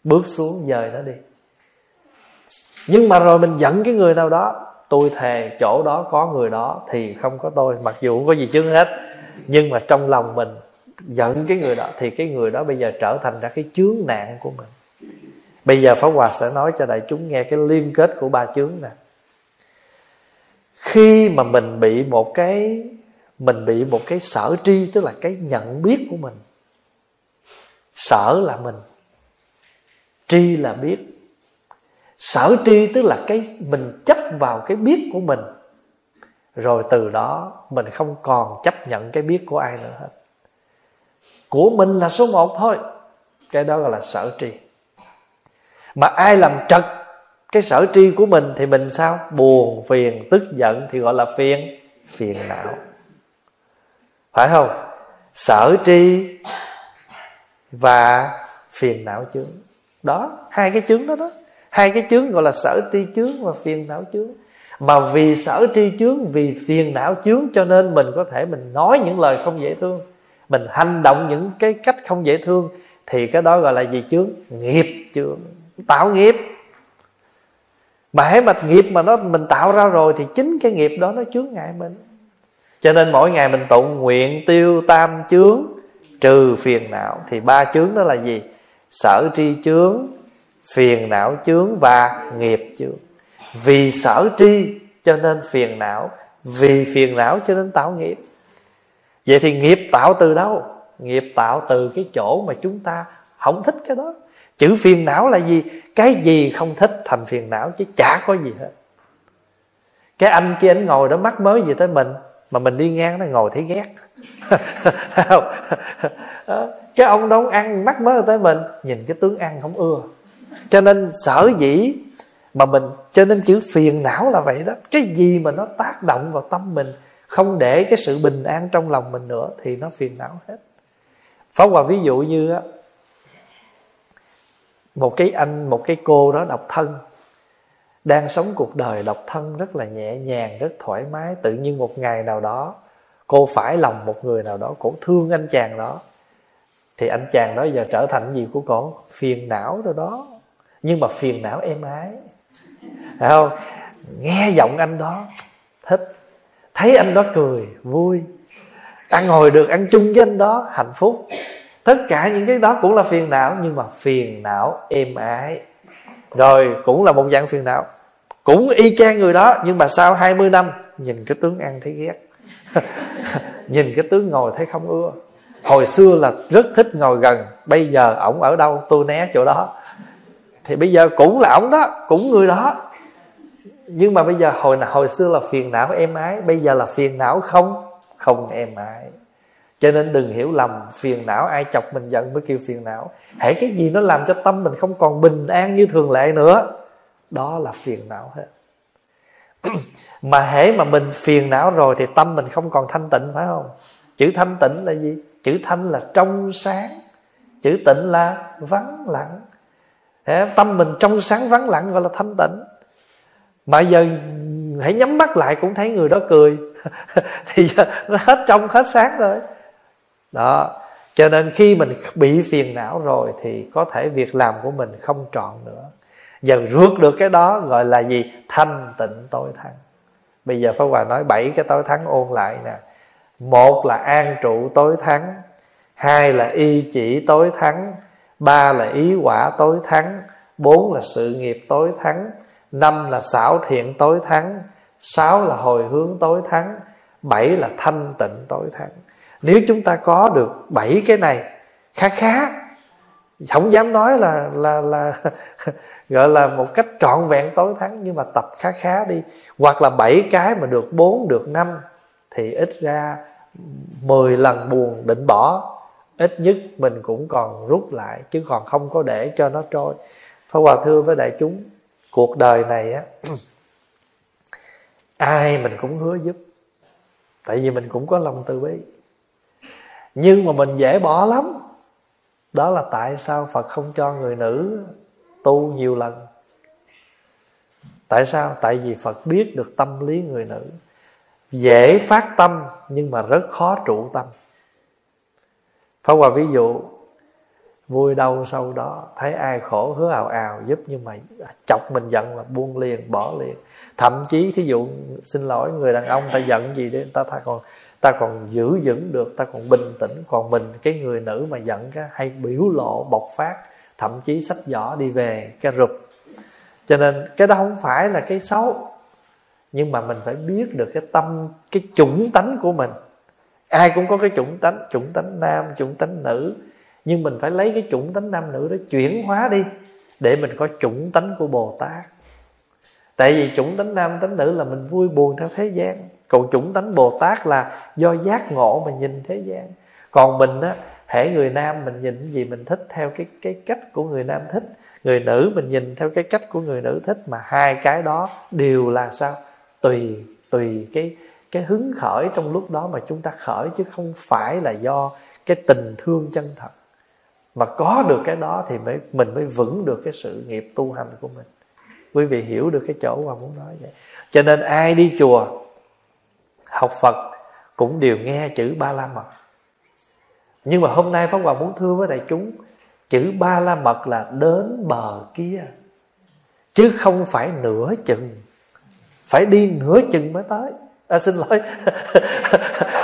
bước xuống dời nó đi. Nhưng mà rồi mình giận cái người nào đó, tôi thề chỗ đó có người đó thì không có tôi, mặc dù không có gì chướng hết. Nhưng mà trong lòng mình giận cái người đó thì cái người đó bây giờ trở thành ra cái chướng nạn của mình. Bây giờ pháp hòa sẽ nói cho đại chúng nghe cái liên kết của ba chướng nè. Khi mà mình bị một cái, mình bị một cái sở tri, tức là cái nhận biết của mình, sở là mình tri là biết. Sở tri tức là cái mình chấp vào cái biết của mình. Rồi từ đó mình không còn chấp nhận cái biết của ai nữa hết. Của mình là số một thôi. Cái đó gọi là sở tri. Mà ai làm trật cái sở tri của mình thì mình sao? Buồn, phiền, tức giận thì gọi là phiền phiền não. Phải không? Sở tri và phiền não chướng đó, hai cái chướng đó đó. Hai cái chướng gọi là sở tri chướng và phiền não chướng. Mà vì sở tri chướng, vì phiền não chướng cho nên mình có thể mình nói những lời không dễ thương. Mình hành động những cái cách không dễ thương thì cái đó gọi là gì chướng? Nghiệp chướng. Tạo nghiệp. Mà hãy mà nghiệp mà nó mình tạo ra rồi thì chính cái nghiệp đó nó chướng ngại mình. Cho nên mỗi ngày mình tụng nguyện tiêu tam chướng, trừ phiền não. Thì ba chướng đó là gì? Sở tri chướng, phiền não chướng và nghiệp chướng. Vì sở tri cho nên phiền não, vì phiền não cho nên tạo nghiệp. Vậy thì nghiệp tạo từ đâu? Nghiệp tạo từ cái chỗ mà chúng ta không thích cái đó. Chữ phiền não là gì? Cái gì không thích thành phiền não chứ chả có gì hết. Cái anh kia anh ngồi đó mắc mới gì tới mình, mà mình đi ngang nó ngồi thấy ghét. cái ông đón ăn mắc mới tới mình, nhìn cái tướng ăn không ưa. Cho nên sở dĩ mà mình, cho nên chữ phiền não là vậy đó. Cái gì mà nó tác động vào tâm mình, không để cái sự bình an trong lòng mình nữa, thì nó phiền não hết. Phó hòa ví dụ như á, một cái anh, một cái cô đó độc thân, đang sống cuộc đời độc thân rất là nhẹ nhàng, rất thoải mái. Tự nhiên một ngày nào đó, cô phải lòng một người nào đó, cổ thương anh chàng đó thì anh chàng đó giờ trở thành gì của cổ phiền não rồi đó. Nhưng mà phiền não êm ái phải không? Nghe giọng anh đó, thích. Thấy anh đó cười, vui. Ăn ngồi được ăn chung với anh đó, hạnh phúc. Tất cả những cái đó cũng là phiền não, nhưng mà phiền não êm ái rồi, cũng là một dạng phiền não. Cũng y chang người đó, nhưng mà sau 20 năm, nhìn cái tướng ăn thấy ghét. Nhìn cái tướng ngồi thấy không ưa hồi xưa là rất thích ngồi gần, bây giờ ổng ở đâu, tôi né chỗ đó. Thì bây giờ cũng là ổng đó, cũng người đó. Nhưng mà bây giờ hồi hồi xưa là phiền não êm ái, bây giờ là phiền não không? Không êm ái. Cho nên đừng hiểu lầm, phiền não ai chọc mình giận mới kêu phiền não. Hãy cái gì nó làm cho tâm mình không còn bình an như thường lệ nữa, đó là phiền não hết. Mà hễ mà mình phiền não rồi thì tâm mình không còn thanh tịnh, phải không? Chữ thanh tịnh là gì? Chữ thanh là trong sáng, chữ tịnh là vắng lặng. Tâm mình trong sáng vắng lặng gọi là thanh tịnh. Mà giờ hãy nhắm mắt lại cũng thấy người đó cười. Thì nó hết trong hết sáng rồi. Đó. Cho nên khi mình bị phiền não rồi thì có thể việc làm của mình không trọn nữa. Dần rước được cái đó gọi là gì? Thanh tịnh tối thắng. Bây giờ pháp hòa nói bảy cái tối thắng ôn lại nè một là an trụ tối thắng, hai là y chỉ tối thắng, ba là ý quả tối thắng, bốn là sự nghiệp tối thắng, năm là xảo thiện tối thắng, sáu là hồi hướng tối thắng, bảy là thanh tịnh tối thắng. Nếu chúng ta có được bảy cái này khá khá. Không dám nói là là là gọi là một cách trọn vẹn tối thắng, nhưng mà tập khá khá đi. Hoặc là bảy cái mà được bốn, được năm, thì ít ra 10 lần buồn định bỏ, ít nhất mình cũng còn rút lại, chứ còn không có để cho nó trôi. Pháp Hòa thưa với đại chúng, cuộc đời này á, ai mình cũng hứa giúp, tại vì mình cũng có lòng từ bi. Nhưng mà mình dễ bỏ lắm. Đó là tại sao phật không cho người nữ tu nhiều lần. Tại sao? Tại vì phật biết được tâm lý người nữ dễ phát tâm nhưng mà rất khó trụ tâm. Pháp Hòa ví dụ vui đâu sau đó thấy ai khổ hứa ào ào giúp nhưng mà chọc mình giận là buông liền bỏ liền. Thậm chí thí dụ xin lỗi người đàn ông ta giận gì đấy ta, ta còn ta còn giữ vững được ta còn bình tĩnh. Còn mình cái người nữ mà giận cái hay biểu lộ bộc phát thậm chí sách giỏ đi về cái rụp. Cho nên cái đó không phải là cái xấu nhưng mà mình phải biết được cái tâm, cái chủng tánh của mình. Ai cũng có cái chủng tánh chủng tánh nam, chủng tánh nữ. Nhưng mình phải lấy cái chủng tánh nam nữ đó chuyển hóa đi, để mình có chủng tánh của bồ tát. Tại vì chủng tánh nam, tánh nữ là mình vui buồn theo thế gian. Còn chủng tánh bồ tát là do giác ngộ mà nhìn thế gian. Còn mình á, hễ người nam mình nhìn gì mình thích theo cái cái cách của người nam thích. Người nữ mình nhìn theo cái cách của người nữ thích mà hai cái đó đều là sao? Tùy tùy cái cái hứng khởi trong lúc đó mà chúng ta khởi, chứ không phải là do cái tình thương chân thật. Mà có được cái đó thì mới, mình mới vững được cái sự nghiệp tu hành của mình. Quý vị hiểu được cái chỗ mà muốn nói vậy. Cho nên ai đi chùa, học phật cũng đều nghe chữ ba la mật. Nhưng mà hôm nay pháp hòa muốn thưa với đại chúng, chữ ba la mật là đến bờ kia, chứ không phải nửa chừng phải đi nửa chừng mới tới. À, xin lỗi.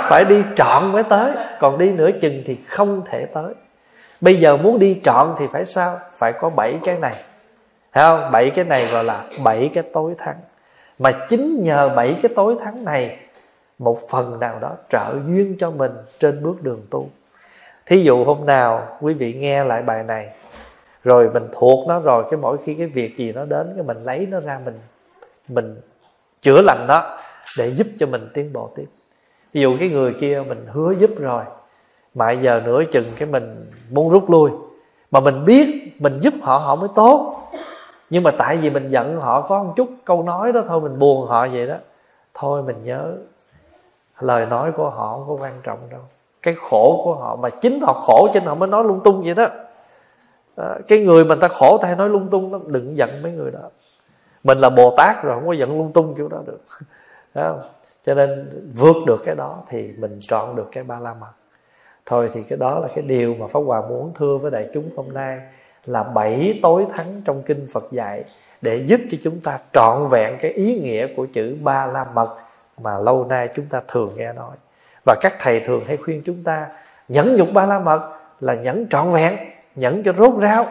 Phải đi trọn mới tới. Còn đi nửa chừng thì không thể tới. Bây giờ muốn đi trọn thì phải sao? Phải có bảy cái này. Thấy không? Bảy cái này gọi là bảy cái tối thắng. Mà chính nhờ bảy cái tối thắng này một phần nào đó trợ duyên cho mình trên bước đường tu. Thí dụ hôm nào quý vị nghe lại bài này rồi mình thuộc nó rồi cái mỗi khi cái việc gì nó đến cái mình lấy nó ra mình mình chữa lành đó để giúp cho mình tiến bộ tiếp. Ví dụ cái người kia mình hứa giúp rồi mà giờ nửa chừng cái mình muốn rút lui mà mình biết mình giúp họ họ mới tốt. Nhưng mà tại vì mình giận họ có một chút câu nói đó thôi mình buồn họ vậy đó. Thôi mình nhớ lời nói của họ không có quan trọng đâu. Cái khổ của họ mà chính họ khổ cho nên họ mới nói lung tung vậy đó. À, cái người mà ta khổ ta hay nói lung tung lắm. Đừng giận mấy người đó mình là bồ tát rồi, không có giận lung tung kiểu đó được. Không? cho nên vượt được cái đó thì mình chọn được cái ba la mật thôi thì cái đó là cái điều mà pháp hòa muốn thưa với đại chúng hôm nay là bảy tối thắng trong kinh phật dạy để giúp cho chúng ta trọn vẹn cái ý nghĩa của chữ ba la mật mà lâu nay chúng ta thường nghe nói. Và các thầy thường hay khuyên chúng ta nhẫn nhục ba la mật là nhẫn trọn vẹn, nhẫn cho rốt ráo.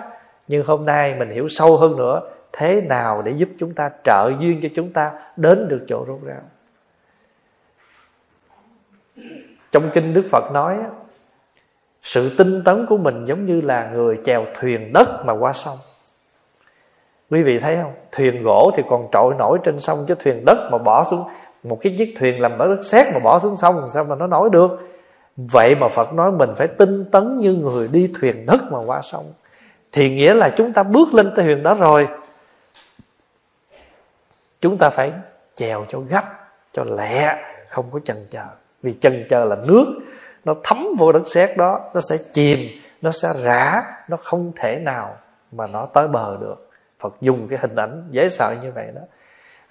Nhưng hôm nay mình hiểu sâu hơn nữa thế nào để giúp chúng ta, trợ duyên cho chúng ta đến được chỗ rốt ráo. Trong kinh đức phật nói sự tinh tấn của mình giống như là người chèo thuyền đất mà qua sông. Quý vị thấy không? Thuyền gỗ thì còn trội nổi trên sông, chứ thuyền đất mà bỏ xuống, một cái chiếc thuyền làm ở đất sét mà bỏ xuống sông làm sao mà nó nổi được? Vậy mà phật nói mình phải tinh tấn như người đi thuyền đất mà qua sông. Thì nghĩa là chúng ta bước lên tới thuyền đó rồi chúng ta phải chèo cho gấp, cho lẹ, không có chần chờ. Vì chần chờ là nước, nó thấm vô đất sét đó, nó sẽ chìm, nó sẽ rã, nó không thể nào mà nó tới bờ được. Phật dùng cái hình ảnh dễ sợ như vậy đó.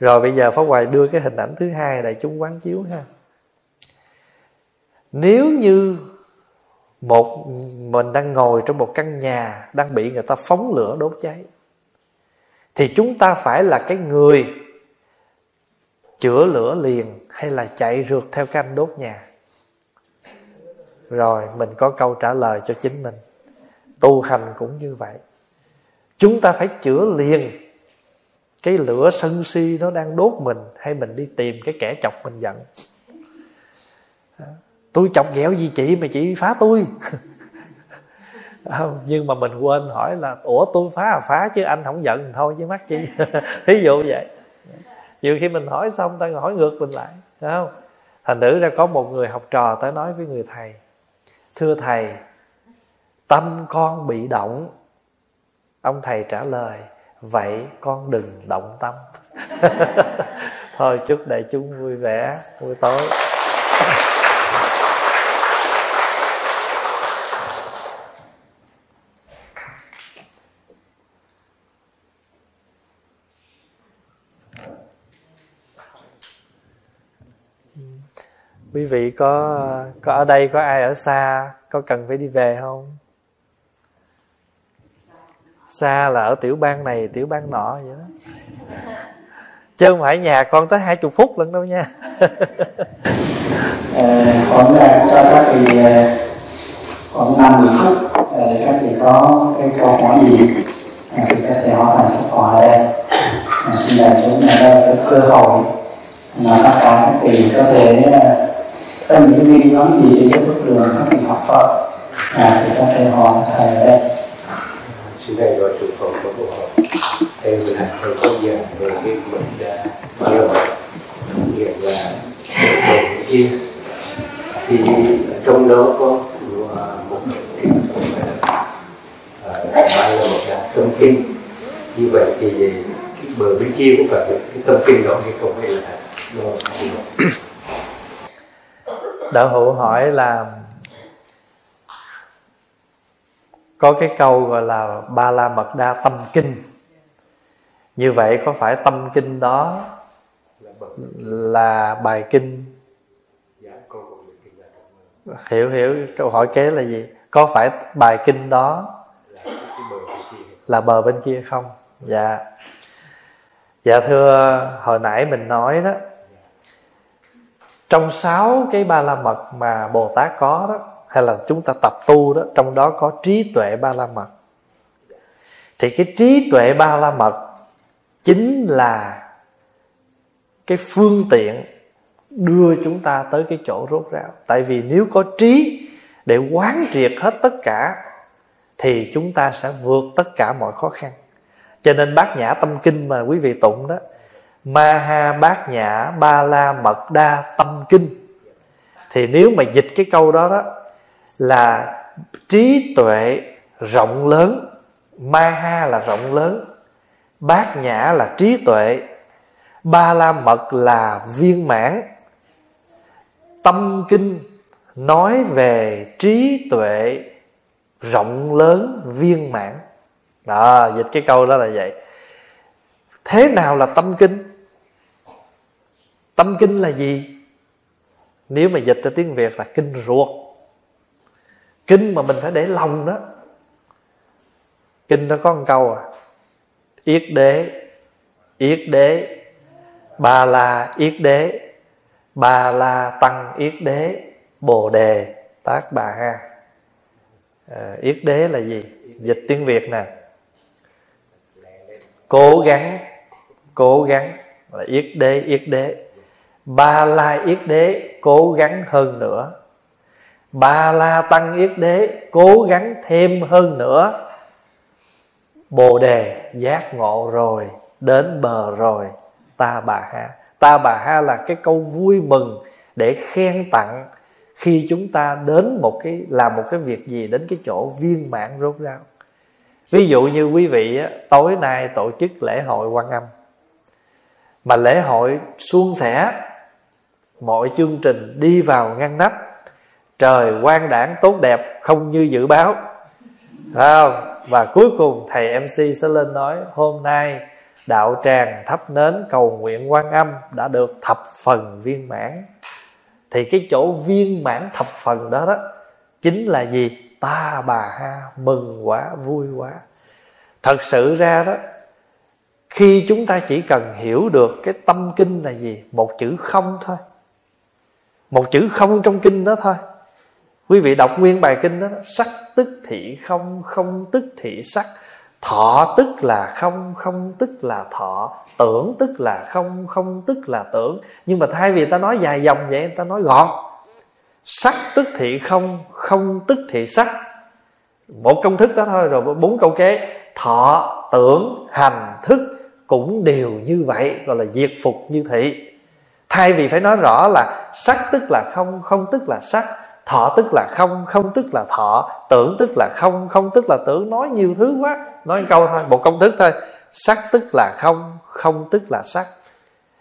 Rồi bây giờ pháp hoài đưa cái hình ảnh thứ hai đại chúng quán chiếu ha. Nếu như một, mình đang ngồi trong một căn nhà đang bị người ta phóng lửa đốt cháy, thì chúng ta phải là cái người chữa lửa liền hay là chạy rượt theo canh đốt nhà? Rồi, mình có câu trả lời cho chính mình. Tu hành cũng như vậy. Chúng ta phải chữa liền. Cái lửa sân si nó đang đốt mình hay mình đi tìm cái kẻ chọc mình giận? Tôi chọc ghẹo gì chị mà chị phá tôi? Nhưng mà mình quên hỏi là, ủa, tôi phá à phá chứ, anh không giận thôi chứ mắc chi thí dụ vậy nhiều khi mình hỏi xong ta hỏi ngược mình lại phải không? Thành nữ ra có một người học trò tới nói với người thầy, thưa thầy, tâm con bị động. Ông thầy trả lời, vậy con đừng động tâm. Thôi chúc đại chúng vui vẻ buổi tối. Quý vị có có ở đây có ai ở xa, có cần phải đi về không? Xa là ở tiểu bang này, tiểu bang nọ vậy đó. Chứ không phải nhà con tới hai chục phút lận đâu nha. Ờ, còn là cho các vị ờ, khoảng năm mười phút ờ, để các vị có cái câu hỏi gì thì các thầy hỏi thành Phật hòa đây. Xin là chúng ta đây cái cơ hội mà tất cả các vị có thể có những nghi nhóm gì để bước đường các vị học Phật à, thì có thể họ thầy đây. Xin thầy gọi trụ phòng của bộ học. Thầy vừa nãy thầy có giảng về cái mình đã bao lâu hiện là kia. Thì trong đó có một cái à, ba là một là tâm kinh như vậy thì cái bờ bên kia cũng phải cái tâm kinh đó hay không hay là do đạo hữu hỏi là có cái câu gọi là ba la mật đa tâm kinh. Như vậy có phải tâm kinh đó là bài kinh? Hiểu hiểu. Câu hỏi kế là gì? Có phải bài kinh đó là bờ bên kia không? Dạ. Dạ thưa, hồi nãy mình nói đó trong sáu cái ba la mật mà bồ tát có đó, hay là chúng ta tập tu đó, trong đó có trí tuệ ba la mật. Thì cái trí tuệ ba la mật chính là cái phương tiện đưa chúng ta tới cái chỗ rốt ráo. Tại vì nếu có trí để quán triệt hết tất cả, thì chúng ta sẽ vượt tất cả mọi khó khăn. Cho nên bát nhã tâm kinh mà quý vị tụng đó ma ha bát nhã ba la mật đa tâm kinh. Thì nếu mà dịch cái câu đó đó, là trí tuệ rộng lớn ma ha là rộng lớn bát nhã là trí tuệ ba la mật là viên mãn. Tâm kinh nói về trí tuệ rộng lớn, viên mãn. Đó, dịch cái câu đó là vậy. Thế nào là tâm kinh? Tâm kinh là gì? Nếu mà dịch ra tiếng việt là kinh ruột. Kinh mà mình phải để lòng đó. Kinh nó có một câu à yết đế yết đế bà la yết đế bà la tăng yết đế bồ đề tác bà ha. À, yết đế là gì? Dịch tiếng việt nè. Cố gắng cố gắng là yết đế yết đế ba la yết đế cố gắng hơn nữa. Ba la tăng yết đế cố gắng thêm hơn nữa. Bồ đề giác ngộ rồi, đến bờ rồi. Ta bà ha, ta bà ha là cái câu vui mừng để khen tặng khi chúng ta đến một cái, làm một cái việc gì đến cái chỗ viên mãn rốt ráo. Ví dụ như quý vị tối nay tổ chức lễ hội quan âm. Mà lễ hội suôn sẻ mọi chương trình đi vào ngăn nắp. Trời quang đảng tốt đẹp, không như dự báo. Không? và cuối cùng, thầy mc sẽ lên nói, hôm nay đạo tràng thắp nến cầu nguyện quan âm đã được thập phần viên mãn. Thì cái chỗ viên mãn thập phần đó đó, chính là gì? Ta bà ha, mừng quá, vui quá. Thật sự ra đó, khi chúng ta chỉ cần hiểu được cái tâm kinh là gì? Một chữ không thôi một chữ không trong kinh đó thôi. Quý vị đọc nguyên bài kinh đó sắc tức thị không không tức thị sắc. Thọ tức là không không tức là thọ. Tưởng tức là không không tức là tưởng. Nhưng mà thay vì ta nói dài dòng vậy, ta nói gọn. Sắc tức thị không không tức thị sắc. Một công thức đó thôi, rồi bốn câu kế. Thọ, tưởng, hành, thức cũng đều như vậy, gọi là diệt phục như thị thay vì phải nói rõ là sắc tức là không không tức là sắc, thọ tức là không không tức là thọ, tưởng tức là không không tức là tưởng, nói nhiều thứ quá, nói một câu thôi, một công thức thôi. Sắc tức là không không tức là sắc.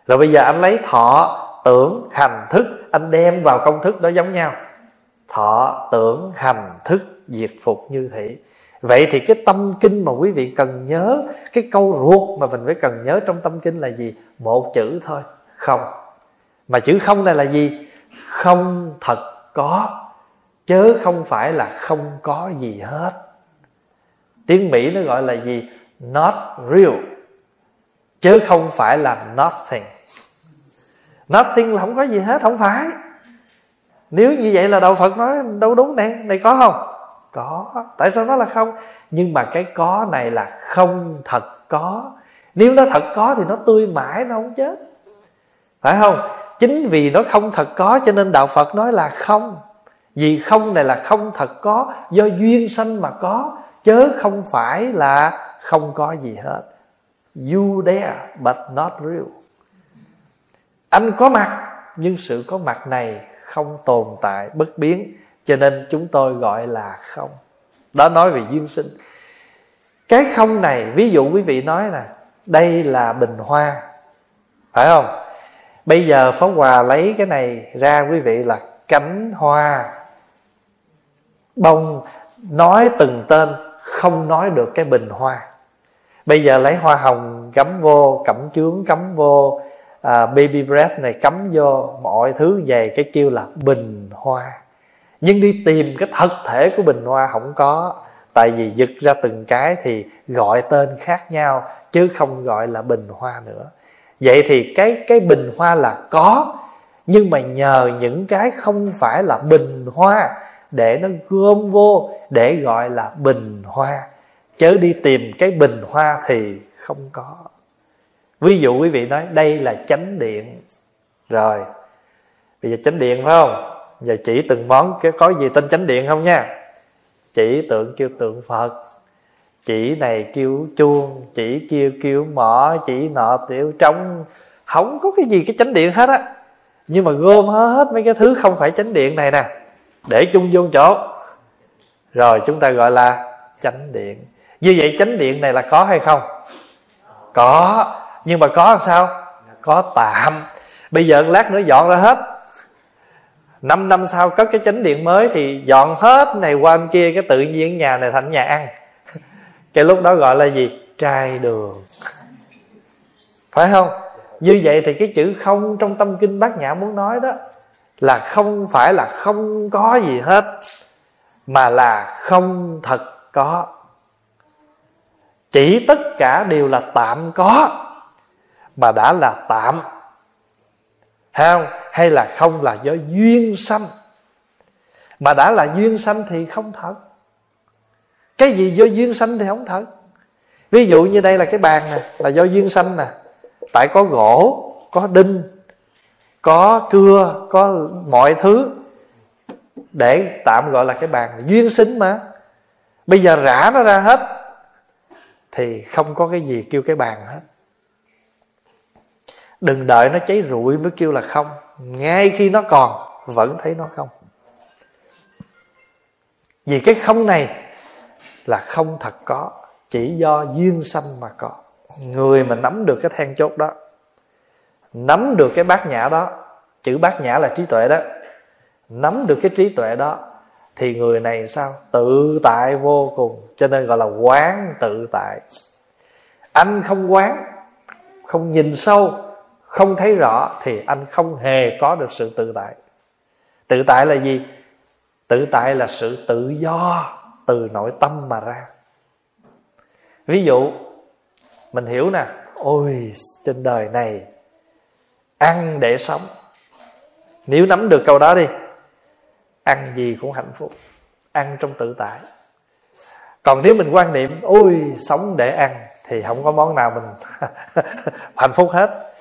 Rồi bây giờ anh lấy thọ, tưởng, hành, thức, anh đem vào công thức đó giống nhau. Thọ, tưởng, hành, thức, diệt phục như thị vậy thì cái tâm kinh mà quý vị cần nhớ, cái câu ruột mà mình phải cần nhớ trong tâm kinh là gì? Một chữ thôi, không mà chữ không này là gì? Không thật có, chớ không phải là không có gì hết. Tiếng mỹ nó gọi là gì? Not real chứ không phải là nothing. Nothing là không có gì hết, không phải. Nếu như vậy là đạo phật nói, đâu đúng này này có không? Có. Tại sao nó là không? Nhưng mà cái có này là không thật có. Nếu nó thật có thì nó tươi mãi, nó không chết. Phải không? Chính vì nó không thật có, cho nên đạo phật nói là không. Vì không này là không thật có, do duyên sanh mà có, chớ không phải là không có gì hết. You there but not real. Anh có mặt, nhưng sự có mặt này không tồn tại, bất biến, cho nên chúng tôi gọi là không. Đó nói về duyên sinh. Cái không này, ví dụ quý vị nói là đây là bình hoa, phải không? Bây giờ pháp hòa lấy cái này ra quý vị là cánh hoa. Bông nói từng tên không nói được cái bình hoa. Bây giờ lấy hoa hồng cắm vô cẩm chướng cắm vô à, baby breath này cắm vô mọi thứ về cái kêu là bình hoa. Nhưng đi tìm cái thật thể của bình hoa không có tại vì giật ra từng cái thì gọi tên khác nhau chứ không gọi là bình hoa nữa vậy thì cái cái bình hoa là có, nhưng mà nhờ những cái không phải là bình hoa để nó gom vô để gọi là bình hoa. Chớ đi tìm cái bình hoa thì không có. Ví dụ quý vị nói, đây là chánh điện. Rồi, bây giờ chánh điện phải không? Giờ chỉ từng món, cái có gì tên chánh điện không nha? Chỉ tượng kêu tượng phật chỉ này kêu chuông, chỉ kia kêu mỏ, chỉ nọ tiểu trống. Không có cái gì cái chánh điện hết á. Nhưng mà gom hết mấy cái thứ không phải chánh điện này nè. Để chung vô chỗ. Rồi chúng ta gọi là chánh điện. Như vậy chánh điện này là có hay không? Có. Nhưng mà có làm sao? Có tạm. Bây giờ lát nữa dọn ra hết. Năm năm sau có cái chánh điện mới thì dọn hết này qua bên kia, cái tự nhiên nhà này thành nhà ăn cái lúc đó gọi là gì? Trai đường. Phải không? Như vậy thì cái chữ không trong tâm kinh bát nhã muốn nói đó là không phải là không có gì hết, mà là không thật có. Chỉ tất cả đều là tạm có, mà đã là tạm. Hay hay là không là do duyên sanh? Mà đã là duyên sanh thì không thật cái gì do duyên sanh thì không thật. Ví dụ như đây là cái bàn nè, là do duyên sanh nè. Tại có gỗ, có đinh, có cưa, có mọi thứ để tạm gọi là cái bàn duyên sinh mà. Bây giờ rã nó ra hết, thì không có cái gì kêu cái bàn hết. Đừng đợi nó cháy rụi mới kêu là không. Ngay khi nó còn, vẫn thấy nó không. Vì cái không này là không thật có, chỉ do duyên sanh mà có. Người mà nắm được cái then chốt đó, nắm được cái bát nhã đó, chữ bát nhã là trí tuệ đó, nắm được cái trí tuệ đó, thì người này sao? Tự tại vô cùng, cho nên gọi là quán tự tại. Anh không quán, không nhìn sâu, không thấy rõ, thì anh không hề có được sự tự tại. Tự tại là gì? Tự tại là sự tự do từ nội tâm mà ra. Ví dụ, mình hiểu nè, ôi, trên đời này ăn để sống. Nếu nắm được câu đó đi, ăn gì cũng hạnh phúc, ăn trong tự tại. Còn nếu mình quan niệm, ôi, sống để ăn thì không có món nào mình hạnh phúc hết.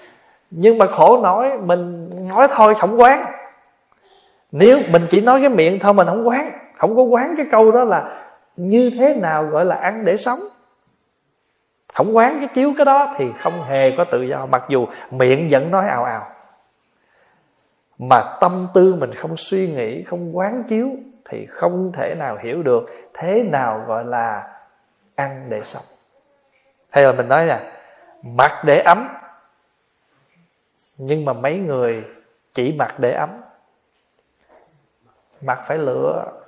Nhưng mà khổ nói mình nói thôi, không quán. Nếu mình chỉ nói cái miệng thôi, mình không quán không có quán cái câu đó là như thế nào gọi là ăn để sống. Không quán cái chiếu cái đó thì không hề có tự do. Mặc dù miệng vẫn nói ào ào. Mà tâm tư mình không suy nghĩ, không quán chiếu thì không thể nào hiểu được thế nào gọi là ăn để sống. Hay là mình nói nè, mặc để ấm. Nhưng mà mấy người chỉ mặc để ấm. Mặc phải lựa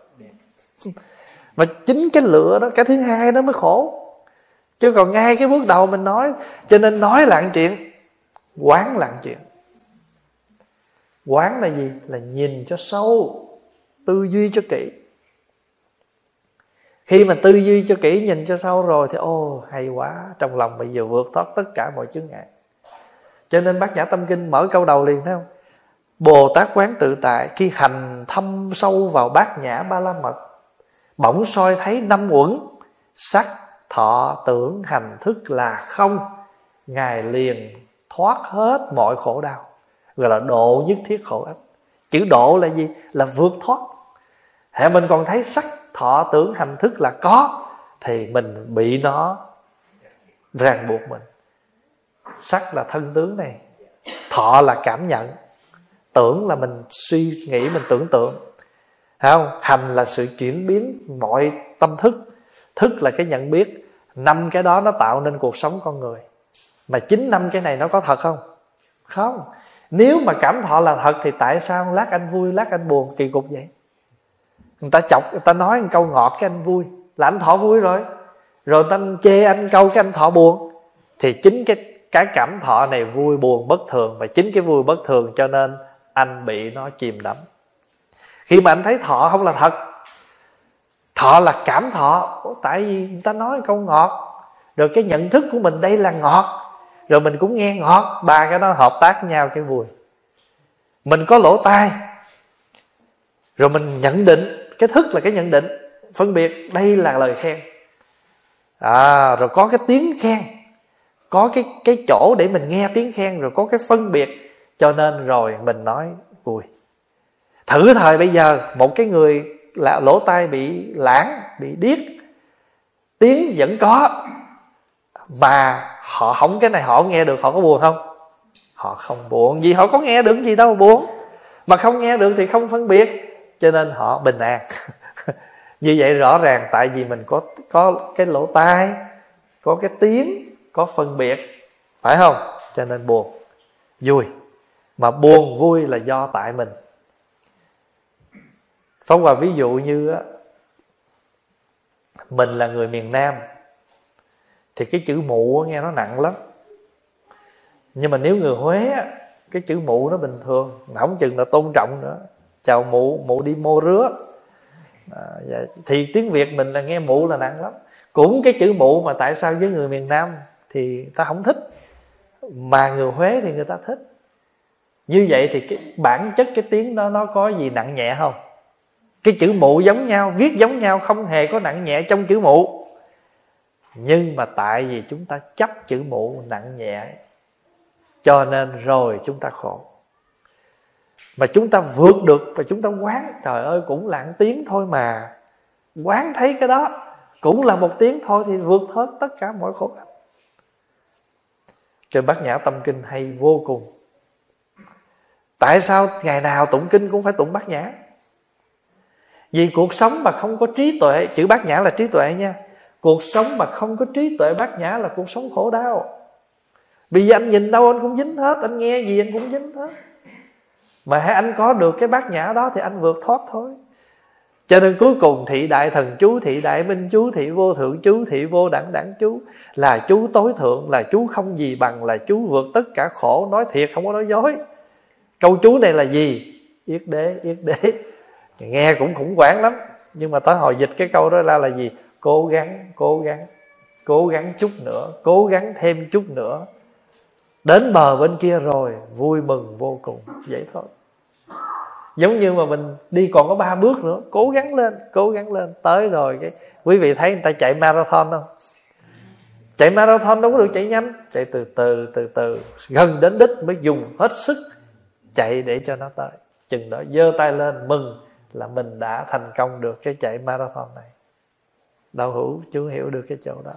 mà chính cái lựa đó, cái thứ hai đó mới khổ. Chứ còn ngay cái bước đầu mình nói, cho nên nói là chuyện, quán là chuyện. Quán là gì? Là nhìn cho sâu, tư duy cho kỹ. Khi mà tư duy cho kỹ, nhìn cho sâu rồi thì, ô, hay quá, trong lòng bây giờ vượt thoát tất cả mọi chướng ngại. Cho nên bác nhã tâm kinh mở câu đầu liền, thấy không? Bồ tát quán tự tại khi hành thâm sâu vào bát nhã ba la mật bỗng soi thấy năm uẩn. Sắc thọ tưởng hành thức là không. Ngài liền thoát hết mọi khổ đau, gọi là độ nhất thiết khổ ích chữ độ là gì? Là vượt thoát. Hệ mình còn thấy sắc thọ tưởng hành thức là có, thì mình bị nó ràng buộc mình. Sắc là thân tướng này, thọ là cảm nhận. Tưởng là mình suy nghĩ, mình tưởng tượng không, hành là sự chuyển biến mọi tâm thức. Thức là cái nhận biết năm cái đó nó tạo nên cuộc sống con người. Mà chính năm cái này nó có thật không? Không. Nếu mà cảm thọ là thật thì tại sao lát anh vui, lát anh buồn? Kỳ cục vậy. Người ta chọc, người ta nói một câu ngọt cái anh vui, là anh thọ vui rồi. Rồi người ta chê anh câu cái anh thọ buồn. Thì chính cái cái cảm thọ này vui buồn bất thường. Và chính cái vui bất thường cho nên anh bị nó chìm đắm khi mà anh thấy thọ không là thật, thọ là cảm thọ. Tại vì người ta nói câu ngọt, rồi cái nhận thức của mình đây là ngọt, rồi mình cũng nghe ngọt. Ba cái đó hợp tác với nhau cái vui. Mình có lỗ tai, rồi mình nhận định. Cái thức là cái nhận định, phân biệt đây là lời khen. À rồi có cái tiếng khen, có cái cái chỗ để mình nghe tiếng khen, rồi có cái phân biệt. Cho nên rồi mình nói thử thời bây giờ, một cái người là lỗ tai bị lãng, bị điếc, tiếng vẫn có, mà họ không, cái này họ nghe được, họ có buồn không? Họ không buồn vì họ có nghe được gì đâu, buồn. Mà không nghe được thì không phân biệt, cho nên họ bình an. Như vậy rõ ràng, tại vì mình có có cái lỗ tai, có cái tiếng, có phân biệt, phải không? Cho nên buồn, vui. Mà buồn vui là do tại mình phóng qua ví dụ như á mình là người miền nam thì cái chữ mụ nghe nó nặng lắm. Nhưng mà nếu người huế á cái chữ mụ nó bình thường không chừng là tôn trọng nữa. Chào mụ mụ đi mô rứa. À, dạ. thì tiếng việt mình là nghe mụ là nặng lắm. Cũng cái chữ mụ mà tại sao với người miền nam thì ta không thích mà người huế thì người ta thích. Như vậy thì cái bản chất cái tiếng đó nó có gì nặng nhẹ không? Cái chữ mụ giống nhau, viết giống nhau không hề có nặng nhẹ trong chữ mụ. Nhưng mà tại vì chúng ta chấp chữ mụ nặng nhẹ, cho nên rồi chúng ta khổ. Mà chúng ta vượt được và chúng ta quán, trời ơi, cũng lặng tiếng thôi mà. Quán thấy cái đó, cũng là một tiếng thôi thì vượt hết tất cả mọi khổ hạnh trên bát nhã tâm kinh hay vô cùng. Tại sao ngày nào tụng kinh cũng phải tụng bát nhã? Vì cuộc sống mà không có trí tuệ, chữ bát nhã là trí tuệ nha. Cuộc sống mà không có trí tuệ, bát nhã là cuộc sống khổ đau. Vì anh nhìn đâu anh cũng dính hết, anh nghe gì anh cũng dính hết. Mà hãy anh có được cái bát nhã đó thì anh vượt thoát thôi. Cho nên cuối cùng thị đại thần chú, thị đại minh chú, thị vô thượng chú, thị vô đẳng đẳng chú, là chú tối thượng, là chú không gì bằng, là chú vượt tất cả khổ. Nói thiệt không có nói dối. Câu chú này là gì? Yết đế yết đế nghe cũng khủng hoảng lắm. Nhưng mà tới hồi dịch cái câu đó ra là gì? Cố gắng cố gắng cố gắng chút nữa, cố gắng thêm chút nữa. Đến bờ bên kia rồi, vui mừng vô cùng. Vậy thôi. Giống như mà mình đi còn có ba bước nữa. Cố gắng lên, cố gắng lên. Tới rồi cái, quý vị thấy người ta chạy marathon không? Chạy marathon đâu có được chạy nhanh. Chạy từ từ từ từ. Gần đến đích mới dùng hết sức chạy để cho nó tới. Chừng đó giơ tay lên, mừng là mình đã thành công được cái chạy marathon này. Đạo hữu chú hiểu được cái chỗ đó.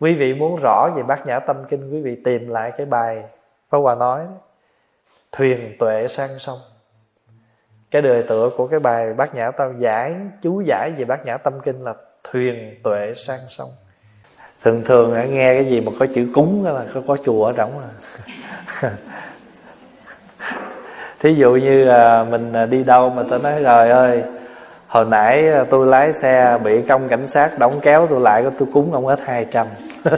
Quý vị muốn rõ về bát nhã tâm kinh quý vị tìm lại cái bài Pháp Hòa nói thuyền tuệ sang sông. Cái đời tựa của cái bài bát nhã tâm giải chú giải về bát nhã tâm kinh là thuyền tuệ sang sông. Thường thường nghe cái gì mà có chữ cúng là có, có chùa ở trong à. thí dụ như à, mình à, đi đâu mà tôi nói rồi ơi, hồi nãy à, tôi lái xe bị công cảnh sát đóng kéo tôi lại, có tôi cúng ông hết hai trăm.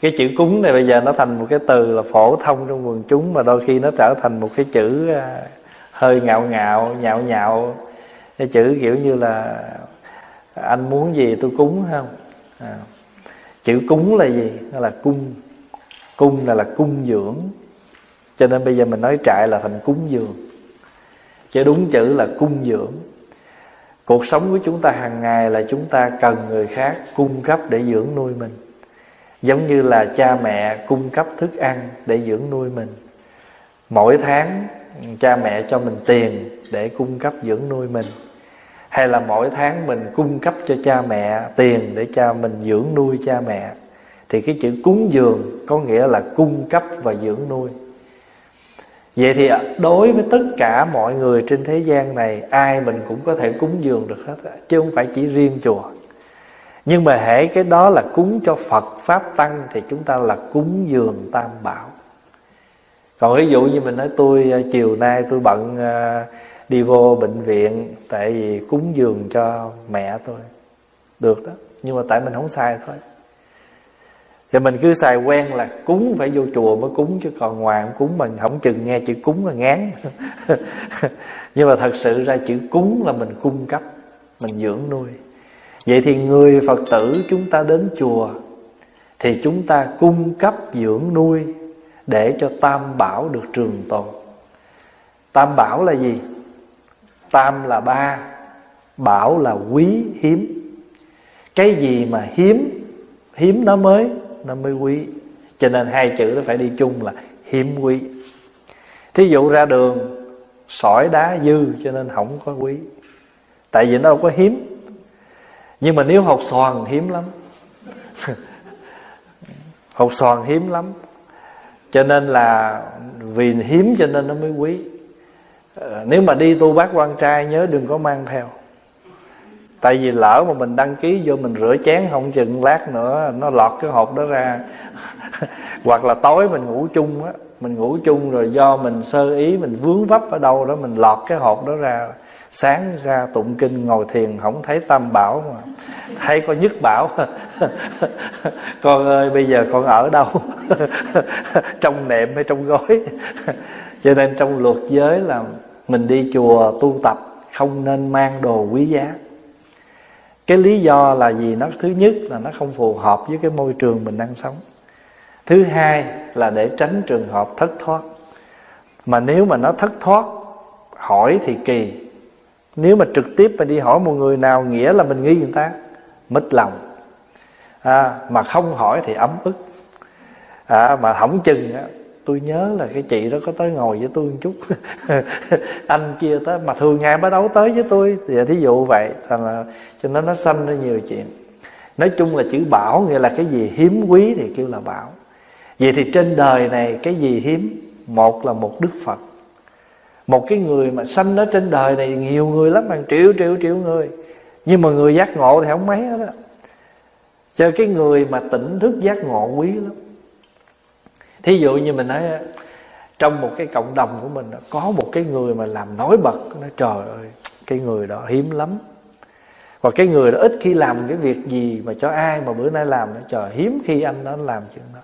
Cái chữ cúng này bây giờ nó thành một cái từ là phổ thông trong quần chúng mà đôi khi nó trở thành một cái chữ hơi ngạo ngạo, nhạo nhạo. Cái chữ kiểu như là, anh muốn gì tôi cúng không? À. chữ cúng là gì? Nó là cung. Cung là là cung dưỡng cho nên bây giờ mình nói trại là thành cúng dường. Chứ đúng chữ là cung dưỡng. Cuộc sống của chúng ta hàng ngày là chúng ta cần người khác cung cấp để dưỡng nuôi mình. Giống như là cha mẹ cung cấp thức ăn để dưỡng nuôi mình. Mỗi tháng, cha mẹ cho mình tiền để cung cấp dưỡng nuôi mình. Hay là mỗi tháng mình cung cấp cho cha mẹ tiền để cha mình dưỡng nuôi cha mẹ. Thì cái chữ cúng dường có nghĩa là cung cấp và dưỡng nuôi. Vậy thì đối với tất cả mọi người trên thế gian này, Ai mình cũng có thể cúng dường được hết Chứ không phải chỉ riêng chùa. Nhưng mà hễ cái đó là cúng cho Phật Pháp Tăng Thì chúng ta là cúng dường Tam Bảo. Còn ví dụ như mình nói, tôi ờ, chiều nay tôi bận ờ, đi vô bệnh viện Tại vì cúng dường cho mẹ tôi. Được đó, Nhưng mà tại mình không sai thôi thì mình cứ xài quen là cúng phải vô chùa mới cúng, chứ còn ngoài không cúng mình không chừng nghe chữ cúng là ngán. Nhưng mà thật sự ra chữ cúng là mình cung cấp, mình dưỡng nuôi. Vậy thì người phật tử chúng ta đến chùa thì chúng ta cung cấp dưỡng nuôi để cho tam bảo được trường tồn. Tam bảo là gì? Tam là ba, bảo là quý hiếm. Cái gì mà hiếm hiếm nó mới? Nó mới quý. Cho nên hai chữ nó phải đi chung là hiếm quý. Thí dụ ra đường, sỏi đá dư, cho nên không có quý. Tại vì nó đâu có hiếm. Nhưng mà nếu hột xoàn, hiếm lắm. Hột xoàn hiếm lắm. Cho nên là vì hiếm cho nên nó mới quý. Ờ, nếu mà đi tu bác quan trai, nhớ đừng có mang theo tại vì lỡ mà mình đăng ký vô mình rửa chén không chừng lát nữa nó lọt cái hộp đó ra. Hoặc là tối mình ngủ chung á, mình ngủ chung rồi do mình sơ ý, mình vướng vấp ở đâu đó, mình lọt cái hộp đó ra. Sáng ra tụng kinh ngồi thiền, không thấy tam bảo mà. Thấy có nhất bảo. Con ơi, bây giờ con ở đâu? Trong nệm hay trong gối? Cho nên trong luật giới là mình đi chùa tu tập, không nên mang đồ quý giá cái lý do là gì nó thứ nhất là nó không phù hợp với cái môi trường mình đang sống. Thứ hai là để tránh trường hợp thất thoát. Mà nếu mà nó thất thoát hỏi thì kỳ. Nếu mà trực tiếp mà đi hỏi một người nào nghĩa là mình nghi người ta mất lòng. À, mà không hỏi thì ấm ức. À, mà hỏng chừng á tôi nhớ là cái chị đó có tới ngồi với tôi một chút. Anh kia tới, mà thường ngày bắt đấu tới với tôi. Thì thí dụ vậy thành là cho nên nó sanh ra nhiều chuyện. Nói chung là chữ bảo nghĩa là cái gì? Hiếm quý thì kêu là bảo. Vậy thì trên đời này cái gì hiếm? Một là một đức phật. Một cái người mà sanh ở trên đời này nhiều người lắm, hàng triệu triệu triệu người. Nhưng mà người giác ngộ thì không mấy hết á. Cho cái người mà tỉnh thức giác ngộ quý lắm thí dụ như mình nói, trong một cái cộng đồng của mình, có một cái người mà làm nổi bật nó trời ơi, cái người đó hiếm lắm. Và cái người đó ít khi làm cái việc gì mà cho ai mà bữa nay làm nó trời, hiếm khi anh nó làm chuyện đó.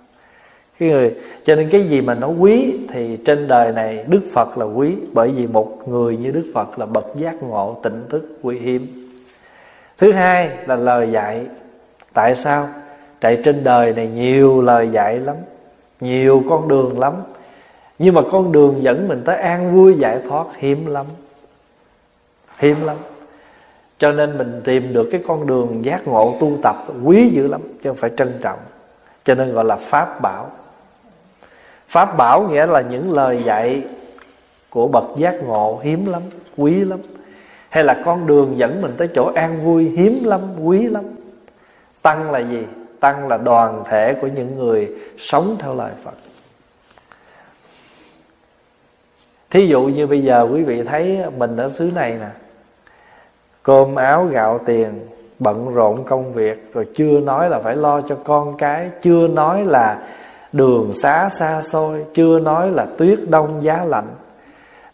Cái người, cho nên cái gì mà nó quý thì trên đời này đức phật là quý, bởi vì một người như đức phật là bậc giác ngộ tỉnh thức quý hiếm. Thứ hai là lời dạy. Tại sao? Tại trên đời này nhiều lời dạy lắm nhiều con đường lắm. Nhưng mà con đường dẫn mình tới an vui giải thoát hiếm lắm. Hiếm lắm. Cho nên mình tìm được cái con đường giác ngộ tu tập quý dữ lắm, chứ không phải trân trọng. Cho nên gọi là pháp bảo. Pháp bảo nghĩa là những lời dạy của bậc giác ngộ hiếm lắm, quý lắm. Hay là con đường dẫn mình tới chỗ an vui hiếm lắm, quý lắm. Tăng là gì? Tăng là đoàn thể của những người sống theo lời phật. Thí dụ như bây giờ quý vị thấy mình ở xứ này nè, cơm áo gạo tiền, bận rộn công việc, rồi chưa nói là phải lo cho con cái, chưa nói là đường xá xa xôi, chưa nói là tuyết đông giá lạnh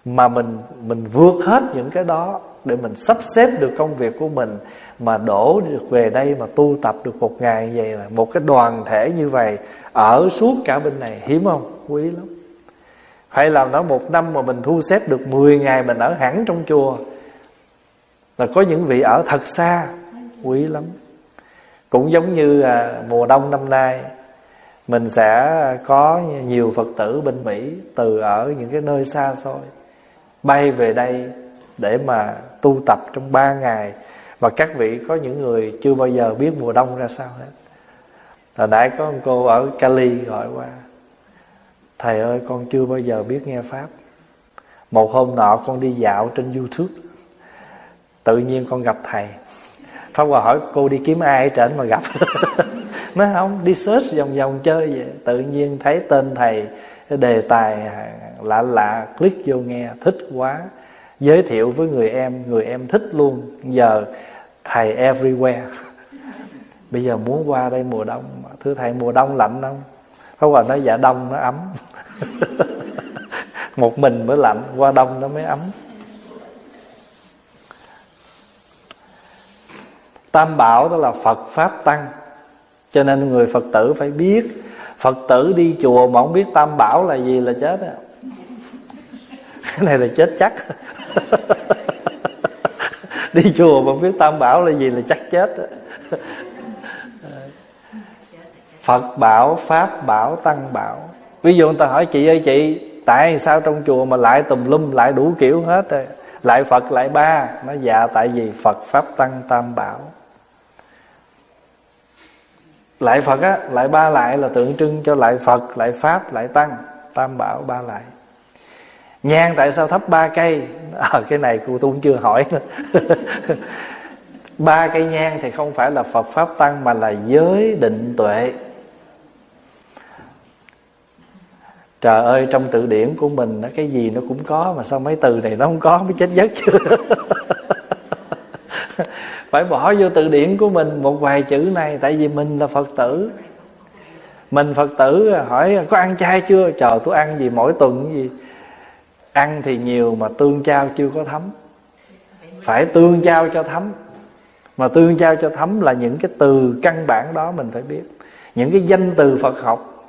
mà mình mình vượt hết những cái đó để mình sắp xếp được công việc của mình mà đổ được về đây mà tu tập được một ngày như vậy là một cái đoàn thể như vậy ở suốt cả bên này hiếm không? Quý lắm. Hay là nó một năm mà mình thu xếp được 10 ngày mình ở hẳn trong chùa là có những vị ở thật xa quý lắm. Cũng giống như à, mùa đông năm nay mình sẽ có nhiều phật tử bên mỹ từ ở những cái nơi xa xôi bay về đây để mà tu tập trong ba ngày. Và các vị có những người chưa bao giờ biết mùa đông ra sao hết. Hồi nãy có một cô ở cali gọi qua, thầy ơi, con chưa bao giờ biết nghe pháp. Một hôm nọ con đi dạo trên youtube, tự nhiên con gặp thầy. Pháp Hòa hỏi, cô đi kiếm ai ở trển mà gặp? Nói, không, đi search vòng vòng chơi vậy. Tự nhiên thấy tên thầy, Đề tài lạ lạ, Click vô nghe, thích quá. Giới thiệu với người em Người em thích luôn. Giờ, thầy everywhere. Bây giờ muốn qua đây mùa đông Thưa thầy, mùa đông lạnh không? Pháp Hòa nói dạ đông, nó ấm. Một mình mới lạnh, Qua đông nó mới ấm. Tam bảo đó là Phật Pháp Tăng. Cho nên người Phật tử phải biết, Phật tử đi chùa mà không biết Tam bảo là gì là chết á cái này là chết chắc. Đi chùa mà biết Tam bảo là gì là chắc chết. Phật bảo, Pháp bảo, Tăng bảo. Ví dụ người ta hỏi chị ơi chị Tại sao trong chùa mà lại tùm lum Lại đủ kiểu hết rồi? Lại Phật lại ba? Nó dạ tại vì Phật Pháp Tăng Tam Bảo. Lại phật á lại ba lại là tượng trưng cho lại phật lại pháp lại tăng tam bảo ba lại nhang tại sao thắp ba cây? À, cái này cô tôi cũng chưa hỏi nữa. Ba cây nhang thì không phải là phật pháp tăng mà là giới định tuệ. Trời ơi trong từ điển của mình cái gì nó cũng có mà sao mấy từ này nó không có mới chết giấc chưa phải bỏ vô từ điển của mình một vài chữ này tại vì mình là phật tử. Mình phật tử à, hỏi có ăn chay chưa? Chờ tôi ăn gì mỗi tuần gì? Ăn thì nhiều mà tương trao chưa có thấm. Phải tương trao cho thấm. Mà tương trao cho thấm là những cái từ căn bản đó mình phải biết. Những cái danh từ phật học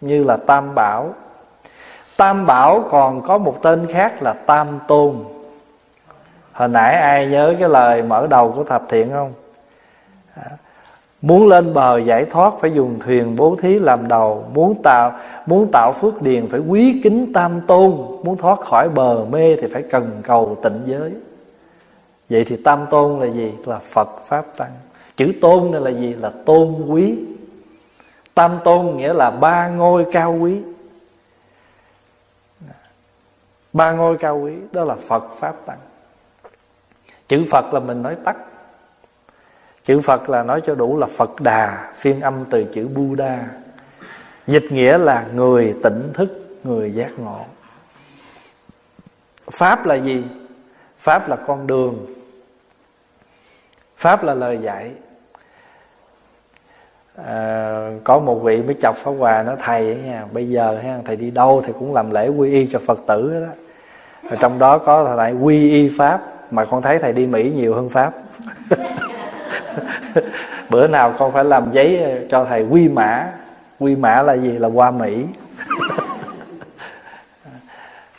như là tam bảo. Tam bảo còn có một tên khác là tam tôn. Hồi nãy ai nhớ cái lời mở đầu của thập thiện không? À, muốn lên bờ giải thoát phải dùng thuyền bố thí làm đầu. Muốn tạo muốn tạo phước điền phải quý kính tam tôn. Muốn thoát khỏi bờ mê thì phải cần cầu tịnh giới. Vậy thì tam tôn là gì? Là phật pháp tăng. Chữ tôn này là gì? Là tôn quý. Tam tôn nghĩa là ba ngôi cao quý. Ba ngôi cao quý, đó là phật pháp tăng. Chữ phật là mình nói tắt chữ phật là nói cho đủ là phật đà phiên âm từ chữ buddha. Dịch nghĩa là người tỉnh thức người giác ngộ. Pháp là gì? Pháp là con đường. Pháp là lời dạy. À, có một vị mới chọc pháp hòa nó thầy nha bây giờ ha thầy đi đâu thầy cũng làm lễ quy y cho phật tử đó. Ở trong đó có thầy quy y pháp mà con thấy thầy đi mỹ nhiều hơn pháp. bữa nào con phải làm giấy ờ, cho thầy quy mã. Quy mã là gì? Là qua mỹ.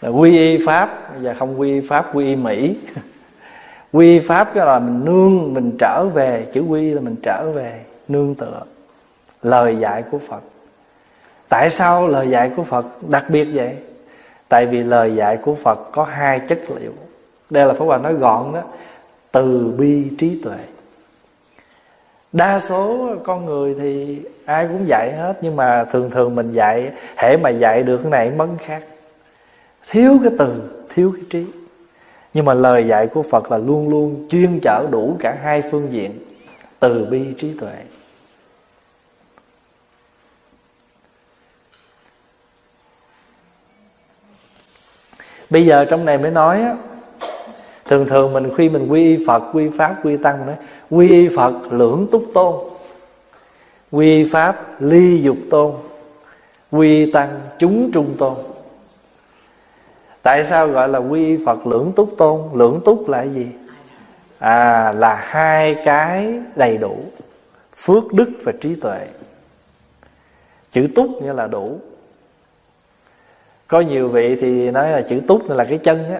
Là quy y pháp. Và không quy y pháp, quy y mỹ. Quy y pháp cái là mình nương, mình trở về. Chữ quy là mình trở về, nương tựa. Lời dạy của phật. Tại sao lời dạy của phật đặc biệt vậy? Tại vì lời dạy của phật có hai chất liệu. Đây là pháp hòa nói gọn đó. Từ bi trí tuệ đa số con người thì ai cũng dạy hết, nhưng mà thường thường mình dạy, hễ mà dạy được cái này mất khác. Thiếu cái từ, thiếu cái trí. Nhưng mà lời dạy của phật là luôn luôn chuyên chở đủ cả hai phương diện, từ bi trí tuệ. Bây giờ trong này mới nói á, thường thường mình khi mình quy y phật, quy pháp, quy tăng nữa quy y phật lưỡng túc tôn. Quy pháp ly dục tôn. Quy tăng chúng trung tôn. Tại sao gọi là quy phật lưỡng túc tôn? Lưỡng túc là gì? À là hai cái đầy đủ, phước đức và trí tuệ. Chữ túc nghĩa là đủ. Có nhiều vị thì nói là chữ túc là cái chân á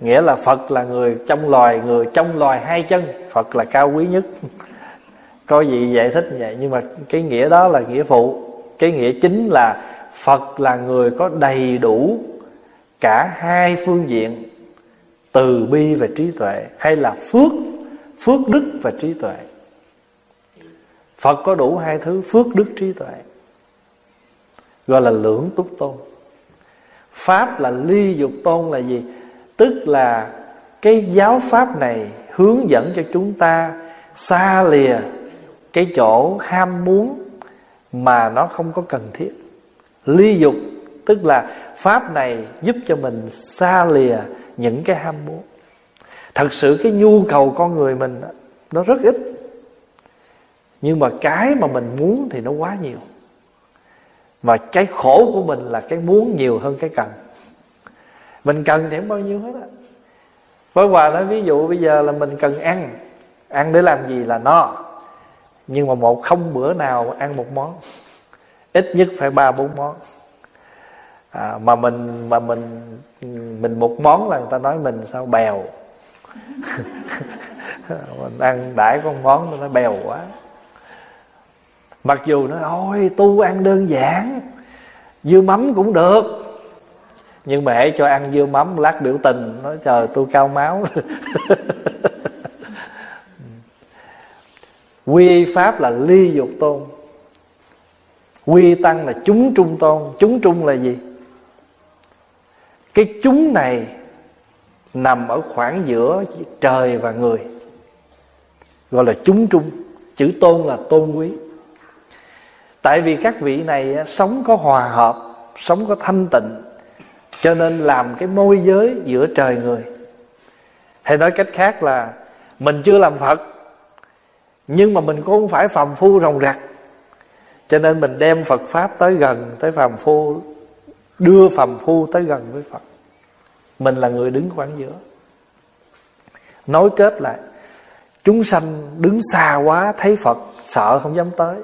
nghĩa là phật là người trong loài, người trong loài hai chân. Phật là cao quý nhất. Có gì giải thích như vậy. Nhưng mà cái nghĩa đó là nghĩa phụ. Cái nghĩa chính là phật là người có đầy đủ cả hai phương diện, từ bi và trí tuệ, hay là phước phước đức và trí tuệ. Phật có đủ hai thứ, phước đức, trí tuệ. Gọi là lưỡng túc tôn. Pháp là ly dục tôn là gì? Tức là cái giáo pháp này hướng dẫn cho chúng ta xa lìa cái chỗ ham muốn mà nó không có cần thiết. Ly dục, tức là pháp này giúp cho mình xa lìa những cái ham muốn. Thật sự cái nhu cầu con người mình nó rất ít. Nhưng mà cái mà mình muốn thì nó quá nhiều. Và cái khổ của mình là cái muốn nhiều hơn cái cần mình cần thì không bao nhiêu hết á. Với hòa nói ví dụ bây giờ là mình cần ăn ăn để làm gì là no. Nhưng mà một không bữa nào ăn một món ít nhất phải ba bốn món. À, mà mình mà mình mình một món là người ta nói mình sao bèo. Mình ăn đãi con món nó bèo quá. Mặc dù nó ôi tu ăn đơn giản dưa mắm cũng được nhưng mà hãy cho ăn dưa mắm, lát biểu tình, nói trời, tôi cao máu. Quy pháp là ly dục tôn. Quy tăng là chúng trung tôn. Chúng trung là gì? Cái chúng này nằm ở khoảng giữa trời và người. Gọi là chúng trung. Chữ tôn là tôn quý. Tại vì các vị này sống có hòa hợp, sống có thanh tịnh cho nên làm cái môi giới giữa trời người. Hay nói cách khác là mình chưa làm phật nhưng mà mình cũng không phải phàm phu rồng rạc, cho nên mình đem phật pháp tới gần tới phàm phu đưa phàm phu tới gần với phật. Mình là người đứng khoảng giữa. Nói kết lại chúng sanh đứng xa quá thấy phật sợ không dám tới.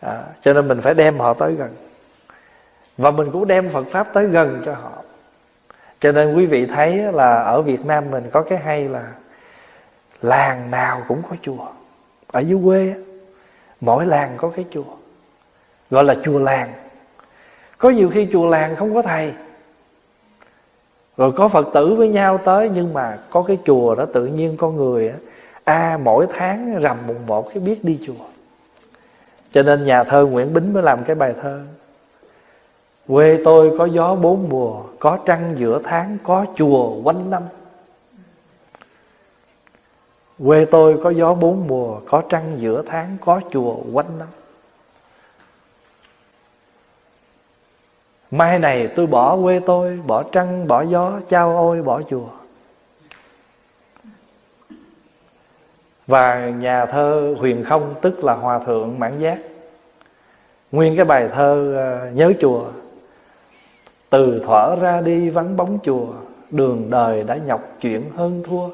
À, cho nên mình phải đem họ tới gần và mình cũng đem phật pháp tới gần cho họ. Cho nên quý vị thấy là ở việt nam mình có cái hay là làng nào cũng có chùa. Ở dưới quê mỗi làng có cái chùa gọi là chùa làng. Có nhiều khi chùa làng không có thầy. Rồi có phật tử với nhau tới nhưng mà có cái chùa đó tự nhiên con người a à, mỗi tháng rằm mùng một cái biết đi chùa. Cho nên nhà thơ nguyễn bính mới làm cái bài thơ quê tôi có gió bốn mùa có trăng giữa tháng có chùa quanh năm. Quê tôi có gió bốn mùa có trăng giữa tháng có chùa quanh năm. Mai này tôi bỏ quê tôi Bỏ trăng, bỏ gió, trao ôi, bỏ chùa. Và nhà thơ Huyền Không Tức là Hòa Thượng Mãn Giác Nguyên cái bài thơ ờ, Nhớ chùa. Từ thỏa ra đi vắng bóng chùa, Đường đời đã nhọc chuyện hơn thua.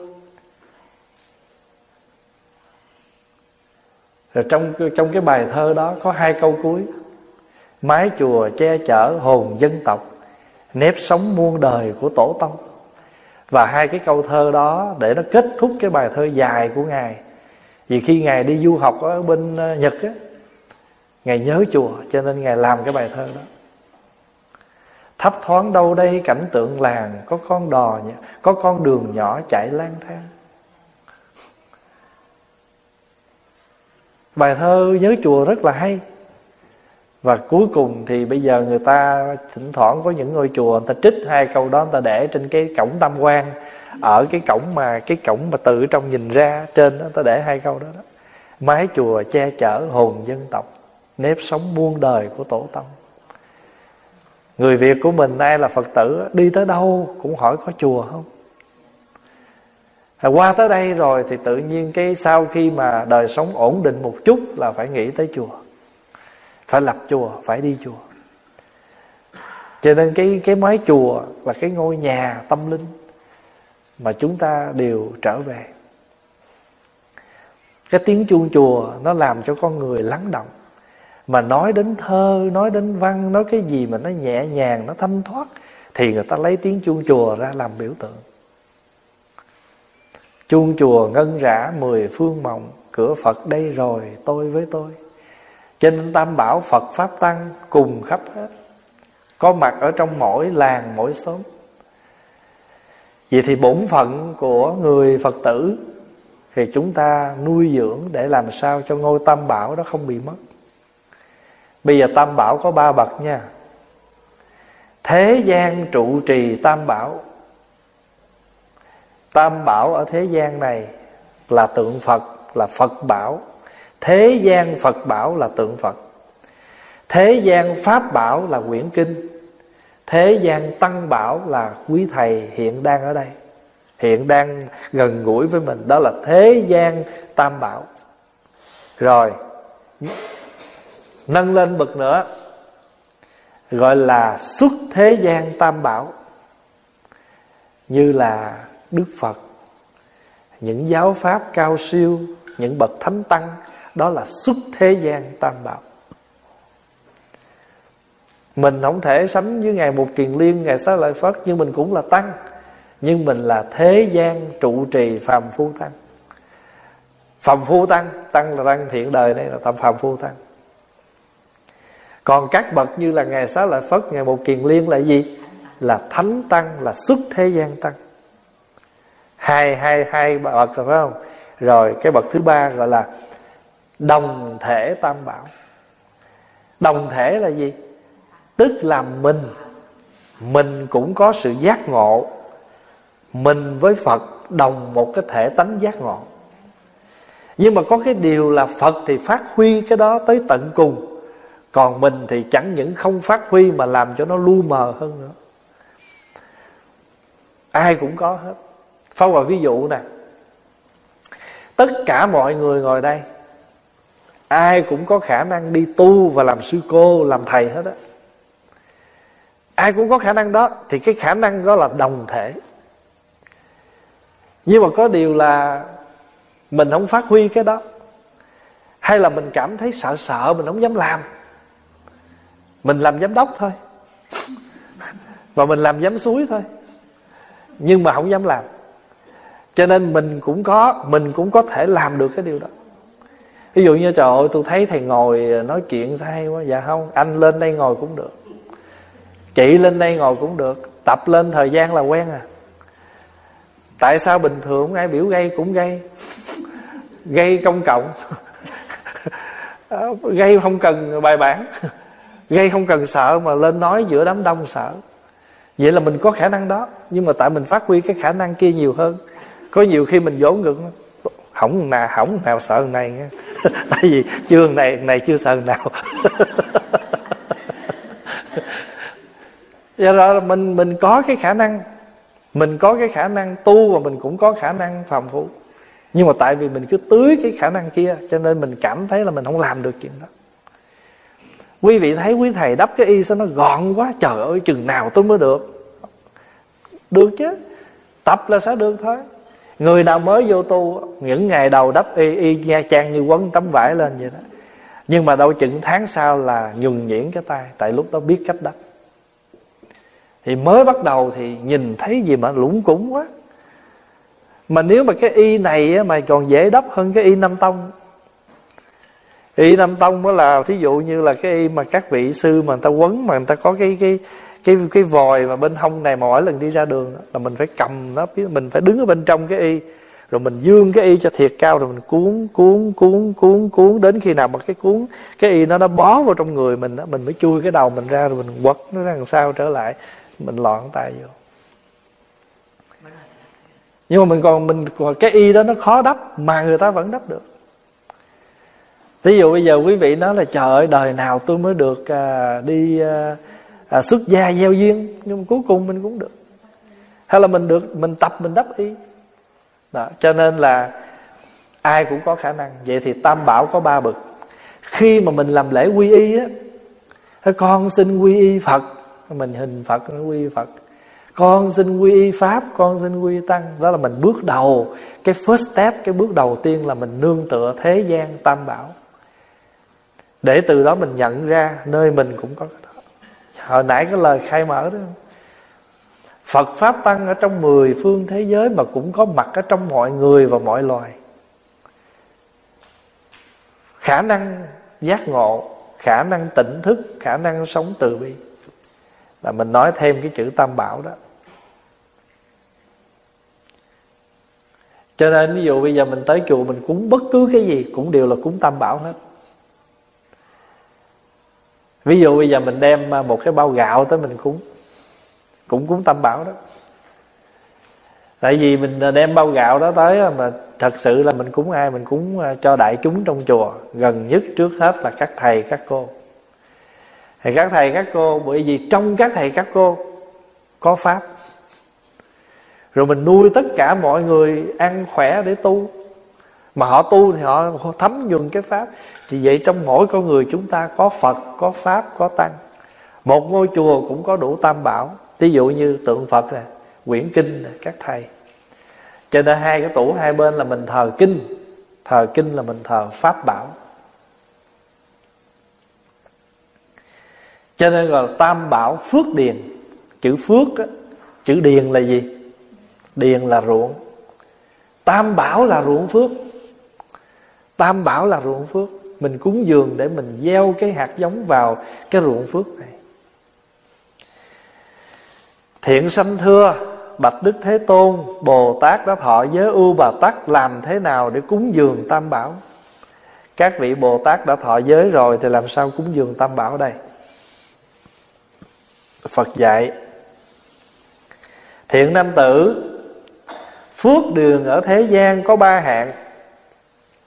Rồi trong trong cái bài thơ đó có hai câu cuối. Mái chùa che chở hồn dân tộc, Nếp sống muôn đời của tổ tông. Và hai cái câu thơ đó Để nó kết thúc cái bài thơ dài của Ngài. Vì khi Ngài đi du học ở bên ờ, Nhật á, Ngài nhớ chùa, Cho nên Ngài làm cái bài thơ đó. Thấp thoáng đâu đây cảnh tượng làng, Có con đò Có con đường nhỏ chạy lang thang. Bài thơ nhớ chùa rất là hay. Và cuối cùng thì bây giờ người ta thỉnh thoảng có những ngôi chùa, người ta trích hai câu đó, người ta để trên cái cổng tam quan ở cái cổng mà, cái cổng mà tự trong nhìn ra trên đó, người ta để hai câu đó đó. Mái chùa che chở hồn dân tộc, nếp sống muôn đời của tổ tông người việt của mình ai là phật tử, đi tới đâu cũng hỏi có chùa không? Qua tới đây rồi thì tự nhiên cái sau khi mà đời sống ổn định một chút là phải nghĩ tới chùa. Phải lập chùa, phải đi chùa. Cho nên cái cái mái chùa là cái ngôi nhà tâm linh mà chúng ta đều trở về. Cái tiếng chuông chùa nó làm cho con người lắng động mà nói đến thơ, nói đến văn, nói cái gì mà nó nhẹ nhàng, nó thanh thoát, thì người ta lấy tiếng chuông chùa ra làm biểu tượng. Chuông chùa ngân rã mười phương mộng, cửa phật đây rồi, tôi với tôi. Trên tam bảo Phật Pháp Tăng cùng khắp hết. Có mặt ở trong mỗi làng, mỗi xóm. Vậy thì bổn phận của người Phật tử, Thì chúng ta nuôi dưỡng để làm sao cho ngôi tam bảo đó không bị mất. Bây giờ tam bảo có ba bậc nha. Thế gian trụ trì tam bảo. Tam bảo ở thế gian này Là tượng Phật, Là Phật bảo. Thế gian Phật bảo là tượng Phật. Thế gian Pháp bảo là quyển kinh. Thế gian Tăng bảo là quý thầy hiện đang ở đây. Hiện đang gần gũi với mình. Đó là thế gian Tam bảo. Rồi Nâng lên bậc nữa, Gọi là xuất thế gian Tam bảo, Như là Đức Phật, Những giáo pháp cao siêu, Những bậc thánh tăng, đó là xuất thế gian tam bảo. Mình không thể sánh với ngài một kiền liên, ngài xá lợi phất, nhưng mình cũng là tăng, nhưng mình là thế gian trụ trì phàm phu tăng. Phàm phu tăng tăng là tăng thiện đời, đây là tầm phàm phu tăng còn các bậc như là ngài xá lợi phất, ngài một kiền liên là gì? Là thánh tăng, là xuất thế gian tăng. Hai hai hai bậc rồi phải không? Rồi cái bậc thứ ba gọi là đồng thể tam bảo. Đồng thể là gì? Tức là mình. Mình cũng có sự giác ngộ. Mình với phật đồng một cái thể tánh giác ngộ. Nhưng mà có cái điều là phật thì phát huy cái đó tới tận cùng còn mình thì chẳng những không phát huy mà làm cho nó lu mờ hơn nữa. Ai cũng có hết. Phong vào ví dụ nè. Tất cả mọi người ngồi đây Ai cũng có khả năng đi tu Và làm sư cô, làm thầy hết á. Ai cũng có khả năng đó Thì cái khả năng đó là đồng thể. Nhưng mà có điều là Mình không phát huy cái đó. Hay là mình cảm thấy sợ sợ Mình không dám làm. Mình làm giám đốc thôi. Và mình làm giám suối thôi. Nhưng mà không dám làm. Cho nên mình cũng có, mình cũng có thể làm được cái điều đó. Ví dụ như, trời ơi, tôi thấy thầy ngồi nói chuyện sao hay quá. Dạ không, anh lên đây ngồi cũng được. Chị lên đây ngồi cũng được. Tập lên thời gian là quen à. Tại sao bình thường ai biểu gây cũng gây. Gây công cộng. Gây không cần bài bản gây không cần sợ mà lên nói giữa đám đông sợ. Vậy là mình có khả năng đó, nhưng mà tại mình phát huy cái khả năng kia nhiều hơn. Có nhiều khi mình vốn ngực hỏng nào hỏng nào sợ này nghe tại vì chưa này này chưa sợ nào. Do đó mình mình có cái khả năng, mình có cái khả năng tu và mình cũng có khả năng phòng thủ nhưng mà tại vì mình cứ tưới cái khả năng kia, cho nên mình cảm thấy là mình không làm được chuyện đó quý vị thấy quý thầy đắp cái y sao nó gọn quá, trời ơi, chừng nào tôi mới được. Được chứ, tập là sẽ được thôi. Người nào mới vô tu, Những ngày đầu đắp y y nha trang như quấn tấm vải lên vậy đó. Nhưng mà đâu chừng tháng sau là nhùng nhuyễn cái tay, Tại lúc đó biết cách đắp. Thì mới bắt đầu thì nhìn thấy gì mà lũng củng quá. Mà nếu mà cái y này mà còn dễ đắp hơn cái y năm tông Y nam tông đó là thí dụ như là cái y mà các vị sư mà người ta quấn Mà người ta có cái cái cái cái vòi mà bên hông này mỗi lần đi ra đường là mình phải cầm nó mình phải đứng ở bên trong cái y rồi mình dương cái y cho thiệt cao rồi mình cuốn cuốn cuốn cuốn cuốn đến khi nào mà cái cuốn cái y nó nó bó vào trong người mình đó, mình mới chui cái đầu mình ra rồi mình quật nó ra làm sao trở lại mình lọn tay vô. Nhưng mà mình còn mình còn cái y đó nó khó đắp mà người ta vẫn đắp được ví dụ bây giờ quý vị nói là trời ơi đời nào tôi mới được à, đi à, à, xuất gia gieo duyên? Nhưng cuối cùng mình cũng được. Hay là mình được mình tập mình đắp y đó, cho nên là ai cũng có khả năng. Vậy thì tam bảo có ba bậc. Khi mà mình làm lễ quy y á con xin quy y phật. Mình hình phật quy y phật. Con xin quy y pháp con xin quy y tăng. Đó là mình bước đầu. Cái first step cái bước đầu tiên là mình nương tựa thế gian tam bảo để từ đó mình nhận ra nơi mình cũng có cái đó. Hồi nãy cái lời khai mở đó. Phật Pháp Tăng ở trong mười phương thế giới Mà cũng có mặt ở trong mọi người và mọi loài. Khả năng giác ngộ, Khả năng tỉnh thức, Khả năng sống từ bi. Là mình nói thêm cái chữ Tam Bảo đó. Cho nên ví dụ bây giờ mình tới chùa Mình cúng bất cứ cái gì Cũng đều là cúng Tam Bảo hết ví dụ bây giờ mình đem à, một cái bao gạo tới mình cúng. Cũng cúng tam bảo đó. Tại vì mình à, đem bao gạo đó tới mà thật sự là mình cúng ai mình cúng à, cho đại chúng trong chùa. Gần nhất trước hết là các thầy, các cô. Thì các thầy, các cô, bởi vì trong các thầy, các cô có pháp. Rồi mình nuôi tất cả mọi người ăn khỏe để tu. Mà họ tu thì họ thấm nhuần cái pháp thì vậy trong mỗi con người chúng ta có phật có pháp có tăng. Một ngôi chùa cũng có đủ tam bảo. Ví dụ như tượng phật nè quyển kinh nè các thầy. Cho nên hai cái tủ hai bên là mình thờ kinh. Thờ kinh là mình thờ pháp bảo. Cho nên gọi là tam bảo phước điền. Chữ phước á, chữ điền là gì? Điền là ruộng. Tam bảo là ruộng phước. Tam bảo là ruộng phước mình cúng dường để mình gieo cái hạt giống vào cái ruộng phước này. Thiện sanh thưa, bạch đức thế tôn, bồ tát đã thọ giới ưu bà tắc làm thế nào để cúng dường tam bảo? Các vị bồ tát đã thọ giới rồi thì làm sao cúng dường tam bảo đây? Phật dạy, thiện nam tử, phước đường ở thế gian có ba hạng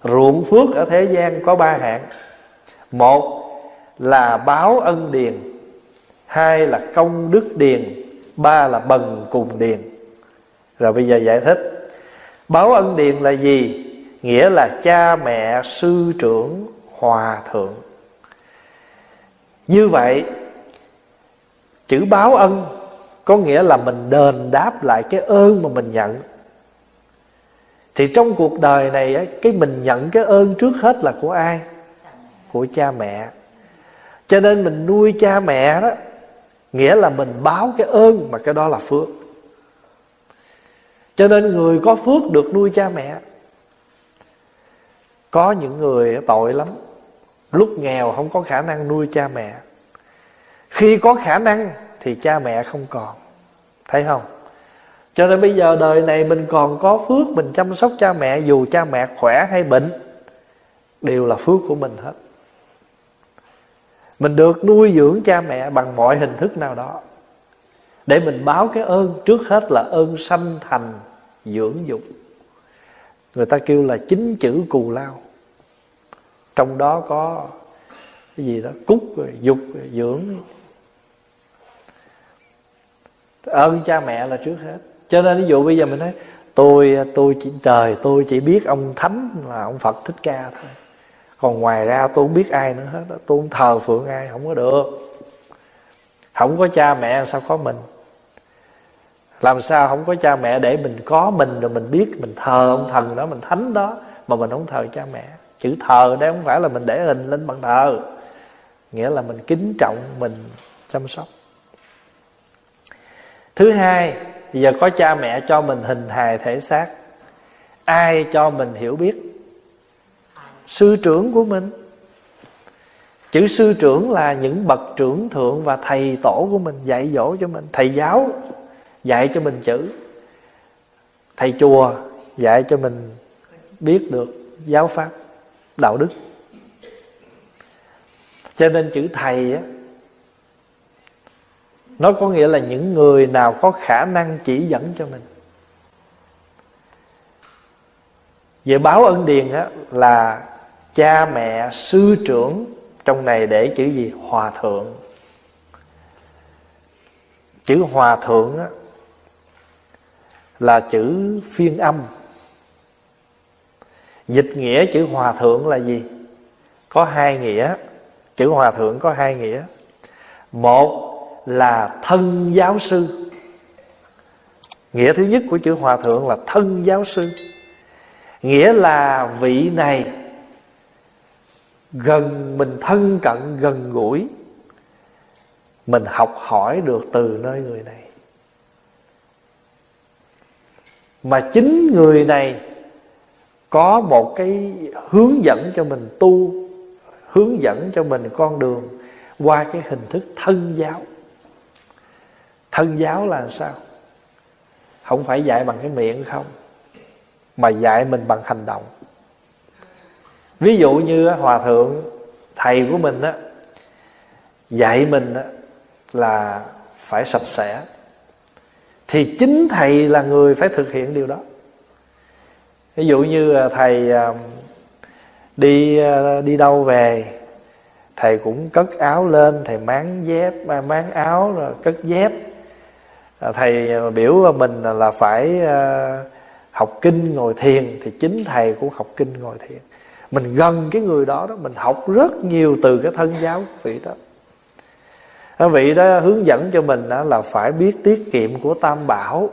ruộng phước ở thế gian có ba hạng. Một là báo ân điền, hai là công đức điền, ba là bần cùng điền. Rồi bây giờ giải thích. Báo ân điền là gì? Nghĩa là cha mẹ, sư trưởng, hòa thượng. Như vậy, chữ báo ân có nghĩa là mình đền đáp lại cái ơn mà mình nhận thì trong cuộc đời này cái mình nhận cái ơn trước hết là của ai? Của cha mẹ. Cho nên mình nuôi cha mẹ đó, nghĩa là mình báo cái ơn mà cái đó là phước. Cho nên người có phước được nuôi cha mẹ. Có những người tội lắm. Lúc nghèo không có khả năng nuôi cha mẹ. Khi có khả năng thì cha mẹ không còn. Thấy không? Cho nên bây giờ đời này mình còn có phước, mình chăm sóc cha mẹ, dù cha mẹ khỏe hay bệnh, đều là phước của mình hết. Mình được nuôi dưỡng cha mẹ bằng mọi hình thức nào đó, để mình báo cái ơn trước hết là ơn sanh thành dưỡng dục. Người ta kêu là chính chữ cù lao. Trong đó có cái gì đó? Cúc rồi, dục rồi, dưỡng. Ơn cha mẹ là trước hết cho nên ví dụ bây giờ mình nói, tôi tôi chỉ, trời, tôi chỉ biết ông thánh là ông phật thích ca thôi. Còn ngoài ra tôi không biết ai nữa hết tôi không thờ phượng ai, không có được. Không có cha mẹ sao có mình? Làm sao không có cha mẹ để mình có mình rồi mình biết mình thờ ông thần đó, mình thánh đó, mà mình không thờ cha mẹ? Chữ thờ đây không phải là mình để hình lên bàn thờ, nghĩa là mình kính trọng, mình chăm sóc. Thứ hai giờ có cha mẹ cho mình hình hài thể xác. Ai cho mình hiểu biết? Sư trưởng của mình. Chữ sư trưởng là những bậc trưởng thượng và thầy tổ của mình dạy dỗ cho mình. Thầy giáo dạy cho mình chữ. Thầy chùa dạy cho mình biết được giáo pháp, đạo đức. Cho nên chữ thầy á nó có nghĩa là những người nào có khả năng chỉ dẫn cho mình. Về báo ân điền á, là cha mẹ, sư trưởng trong này để chữ gì? Hòa thượng. Chữ hòa thượng á, là chữ phiên âm. Dịch nghĩa chữ hòa thượng là gì? Có hai nghĩa. Chữ hòa thượng có hai nghĩa. Một là thân giáo sư. Nghĩa thứ nhất của chữ hòa thượng là thân giáo sư. Nghĩa là vị này gần mình thân cận, gần gũi. Mình học hỏi được từ nơi người này. Mà chính người này có một cái hướng dẫn cho mình tu, hướng dẫn cho mình con đường qua cái hình thức thân giáo thân giáo là sao? Không phải dạy bằng cái miệng không mà dạy mình bằng hành động. Ví dụ như hòa thượng thầy của mình á dạy mình á, là phải sạch sẽ. Thì chính thầy là người phải thực hiện điều đó. Ví dụ như à, thầy à, đi à, đi đâu về thầy cũng cất áo lên thầy máng dép máng áo rồi cất dép. À, thầy biểu mình là phải à, học kinh ngồi thiền thì chính thầy cũng học kinh ngồi thiền. Mình gần cái người đó đó, mình học rất nhiều từ cái thân giáo vị đó. À, vị đó hướng dẫn cho mình là phải biết tiết kiệm của tam bảo.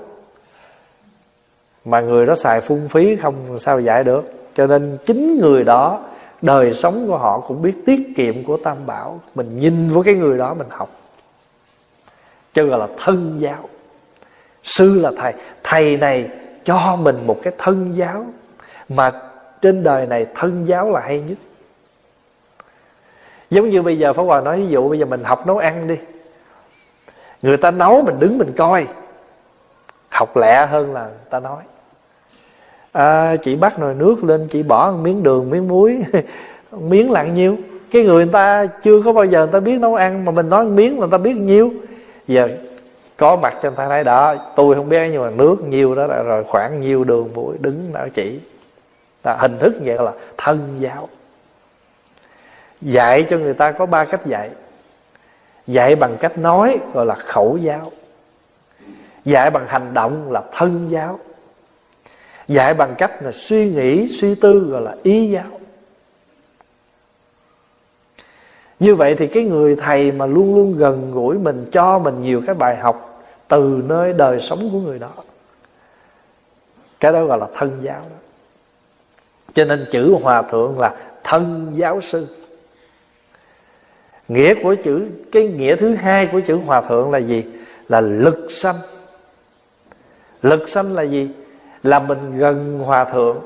Mà người đó xài phung phí không sao giải được. Cho nên chính người đó, đời sống của họ cũng biết tiết kiệm của tam bảo. Mình nhìn với cái người đó mình học. Cho gọi là thân giáo sư là thầy. Thầy này cho mình một cái thân giáo mà trên đời này thân giáo là hay nhất. Giống như bây giờ Pháp Hòa nói ví dụ bây giờ mình học nấu ăn đi. Người ta nấu mình đứng mình coi. Học lẹ hơn là người ta nói. À, chị bắt nồi nước lên chị bỏ một miếng đường miếng muối miếng là nhiêu cái người người ta chưa có bao giờ người ta biết nấu ăn mà mình nói miếng là người ta biết nhiêu. Giờ có mặt cho người ta thấy đó. Tôi không biết nhưng mà nước nhiêu đó là rồi khoảng nhiêu đường mũi đứng nào chỉ. Đó, hình thức vậy là thân giáo. Dạy cho người ta có ba cách dạy. Dạy bằng cách nói gọi là khẩu giáo. Dạy bằng hành động là thân giáo. Dạy bằng cách là suy nghĩ suy tư gọi là ý giáo. Như vậy thì cái người thầy mà luôn luôn gần gũi mình cho mình nhiều cái bài học từ nơi đời sống của người đó. Cái đó gọi là thân giáo. Đó cho nên chữ hòa thượng là thân giáo sư. Nghĩa của chữ, cái nghĩa thứ hai của chữ hòa thượng là gì? Là lực sanh. Lực sanh là gì? Là mình gần hòa thượng.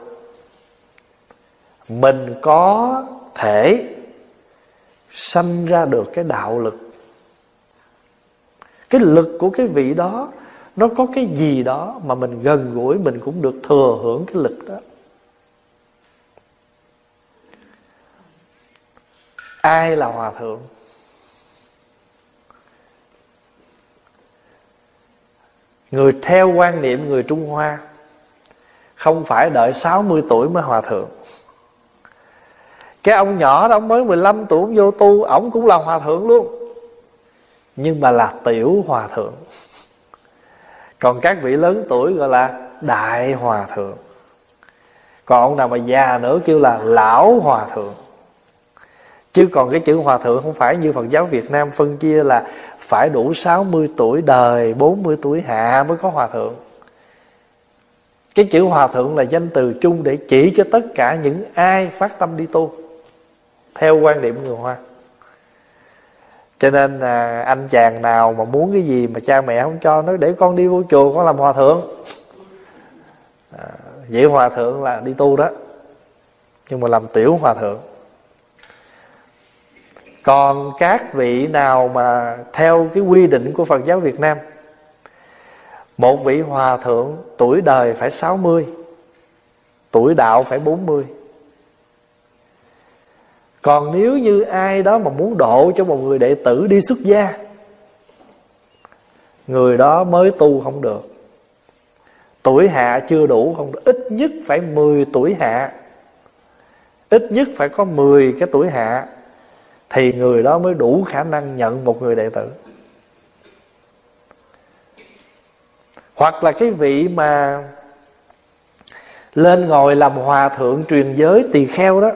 Mình có thể sanh ra được cái đạo lực cái lực của cái vị đó, nó có cái gì đó mà mình gần gũi, mình cũng được thừa hưởng cái lực đó. Ai là hòa thượng? Người theo quan niệm người trung hoa, không phải đợi 60 tuổi mới hòa thượng. Cái ông nhỏ đó ông mới 15 tuổi ông vô tu Ông cũng là hòa thượng luôn. Nhưng mà là tiểu hòa thượng. Còn các vị lớn tuổi gọi là đại hòa thượng. Còn ông nào mà già nữa kêu là lão hòa thượng. Chứ còn cái chữ hòa thượng không phải như Phật giáo Việt Nam phân chia là Phải đủ 60 tuổi đời 40 tuổi hạ mới có hòa thượng. Cái chữ hòa thượng là danh từ chung để chỉ cho tất cả những ai phát tâm đi tu. Theo quan điểm người hoa cho nên à, anh chàng nào mà muốn cái gì mà cha mẹ không cho nó để con đi vô chùa con làm hòa thượng. À, vậy hòa thượng là đi tu đó nhưng mà làm tiểu hòa thượng. Còn các vị nào mà theo cái quy định của Phật giáo Việt Nam Một vị hòa thượng tuổi đời phải 60 Tuổi đạo phải 40 còn nếu như ai đó mà muốn độ cho một người đệ tử đi xuất gia, người đó mới tu không được. Tuổi hạ chưa đủ không được. Ít nhất phải 10 tuổi hạ. Ít nhất phải có 10 cái tuổi hạ thì người đó mới đủ khả năng nhận một người đệ tử. Hoặc là cái vị mà lên ngồi làm hòa thượng truyền giới tỳ kheo đó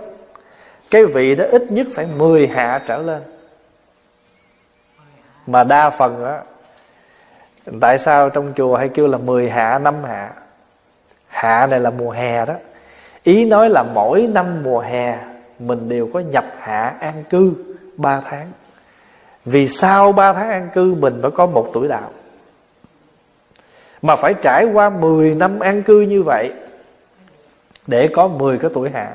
cái vị đó ít nhất phải 10 hạ trở lên. Mà đa phần đó tại sao trong chùa hay kêu là 10 hạ, năm hạ? Hạ này là mùa hè đó. Ý nói là mỗi năm mùa hè, mình đều có nhập hạ an cư 3 tháng. Vì sau 3 tháng an cư, mình phải có một tuổi đạo. Mà phải trải qua 10 năm an cư như vậy, để có 10 cái tuổi hạ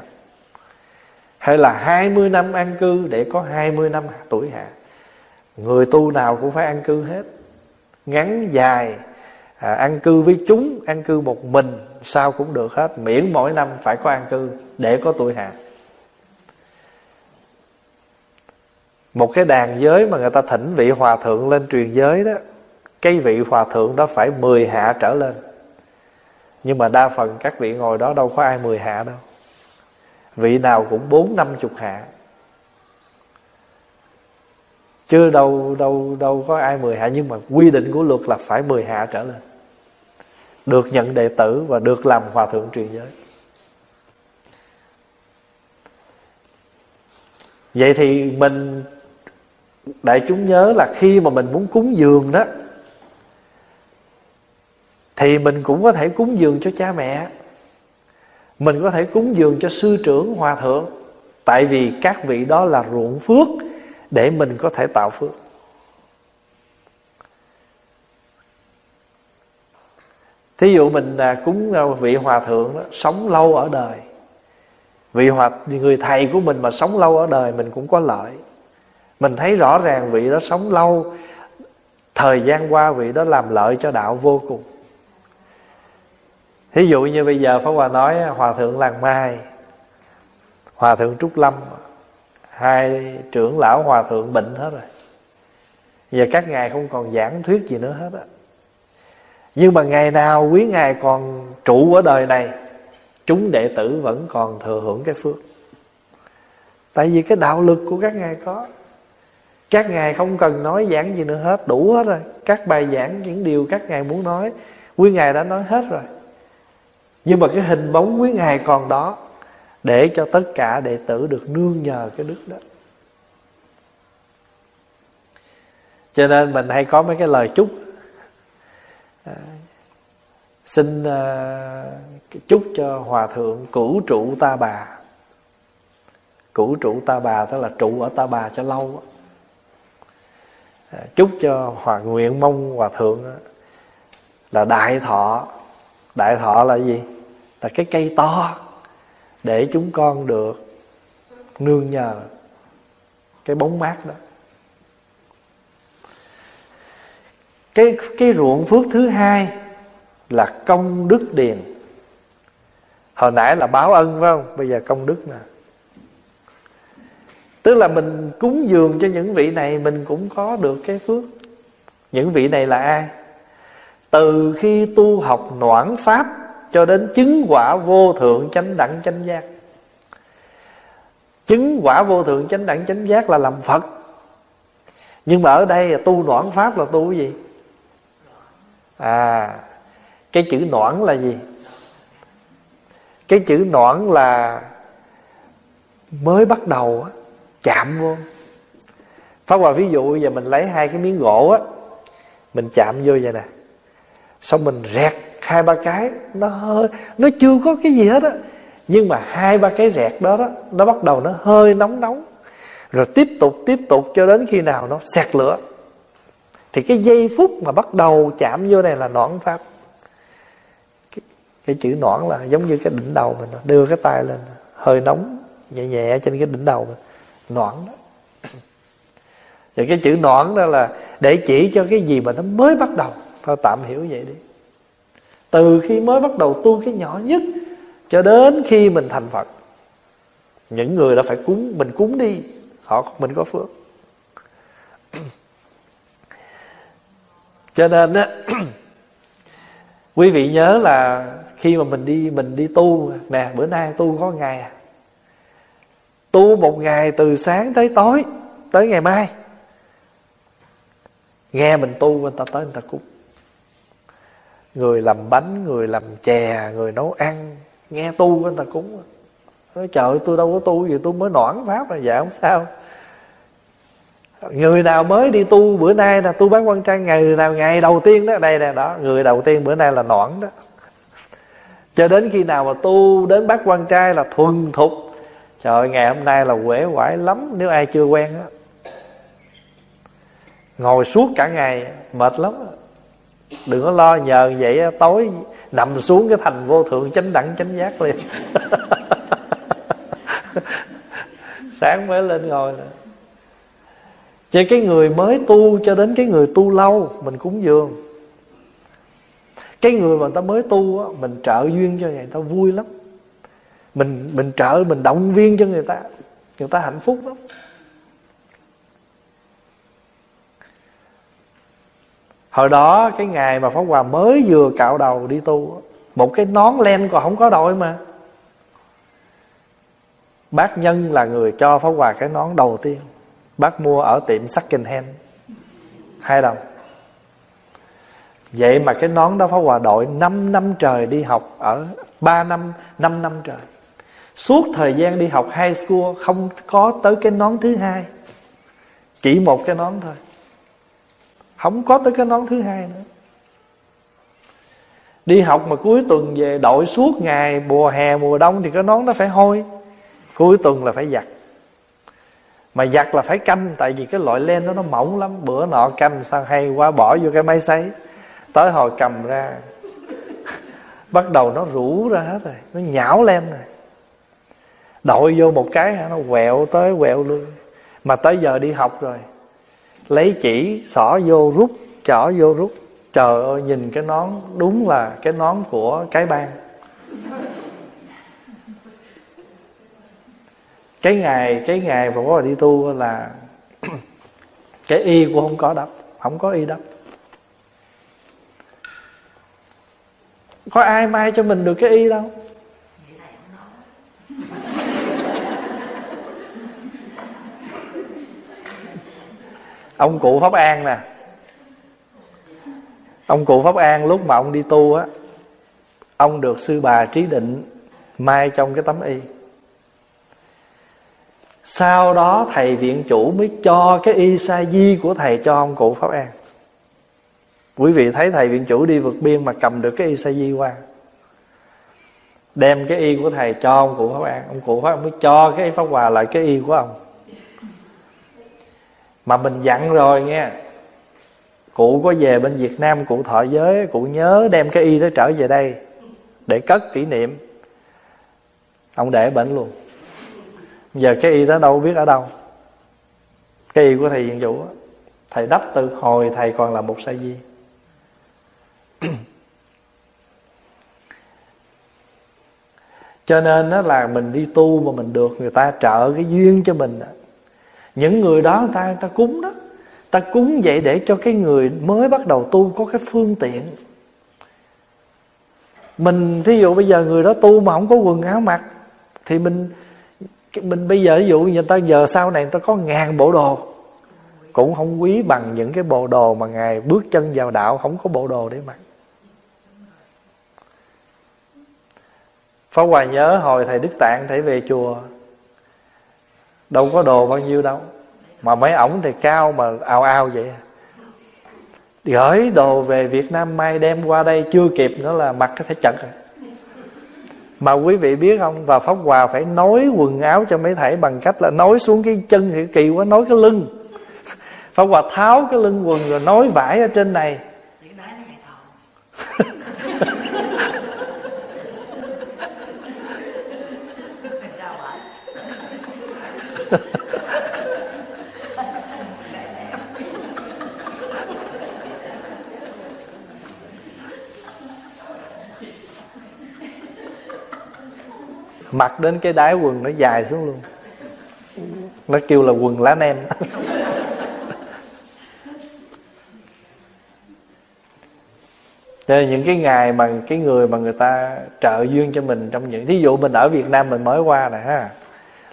hay là 20 năm an cư để có 20 năm tuổi hạ. Người tu nào cũng phải an cư hết. Ngắn dài à, an cư với chúng an cư một mình sao cũng được hết. Miễn mỗi năm phải có an cư để có tuổi hạ. Một cái đàn giới mà người ta thỉnh vị hòa thượng lên truyền giới đó cái vị hòa thượng đó phải 10 hạ trở lên. Nhưng mà đa phần các vị ngồi đó đâu có ai 10 hạ đâu vị nào cũng bốn năm chục hạ. Chưa đâu đâu đâu có ai mười hạ, nhưng mà quy định của luật là phải mười hạ trở lên. Được nhận đệ tử và được làm hòa thượng truyền giới. Vậy thì mình, đại chúng nhớ là khi mà mình muốn cúng dường đó, thì mình cũng có thể cúng dường cho cha mẹ mình có thể cúng dường cho sư trưởng hòa thượng. Tại vì các vị đó là ruộng phước để mình có thể tạo phước. Thí dụ mình à, cúng à, vị hòa thượng đó, sống lâu ở đời. Vị hòa người thầy của mình mà sống lâu ở đời mình cũng có lợi. Mình thấy rõ ràng vị đó sống lâu thời gian qua vị đó làm lợi cho đạo vô cùng thí dụ như bây giờ Pháp Hòa nói Hòa Thượng Làng Mai, hòa thượng trúc lâm, hai trưởng lão hòa thượng bệnh hết rồi. Giờ các ngài không còn giảng thuyết gì nữa hết á. Nhưng mà ngày nào quý ngài còn trụ ở đời này, chúng đệ tử vẫn còn thừa hưởng cái phước. Tại vì cái đạo lực của các ngài có. Các ngài không cần nói giảng gì nữa hết, đủ hết rồi. Các bài giảng, những điều các ngài muốn nói, quý ngài đã nói hết rồi nhưng mà cái hình bóng quý ngài còn đó để cho tất cả đệ tử được nương nhờ cái đức đó. Cho nên mình hay có mấy cái lời chúc. À, xin à, chúc cho hòa thượng cửu trụ ta bà. Cửu trụ ta bà tức là trụ ở ta bà cho lâu à, chúc cho hòa nguyện mong hòa thượng là đại thọ đại thọ là gì? Là cái cây to để chúng con được nương nhờ cái bóng mát đó. Cái cái ruộng phước thứ hai là công đức điền. Hồi nãy là báo ân, phải không? Bây giờ công đức nè. Tức là mình cúng dường cho những vị này, mình cũng có được cái phước. Những vị này là ai? Từ khi tu học noãn pháp cho đến chứng quả vô thượng chánh đẳng chánh giác. Chứng quả vô thượng chánh đẳng chánh giác là làm phật. Nhưng mà ở đây là tu noãn pháp là tu cái gì? À cái chữ noãn là gì? Cái chữ noãn là mới bắt đầu chạm vô. Pháp Hòa ví dụ giờ mình lấy hai cái miếng gỗ á, Mình chạm vô vậy nè. Xong mình rẹt hai ba cái Nó hơi Nó chưa có cái gì hết á. Nhưng mà hai ba cái rẹt đó đó Nó bắt đầu nó hơi nóng nóng. Rồi tiếp tục tiếp tục cho đến khi nào nó sạc lửa. Thì cái giây phút mà bắt đầu chạm vô này là nõn pháp. Cái, cái chữ nõn là giống như cái đỉnh đầu mình Đưa cái tay lên Hơi nóng nhẹ nhẹ trên cái đỉnh đầu mình. Nõn đó. Và cái chữ nõn đó là Để chỉ cho cái gì mà nó mới bắt đầu. Thôi tạm hiểu vậy đi. Từ khi mới bắt đầu tu cái nhỏ nhất, Cho đến khi mình thành Phật, Những người đã phải cúng, Mình cúng đi, Họ, mình có phước. Cho nên á, Quý vị nhớ là Khi mà mình đi mình đi tu, Nè, bữa nay tu có ngày à. Tu một ngày từ sáng tới tối, Tới ngày mai. Nghe mình tu, người ta tới người ta cúng. Người làm bánh, Người làm chè, Người nấu ăn. Nghe tu người ta cúng Nói, trời, tôi đâu có tu gì, tôi mới noãn pháp rồi Dạ không sao. Người nào mới đi tu, bữa nay là tu bán quan trai Ngày nào ngày đầu tiên đó, Đây nè, đó, Người đầu tiên bữa nay là noãn đó. Cho đến khi nào mà tu đến bác quan trai là thuần thục. Trời ngày hôm nay là quể quải lắm, Nếu ai chưa quen á. Ngồi suốt cả ngày, Mệt lắm Đừng có lo nhờ vậy tối Nằm xuống cái thành vô thượng chánh đẳng chánh giác liền. Sáng mới lên ngồi nè. Cho cái người mới tu cho đến cái người tu lâu Mình cúng dường. Cái người mà người ta mới tu á, Mình trợ duyên cho người ta vui lắm. Mình mình trợ mình động viên cho người ta. Người ta hạnh phúc lắm. Hồi đó cái ngày mà pháp hòa mới vừa cạo đầu đi tu, một cái nón len còn không có đội mà. Bác nhân là người cho pháp hòa cái nón đầu tiên. Bác mua ở tiệm second hand. Hai đồng. Vậy mà cái nón đó pháp hòa đội 5 năm trời đi học ở 3 năm 5 năm trời. Suốt thời gian đi học high school Không có tới cái nón thứ hai. Chỉ một cái nón thôi. Không có tới cái nón thứ hai nữa. Đi học mà cuối tuần về đội suốt ngày, Mùa hè, mùa đông thì cái nón nó phải hôi. Cuối tuần là phải giặt. Mà giặt là phải canh, Tại vì cái loại len đó nó mỏng lắm. Bữa nọ canh sao hay quá, bỏ vô cái máy sấy. Tới hồi cầm ra, Bắt đầu nó rủ ra hết rồi. Nó nhão len rồi. Đội vô một cái nó quẹo tới quẹo luôn mà tới giờ đi học rồi lấy chỉ, xỏ vô rút chỏ vô rút. Trời ơi, nhìn cái nón, đúng là cái nón của cái bang. Cái ngày cái ngày mà có đi tu là cái y cũng không có đắp, không có y đắp. Có ai mai cho mình được cái y đâu? Ông cụ pháp an nè. Ông cụ pháp an lúc mà ông đi tu á, ông được sư bà trí định mai trong cái tấm y. Sau đó thầy viện chủ mới cho cái y sa di của thầy cho ông cụ pháp an. Quý vị thấy thầy viện chủ đi vượt biên mà cầm được cái y sa di qua. Đem cái y của thầy cho ông cụ pháp an. Ông cụ pháp an mới cho cái y pháp hòa lại cái y của ông mà mình dặn rồi nghe. Cụ có về bên việt nam, cụ thọ giới, cụ nhớ đem cái y đó trở về đây để cất kỷ niệm. Ông để bệnh luôn. Giờ cái y đó đâu biết ở đâu. Cái y của thầy viện chủ thầy đắp từ hồi thầy còn là một sa di. Cho nên đó là mình đi tu mà mình được, người ta trợ cái duyên cho mình những người đó người ta người ta cúng đó. Ta cúng vậy để cho cái người mới bắt đầu tu có cái phương tiện. Mình, thí dụ bây giờ người đó tu mà không có quần áo mặc, thì mình mình bây giờ ví dụ người ta giờ sau này người ta có ngàn bộ đồ. Cũng không quý bằng những cái bộ đồ mà ngài bước chân vào đạo, không có bộ đồ để mặc. Pháp Hòa nhớ hồi thầy Đức Tạng thầy về chùa Đâu có đồ bao nhiêu đâu. Mà mấy ổng thì cao mà ao ao vậy. Gửi đồ về Việt Nam mai đem qua đây, Chưa kịp nữa là mặc cái thể chật rồi. Mà quý vị biết không, Và Pháp Hòa phải nối quần áo cho mấy thầy Bằng cách là nối xuống cái chân thì kỳ quá, Nối cái lưng. Pháp Hòa tháo cái lưng quần rồi nối vải ở trên này. mặc đến cái đái quần nó dài xuống luôn. Nó kêu là quần lá nem. Nên những cái ngày mà cái người mà người ta trợ duyên cho mình trong những thí dụ mình ở Việt Nam mình mới qua nè ha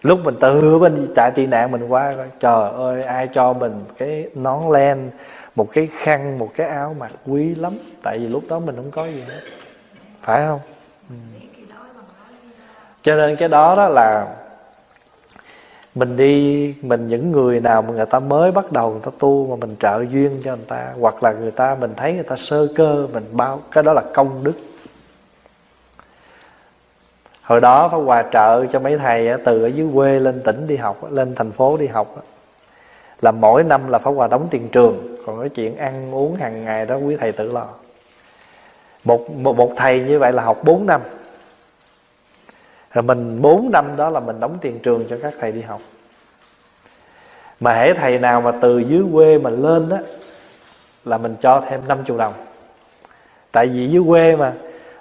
lúc mình từ bên trại tị nạn mình qua coi. Trời ơi, ai cho mình cái nón len, một cái khăn, một cái áo mặc quý lắm. Tại vì lúc đó mình không có gì hết. Phải không? Ừ. Cho nên cái đó đó là mình đi, mình những người nào mà người ta mới bắt đầu người ta tu mà mình trợ duyên cho người ta, hoặc là người ta, mình thấy người ta sơ cơ, mình bao cái đó là công đức hồi đó phải hòa trợ cho mấy thầy từ ở dưới quê lên tỉnh đi học lên thành phố đi học là mỗi năm là phải hòa đóng tiền trường còn cái chuyện ăn uống hàng ngày đó quý thầy tự lo. Một một, một thầy như vậy là học 4 năm. Rồi mình 4 năm đó là mình đóng tiền trường cho các thầy đi học. Mà hễ thầy nào mà từ dưới quê mà lên đó Là mình cho thêm 50 đồng. Tại vì dưới quê mà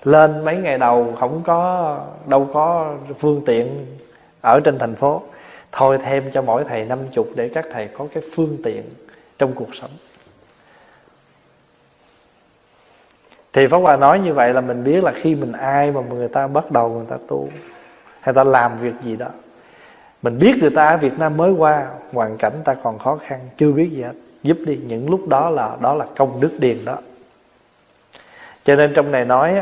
lên mấy ngày đầu không có, Đâu có phương tiện Ở trên thành phố. Thôi thêm cho mỗi thầy 50 để các thầy có cái phương tiện Trong cuộc sống. Thì Pháp Hòa nói như vậy là mình biết là khi mình ai mà người ta bắt đầu người ta tu, hay ta làm việc gì đó, mình biết người ta ở Việt Nam mới qua, hoàn cảnh ta còn khó khăn, chưa biết gì hết. Giúp đi, những lúc đó là đó là công đức điền đó. Cho nên trong này nói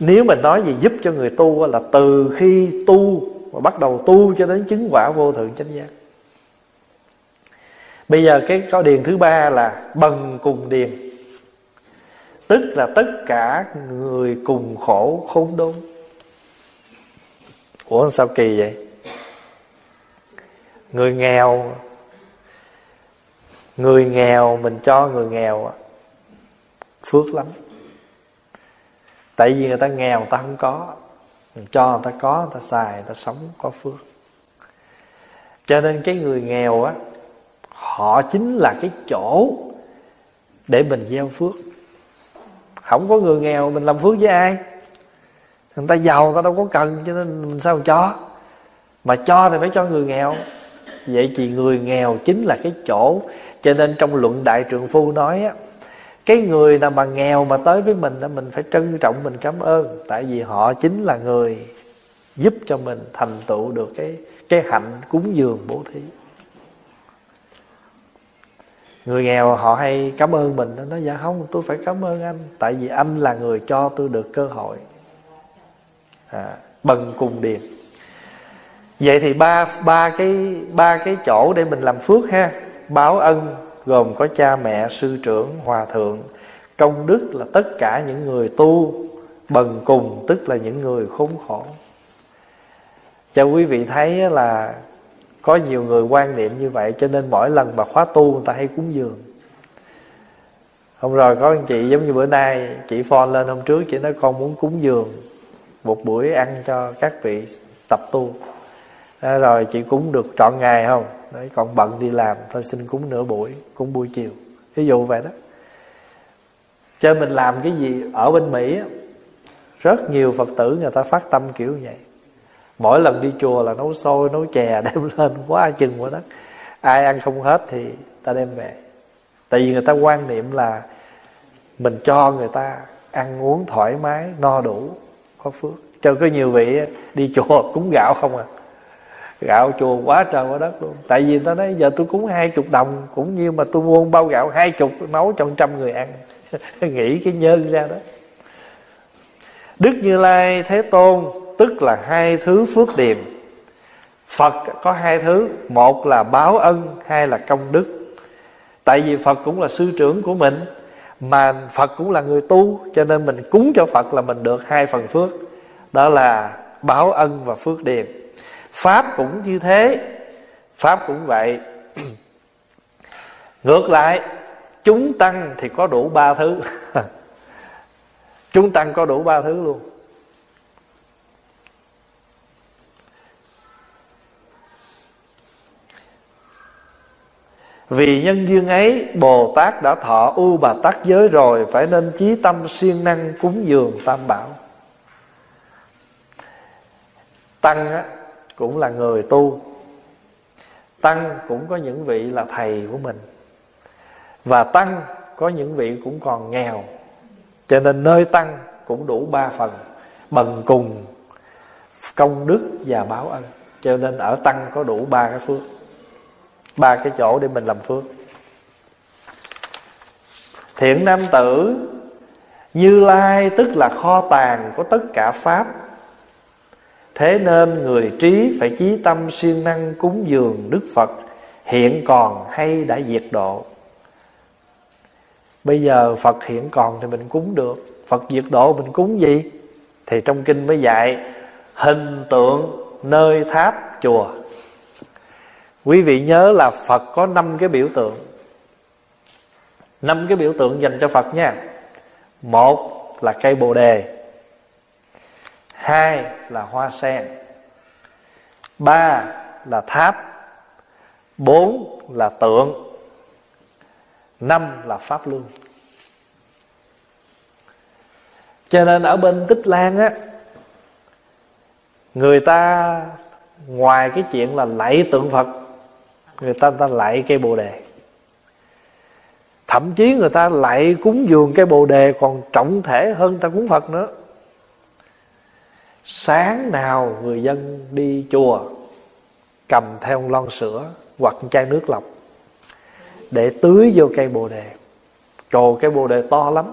nếu mình nói gì giúp cho người tu là từ khi tu và bắt đầu tu cho đến chứng quả vô thượng chánh giác. Bây giờ cái câu điền thứ ba là bần cùng điền. Tức là tất cả người cùng khổ khốn đốn. Ủa, sao kỳ vậy? Người nghèo người nghèo mình cho người nghèo phước lắm tại vì người ta nghèo, người ta không có. Mình cho người ta có, người ta xài, người ta sống có phước. Cho nên cái người nghèo á, họ chính là cái chỗ để mình gieo phước. Không có người nghèo mình làm phước với ai. Người ta giàu, người ta đâu có cần, cho nên mình sao cho? Mà cho thì phải cho người nghèo. Vậy thì người nghèo chính là cái chỗ. Cho nên trong luận đại trượng phu nói á cái người nào mà nghèo mà tới với mình đó mình phải trân trọng mình cảm ơn. Tại vì họ chính là người giúp cho mình thành tựu được cái cái hạnh cúng dường bố thí. Người nghèo họ hay cảm ơn mình nó nói dạ không tôi phải cảm ơn anh tại vì anh là người cho tôi được cơ hội. À, bần cùng điền. Vậy thì ba ba cái ba cái chỗ để mình làm phước ha. Báo ân gồm có cha mẹ, sư trưởng, hòa thượng. Công đức là tất cả những người tu bần cùng, tức là những người khốn khổ. Cho quý vị thấy là có nhiều người quan niệm như vậy, cho nên mỗi lần mà khóa tu người ta hay cúng dường. Hôm rồi có anh chị giống như bữa nay, chị phone lên hôm trước chị nói con muốn cúng dường một buổi ăn cho các vị tập tu. Rồi chị cúng được trọn ngày không? Đấy, còn bận đi làm, thôi xin cúng nửa buổi, cúng buổi chiều. Ví dụ vậy đó. Cho mình làm cái gì ở bên mỹ rất nhiều phật tử người ta phát tâm kiểu vậy. Mỗi lần đi chùa là nấu xôi, nấu chè đem lên, quá chừng quá đất. Ai ăn không hết thì ta đem về. Tại vì người ta quan niệm là mình cho người ta ăn uống thoải mái, no đủ, có phước. Cho có nhiều vị đi chùa cúng gạo không à gạo chùa quá trời quá đất luôn. Tại vì ta nói, giờ tôi cúng hai chục đồng, cũng như mà tôi mua bao gạo hai chục, nấu cho trăm người ăn. Nghĩ cái nhân ra đó. Đức như lai thế tôn, tức là hai thứ phước điềm phật có hai thứ, một là báo ân, hai là công đức. Tại vì phật cũng là sư trưởng của mình, mà phật cũng là người tu, cho nên mình cúng cho phật là mình được hai phần phước. Đó là báo ân và phước điềm pháp cũng như thế. Pháp cũng vậy. Ngược lại chúng tăng thì có đủ ba thứ. Chúng tăng có đủ ba thứ luôn. Vì nhân duyên ấy Bồ Tát đã thọ U Bà Tát giới rồi Phải nên trí tâm siêng năng cúng dường Tam Bảo. Tăng á, cũng là người tu. Tăng cũng có những vị là thầy của mình. Và Tăng có những vị cũng còn nghèo. Cho nên nơi Tăng cũng đủ ba phần, Bần cùng, Công đức và báo ân. Cho nên ở Tăng có đủ ba cái phước, ba cái chỗ để mình làm phước. Thiện nam tử như lai tức là kho tàng của tất cả pháp thế nên người trí phải chí tâm siêng năng cúng dường đức phật, hiện còn hay đã diệt độ. Bây giờ phật hiện còn thì mình cúng được. Phật diệt độ mình cúng gì? Thì trong kinh mới dạy, hình tượng nơi tháp chùa. Quý vị nhớ là phật có năm cái biểu tượng. Năm cái biểu tượng dành cho phật nha. Một là cây bồ đề hai là hoa sen. Ba là tháp. Bốn là tượng. Năm là pháp luân. Cho nên ở bên tích lan á, người ta, ngoài cái chuyện là lạy tượng phật, người ta ta lạy cây bồ đề. Thậm chí người ta lạy cúng dường cây bồ đề còn trọng thể hơn ta cúng phật nữa sáng nào người dân đi chùa, cầm theo một lon sữa hoặc một chai nước lọc để tưới vô cây bồ đề. Trồ cây bồ đề to lắm.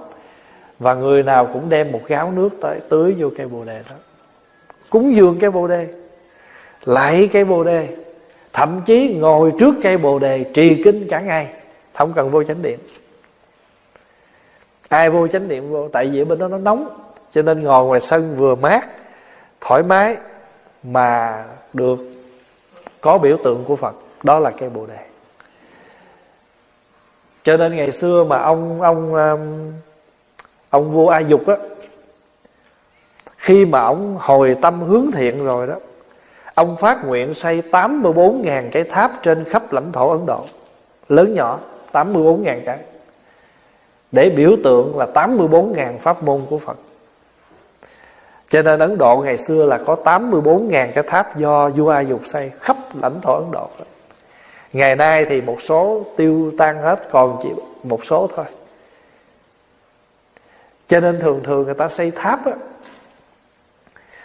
Và người nào cũng đem một gáo nước tới tưới vô cây bồ đề đó. Cúng dường cây bồ đề, lạy cây bồ đề, thậm chí ngồi trước cây bồ đề trì kinh cả ngày. Không cần vô chánh điện. Ai vô chánh điện vô, tại vì ở bên đó nó nóng, cho nên ngồi ngoài sân vừa mát thoải mái mà được có biểu tượng của phật, đó là cây bồ đề. Cho nên ngày xưa mà ông ông um, ông vua a dục á, khi mà ông hồi tâm hướng thiện rồi đó, Ông phát nguyện xây 84.000 cái tháp trên khắp lãnh thổ Ấn Độ, Lớn nhỏ 84.000 cái, Để biểu tượng là 84.000 pháp môn của Phật cho nên Ấn Độ ngày xưa là có 84.000 cái tháp do vua A Dục xây, khắp lãnh thổ Ấn Độ. Ngày nay thì một số tiêu tan hết, còn chỉ một số thôi. Cho nên thường thường người ta xây tháp á,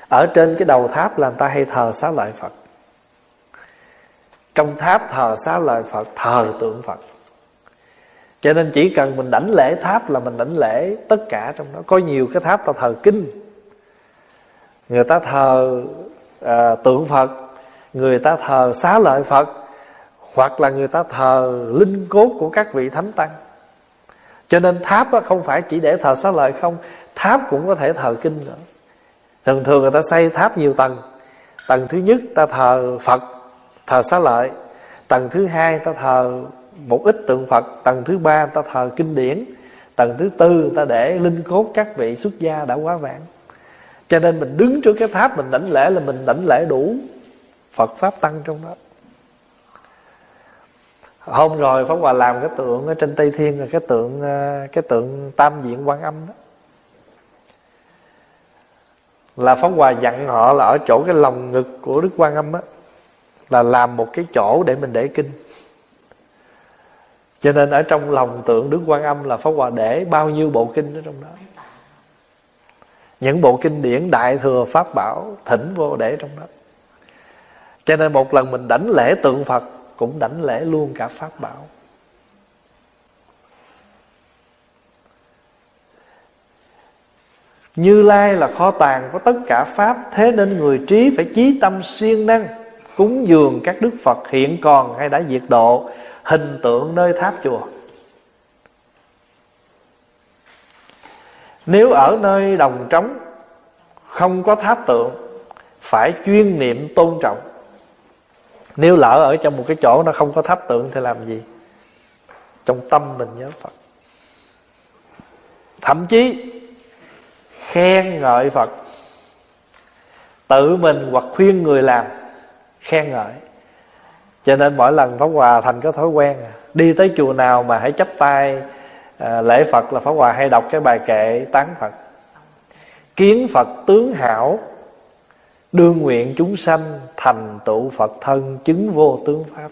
Ở trên cái đầu tháp là người ta hay thờ xá lợi Phật. Trong tháp thờ xá lợi Phật, Thờ tượng Phật. Cho nên chỉ cần mình đảnh lễ tháp Là mình đảnh lễ tất cả trong đó. Có nhiều cái tháp ta thờ kinh. Người ta thờ à, tượng Phật Người ta thờ xá lợi Phật hoặc là người ta thờ linh cốt của các vị thánh tăng. Cho nên tháp không phải chỉ để thờ xá lợi không tháp cũng có thể thờ kinh nữa. Thường thường người ta xây tháp nhiều tầng. Tầng thứ nhất ta thờ phật thờ xá lợi. Tầng thứ hai ta thờ một ít tượng phật. Tầng thứ ba ta thờ kinh điển. Tầng thứ tư ta để linh cốt các vị xuất gia đã quá vãng cho nên mình đứng trước cái tháp mình đảnh lễ là mình đảnh lễ đủ phật pháp tăng trong đó. Hôm rồi pháp hòa làm cái tượng ở trên tây thiên là cái tượng ờ, cái tượng tam diện quan âm đó. Là pháp hòa dặn họ là ở chỗ cái lòng ngực của đức quan âm á, là làm một cái chỗ để mình để kinh. Cho nên ở trong lòng tượng đức quan âm là pháp hòa để bao nhiêu bộ kinh ở trong đó những bộ kinh điển đại thừa pháp bảo thỉnh vô để trong đó. Cho nên một lần mình đảnh lễ tượng phật, cũng đảnh lễ luôn cả pháp bảo. Như Lai là kho tàng của tất cả Pháp, Thế nên người trí phải chí tâm siêng năng, Cúng dường các đức Phật hiện còn hay đã diệt độ, Hình tượng nơi tháp chùa. Nếu ở nơi đồng trống, Không có tháp tượng, Phải chuyên niệm tôn trọng. Nếu lỡ ở trong một cái chỗ nó không có tháp tượng thì làm gì? Trong tâm mình nhớ phật. Thậm chí, khen ngợi phật. Tự mình hoặc khuyên người làm, khen ngợi. Cho nên mỗi lần pháp hòa thành có thói quen à, đi tới chùa nào mà hãy chấp tay à, lễ phật là pháp hòa hay đọc cái bài kệ tán phật. Kiến phật tướng hảo Đương nguyện chúng sanh thành tựu Phật thân chứng vô tướng Pháp.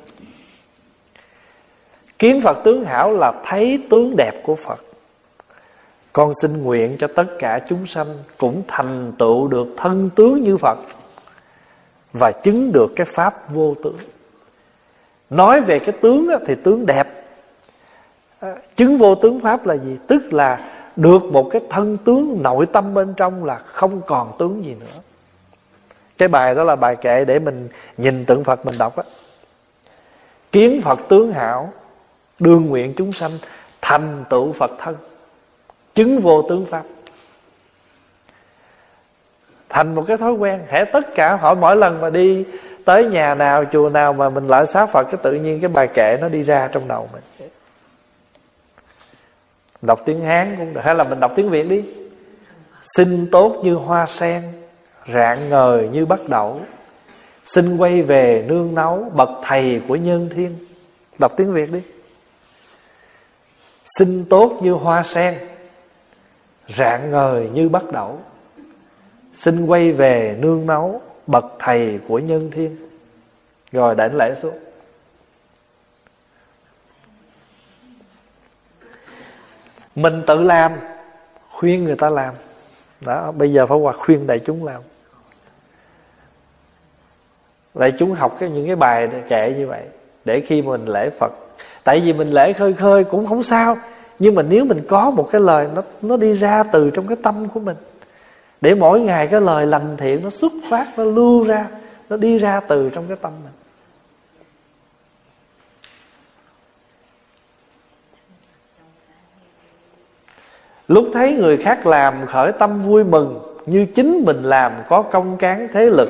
Kiến Phật tướng hảo là thấy tướng đẹp của Phật. Con xin nguyện cho tất cả chúng sanh Cũng thành tựu được thân tướng như Phật Và chứng được cái Pháp vô tướng. Nói về cái tướng thì tướng đẹp Ờ, chứng vô tướng Pháp là gì? Tức là được một cái thân tướng nội tâm bên trong là không còn tướng gì nữa. Cái bài đó là bài kệ để mình nhìn tượng phật, mình đọc á. Kiến phật tướng hảo, đương nguyện chúng sanh thành tựu phật thân. Chứng vô tướng pháp. Thành một cái thói quen, hễ tất cả hỏi mỗi lần mà đi tới nhà nào, chùa nào mà mình lại xá phật, cái tự nhiên cái bài kệ nó đi ra trong đầu mình đọc tiếng hán cũng được. Hay là mình đọc tiếng việt đi. Xin tốt như hoa sen, rạng ngời như bắt đậu xin quay về nương náu, bậc thầy của nhân thiên. Đọc tiếng việt đi. Xin tốt như hoa sen, rạng ngời như bắt đậu xin quay về nương náu, bậc thầy của nhân thiên. Rồi đảnh lễ xuống. Mình tự làm, khuyên người ta làm. Đó, bây giờ phải hoặc khuyên đại chúng làm. Đại chúng học cái những cái bài kệ như vậy, để khi mình lễ phật. Tại vì mình lễ khơi khơi cũng không sao, nhưng mà nếu mình có một cái lời nó nó đi ra từ trong cái tâm của mình, để mỗi ngày cái lời lành thiện nó xuất phát, nó lưu ra, nó đi ra từ trong cái tâm mình. Lúc thấy người khác làm, khởi tâm vui mừng, như chính mình làm có công cán thế lực.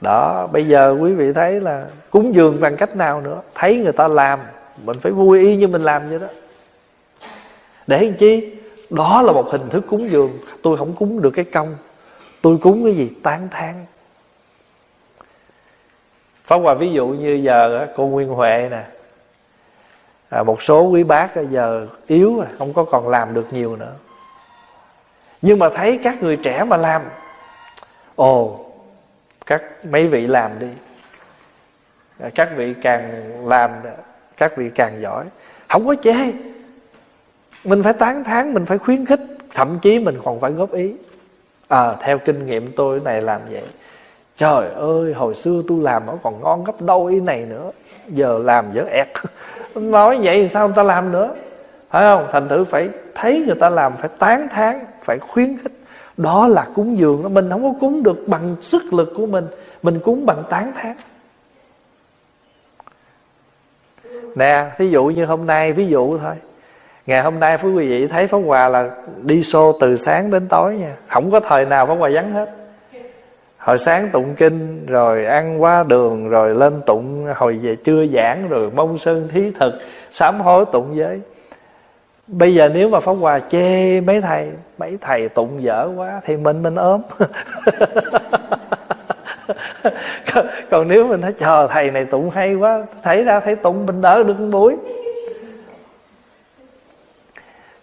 Đó, bây giờ quý vị thấy là cúng dường bằng cách nào nữa? Thấy người ta làm, mình phải vui y như mình làm vậy đó. Để làm chi? Đó là một hình thức cúng dường. Tôi không cúng được cái công. Tôi cúng cái gì? Tán thán. Pháp Hòa ví dụ như giờ cô Nguyên Huệ nè à, Một số quý bác giờ yếu Không có còn làm được nhiều nữa. Nhưng mà thấy các người trẻ mà làm ồ các mấy vị làm đi. À, các vị càng làm các vị càng giỏi. Không có chê mình phải tán thán mình phải khuyến khích thậm chí mình còn phải góp ý. À, theo kinh nghiệm tôi này làm vậy trời ơi, hồi xưa tôi làm nó còn ngon gấp đôi này nữa. Giờ làm dở ẹt. Nói vậy thì sao người ta làm nữa? Phải không? Thành thử phải thấy người ta làm phải tán thán, phải khuyến khích. Đó là cúng dường đó. Mình không có cúng được bằng sức lực của mình. Mình cúng bằng tán thán. Nè, thí dụ như hôm nay, ví dụ thôi. Ngày hôm nay, quý vị thấy pháp hòa là đi xô từ sáng đến tối nha. Không có thời nào pháp hòa vắng hết hồi sáng tụng kinh, rồi ăn qua đường, rồi lên tụng. Hồi về trưa giảng rồi mong sơn thí thực, sám hối tụng giới. Bây giờ nếu mà pháp hòa chê mấy thầy mấy thầy tụng dở quá thì mình mình ốm. Còn nếu mình thấy chờ thầy này tụng hay quá, thấy ra thấy tụng, mình đỡ được một buổi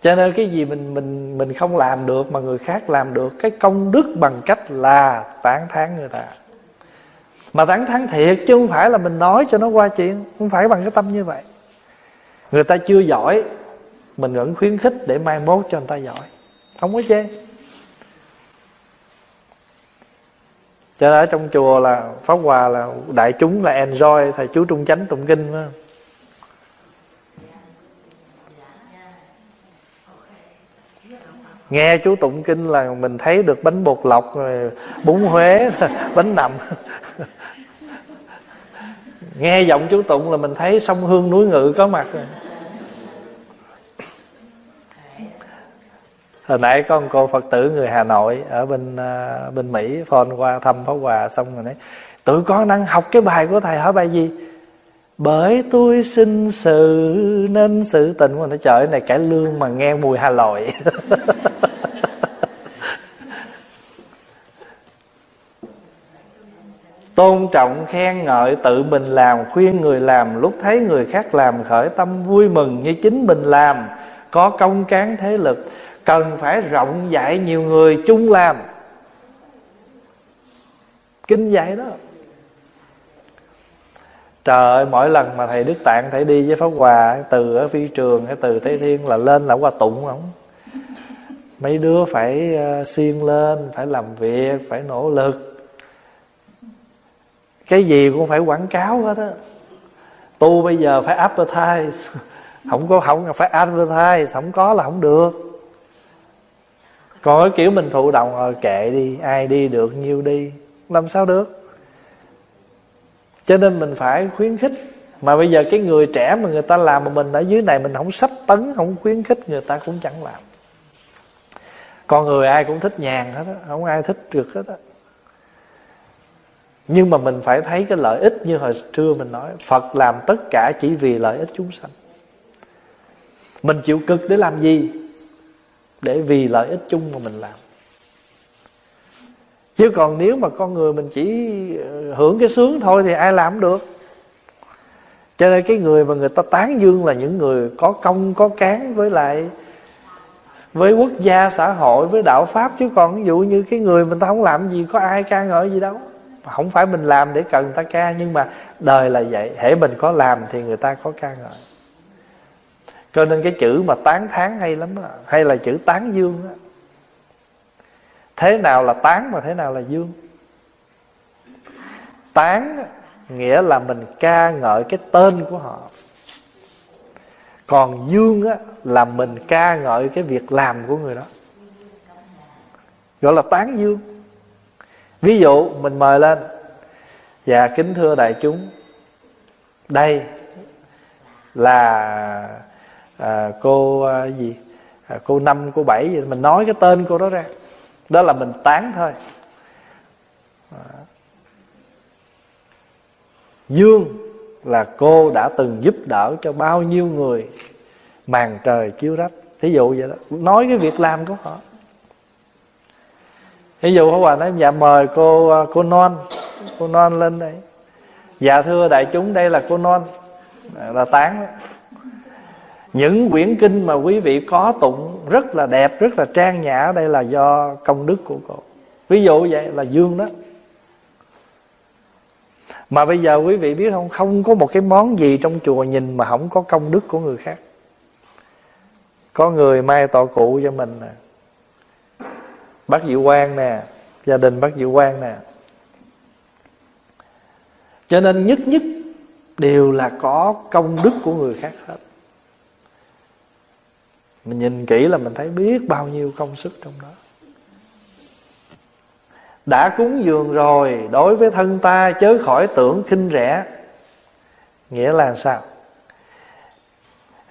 cho nên cái gì mình mình mình không làm được mà người khác làm được, cái công đức bằng cách là tán thán người ta. Mà tán thán thiệt chứ không phải là mình nói cho nó qua chuyện, không phải bằng cái tâm như vậy. Người ta chưa giỏi, mình vẫn khuyến khích để mai mốt cho người ta giỏi. Không có chê. Cho nên ở trong chùa là pháp hòa là đại chúng là enjoy, thầy chú trung chánh tụng kinh, phải nghe chú tụng kinh là mình thấy được bánh bột lọc rồi bún huế bánh nằm nghe giọng chú tụng là mình thấy sông hương núi ngự có mặt rồi. Hồi nãy có một cô phật tử người hà nội ở bên uh, bên mỹ phone qua thăm pháp hòa xong rồi nói tụi con đang học cái bài của thầy hỏi bài gì? Bởi tôi sinh sự nên sự tình. Của nó trời này cải lương mà nghe mùi hà lội tôn trọng khen ngợi tự mình làm khuyên người làm lúc thấy người khác làm khởi tâm vui mừng như chính mình làm. Có công cán thế lực cần phải rộng dạy nhiều người chung làm. Kinh dạy đó. Trời ơi mỗi lần mà thầy đức tạng thầy đi với pháp hòa từ ở phi trường hay từ tây thiên là lên là qua tụng không? Mấy đứa phải uh, siêng lên phải làm việc phải nỗ lực cái gì cũng phải quảng cáo hết á. Tu bây giờ phải advertise. Không có, không phải advertise. Không có là không được. Còn cái kiểu mình thụ động rồi kệ đi. Ai đi được, nhiêu đi. Làm sao được? Cho nên mình phải khuyến khích. Mà bây giờ cái người trẻ mà người ta làm mà mình ở dưới này mình không sách tấn, không khuyến khích, người ta cũng chẳng làm. Con người ai cũng thích nhàn hết á. Không ai thích được hết á nhưng mà mình phải thấy cái lợi ích như hồi trưa mình nói, phật làm tất cả chỉ vì lợi ích chúng sanh. Mình chịu cực để làm gì? Để vì lợi ích chung mà mình làm. Chứ còn nếu mà con người mình chỉ ờ, hưởng cái sướng thôi thì ai làm được? Cho nên cái người mà người ta tán dương là những người có công, có cán với lại với quốc gia, xã hội, với đạo pháp. Chứ còn ví dụ như cái người mình ta không làm gì, có ai ca ngợi gì đâu không phải mình làm để cần người ta ca nhưng mà đời là vậy. Hễ mình có làm thì người ta có ca ngợi. Cho nên cái chữ mà tán thán hay lắm đó, hay là chữ tán dương đó. thế nào là tán mà thế nào là dương? Tán nghĩa là mình ca ngợi cái tên của họ. Còn dương á, là mình ca ngợi cái việc làm của người đó. Gọi là tán dương ví dụ mình mời lên. Và kính thưa đại chúng. Đây là à, cô à, gì? À, cô năm cô bảy gì mình nói cái tên cô đó ra. Đó là mình tán thôi. À. dương là cô đã từng giúp đỡ cho bao nhiêu người màn trời chiếu rách. Thí dụ vậy đó. Nói cái việc làm của họ ví dụ Pháp Hòa nói dạ mời cô à, cô non. Cô non lên đây. Dạ thưa đại chúng, đây là cô non. Là tán. Đó những quyển kinh mà quý vị có tụng rất là đẹp, rất là trang nhã, đây là do công đức của cô. Ví dụ vậy là dương đó. Mà bây giờ quý vị biết không không có một cái món gì trong chùa nhìn mà không có công đức của người khác. Có người mai tọa cụ cho mình nè bác diệu quang nè, gia đình bác diệu quang nè. Cho nên nhất nhất đều là có công đức của người khác hết. Mình nhìn kỹ là mình thấy biết bao nhiêu công sức trong đó. Đã cúng dường rồi, đối với thân ta chớ khỏi tưởng khinh rẻ. Nghĩa là sao?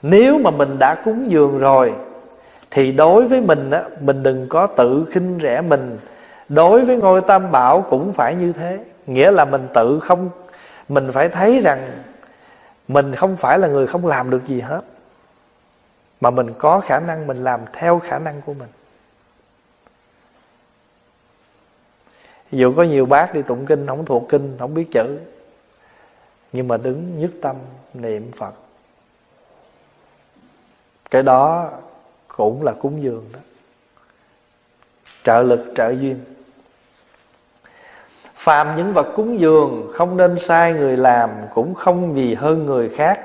Nếu mà mình đã cúng dường rồi thì đối với mình á, mình đừng có tự khinh rẻ mình. Đối với ngôi tam bảo cũng phải như thế. Nghĩa là mình tự không, mình phải thấy rằng mình không phải là người không làm được gì hết. Mà mình có khả năng, mình làm theo khả năng của mình. Ví dụ có nhiều bác đi tụng kinh, không thuộc kinh, không biết chữ, nhưng mà đứng nhất tâm niệm phật. Cái đó cũng là cúng dường đó. Trợ lực, trợ duyên. Phàm những vật cúng dường không nên sai người làm cũng không vì hơn người khác.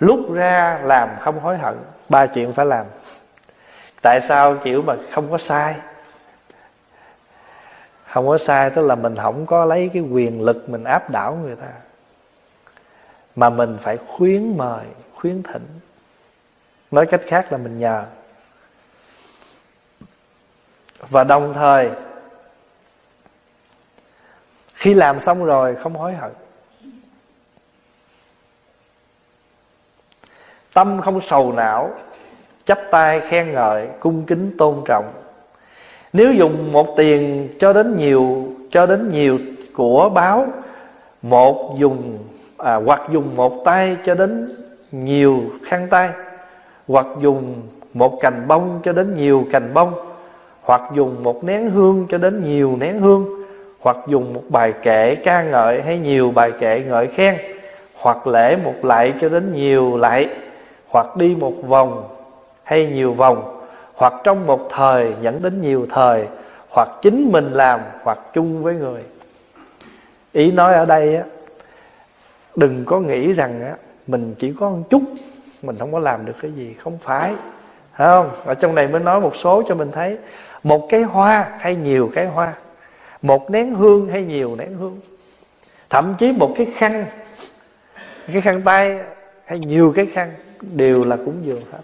Lúc ra làm không hối hận, ba chuyện phải làm. Tại sao kiểu mà không có sai? Không có sai tức là mình không có lấy cái quyền lực mình áp đảo người ta. Mà mình phải khuyến mời, khuyến thỉnh. Nói cách khác là mình nhờ và đồng thời khi làm xong rồi không hối hận. Tâm không sầu não chắp tay khen ngợi cung kính tôn trọng. Nếu dùng một tiền cho đến nhiều cho đến nhiều của báo một dùng à, hoặc dùng một tay cho đến nhiều khăn tay hoặc dùng một cành bông cho đến nhiều cành bông hoặc dùng một nén hương cho đến nhiều nén hương, hoặc dùng một bài kệ ca ngợi hay nhiều bài kệ ngợi khen, hoặc lễ một lại cho đến nhiều lại hoặc đi một vòng hay nhiều vòng, hoặc trong một thời dẫn đến nhiều thời, hoặc chính mình làm, hoặc chung với người. Ý nói ở đây á, đừng có nghĩ rằng á, mình chỉ có một chút, mình không có làm được cái gì, không phải không? Ở trong này mới nói một số cho mình thấy một cái hoa hay nhiều cái hoa, một nén hương hay nhiều nén hương, thậm chí một cái khăn cái khăn tay hay nhiều cái khăn đều là cúng dường hết.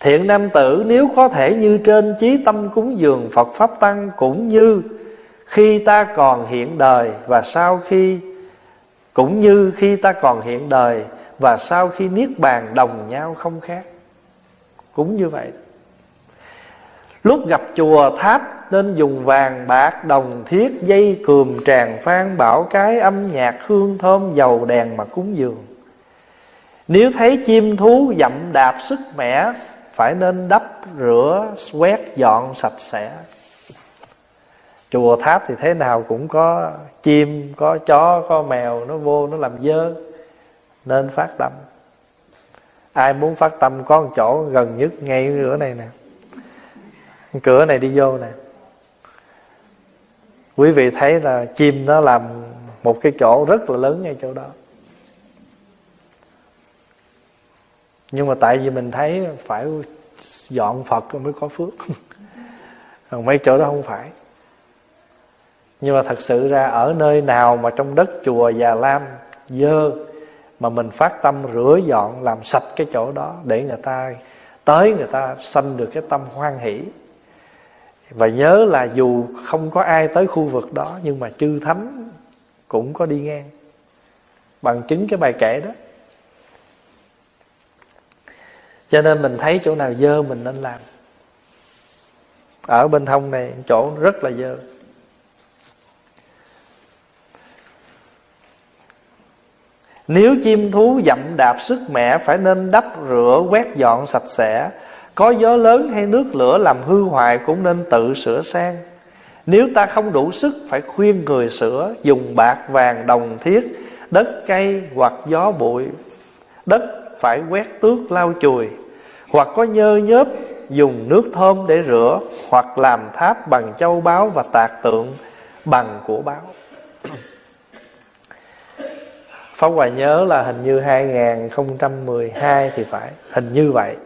Thiện nam tử nếu có thể như trên chí tâm cúng dường phật pháp tăng cũng như khi ta còn hiện đời và sau khi, cũng như khi ta còn hiện đời và sau khi niết bàn đồng nhau không khác. Cũng như vậy lúc gặp chùa tháp nên dùng vàng bạc, đồng thiết, dây cườm tràng phan bảo cái âm nhạc hương thơm dầu đèn mà cúng dường. Nếu thấy chim thú dậm đạp sức mẻ, phải nên đắp rửa, quét dọn sạch sẽ. Chùa tháp thì thế nào cũng có chim, có chó, có mèo, nó vô, nó làm dơ nên phát tâm. Ai muốn phát tâm có một chỗ gần nhất ngay bữa này nè cửa này đi vô nè. Quý vị thấy là chim nó làm một cái chỗ rất là lớn ngay chỗ đó. Nhưng mà tại vì mình thấy phải dọn phật mới có phước. Còn mấy chỗ đó không phải. Nhưng mà thật sự ra ở nơi nào mà trong đất chùa già lam dơ mà mình phát tâm rửa dọn làm sạch cái chỗ đó để người ta tới người ta sanh được cái tâm hoan hỷ và nhớ là dù không có ai tới khu vực đó, nhưng mà chư thánh cũng có đi ngang. Bằng chứng cái bài kể đó. Cho nên mình thấy chỗ nào dơ mình nên làm. Ở bên hông này, chỗ rất là dơ. Nếu chim thú dậm đạp sức mẹ Phải nên đắp rửa quét dọn sạch sẽ. Có gió lớn hay nước lửa làm hư hoại Cũng nên tự sửa sang. Nếu ta không đủ sức, Phải khuyên người sửa, Dùng bạc vàng đồng thiết, Đất cây hoặc gió bụi, Đất phải quét tước lau chùi. Hoặc có nhơ nhớp, dùng nước thơm để rửa, hoặc làm tháp bằng châu báu và tạc tượng bằng của báo Pháp Hòa nhớ là hình như 2012 thì phải, Hình như vậy.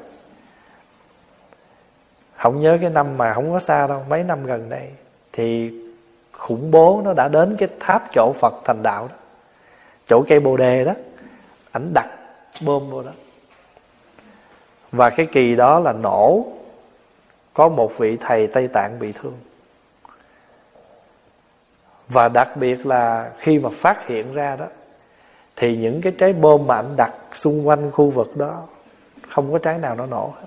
Không nhớ cái năm mà không có xa đâu, Mấy năm gần đây. Thì khủng bố nó đã đến cái tháp chỗ Phật thành đạo đó. Chỗ cây bồ đề đó. Ảnh đặt bơm vô đó. Và cái kỳ đó là nổ. Có một vị thầy Tây Tạng bị thương. Và đặc biệt là khi mà phát hiện ra đó, thì những cái trái bom mà anh đặt xung quanh khu vực đó, không có trái nào nó nổ hết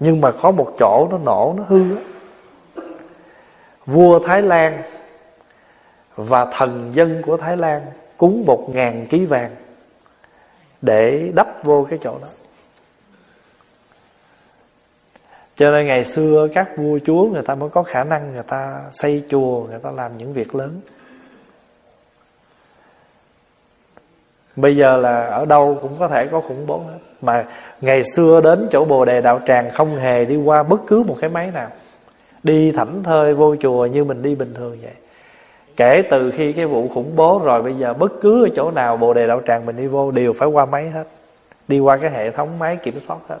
nhưng mà có một chỗ nó nổ, nó hư á. Vua Thái Lan và thần dân của Thái Lan cúng một ngàn ký vàng để đắp vô cái chỗ đó. Cho nên ngày xưa các vua chúa người ta mới có khả năng người ta xây chùa, người ta làm những việc lớn. Bây giờ là ở đâu cũng có thể có khủng bố hết. Mà ngày xưa đến chỗ Bồ Đề Đạo Tràng Không hề đi qua bất cứ một cái máy nào. Đi thảnh thơi vô chùa như mình đi bình thường vậy. Kể từ khi cái vụ khủng bố rồi Bây giờ bất cứ ở chỗ nào Bồ Đề Đạo Tràng mình đi vô Đều phải qua máy hết. Đi qua cái hệ thống máy kiểm soát hết.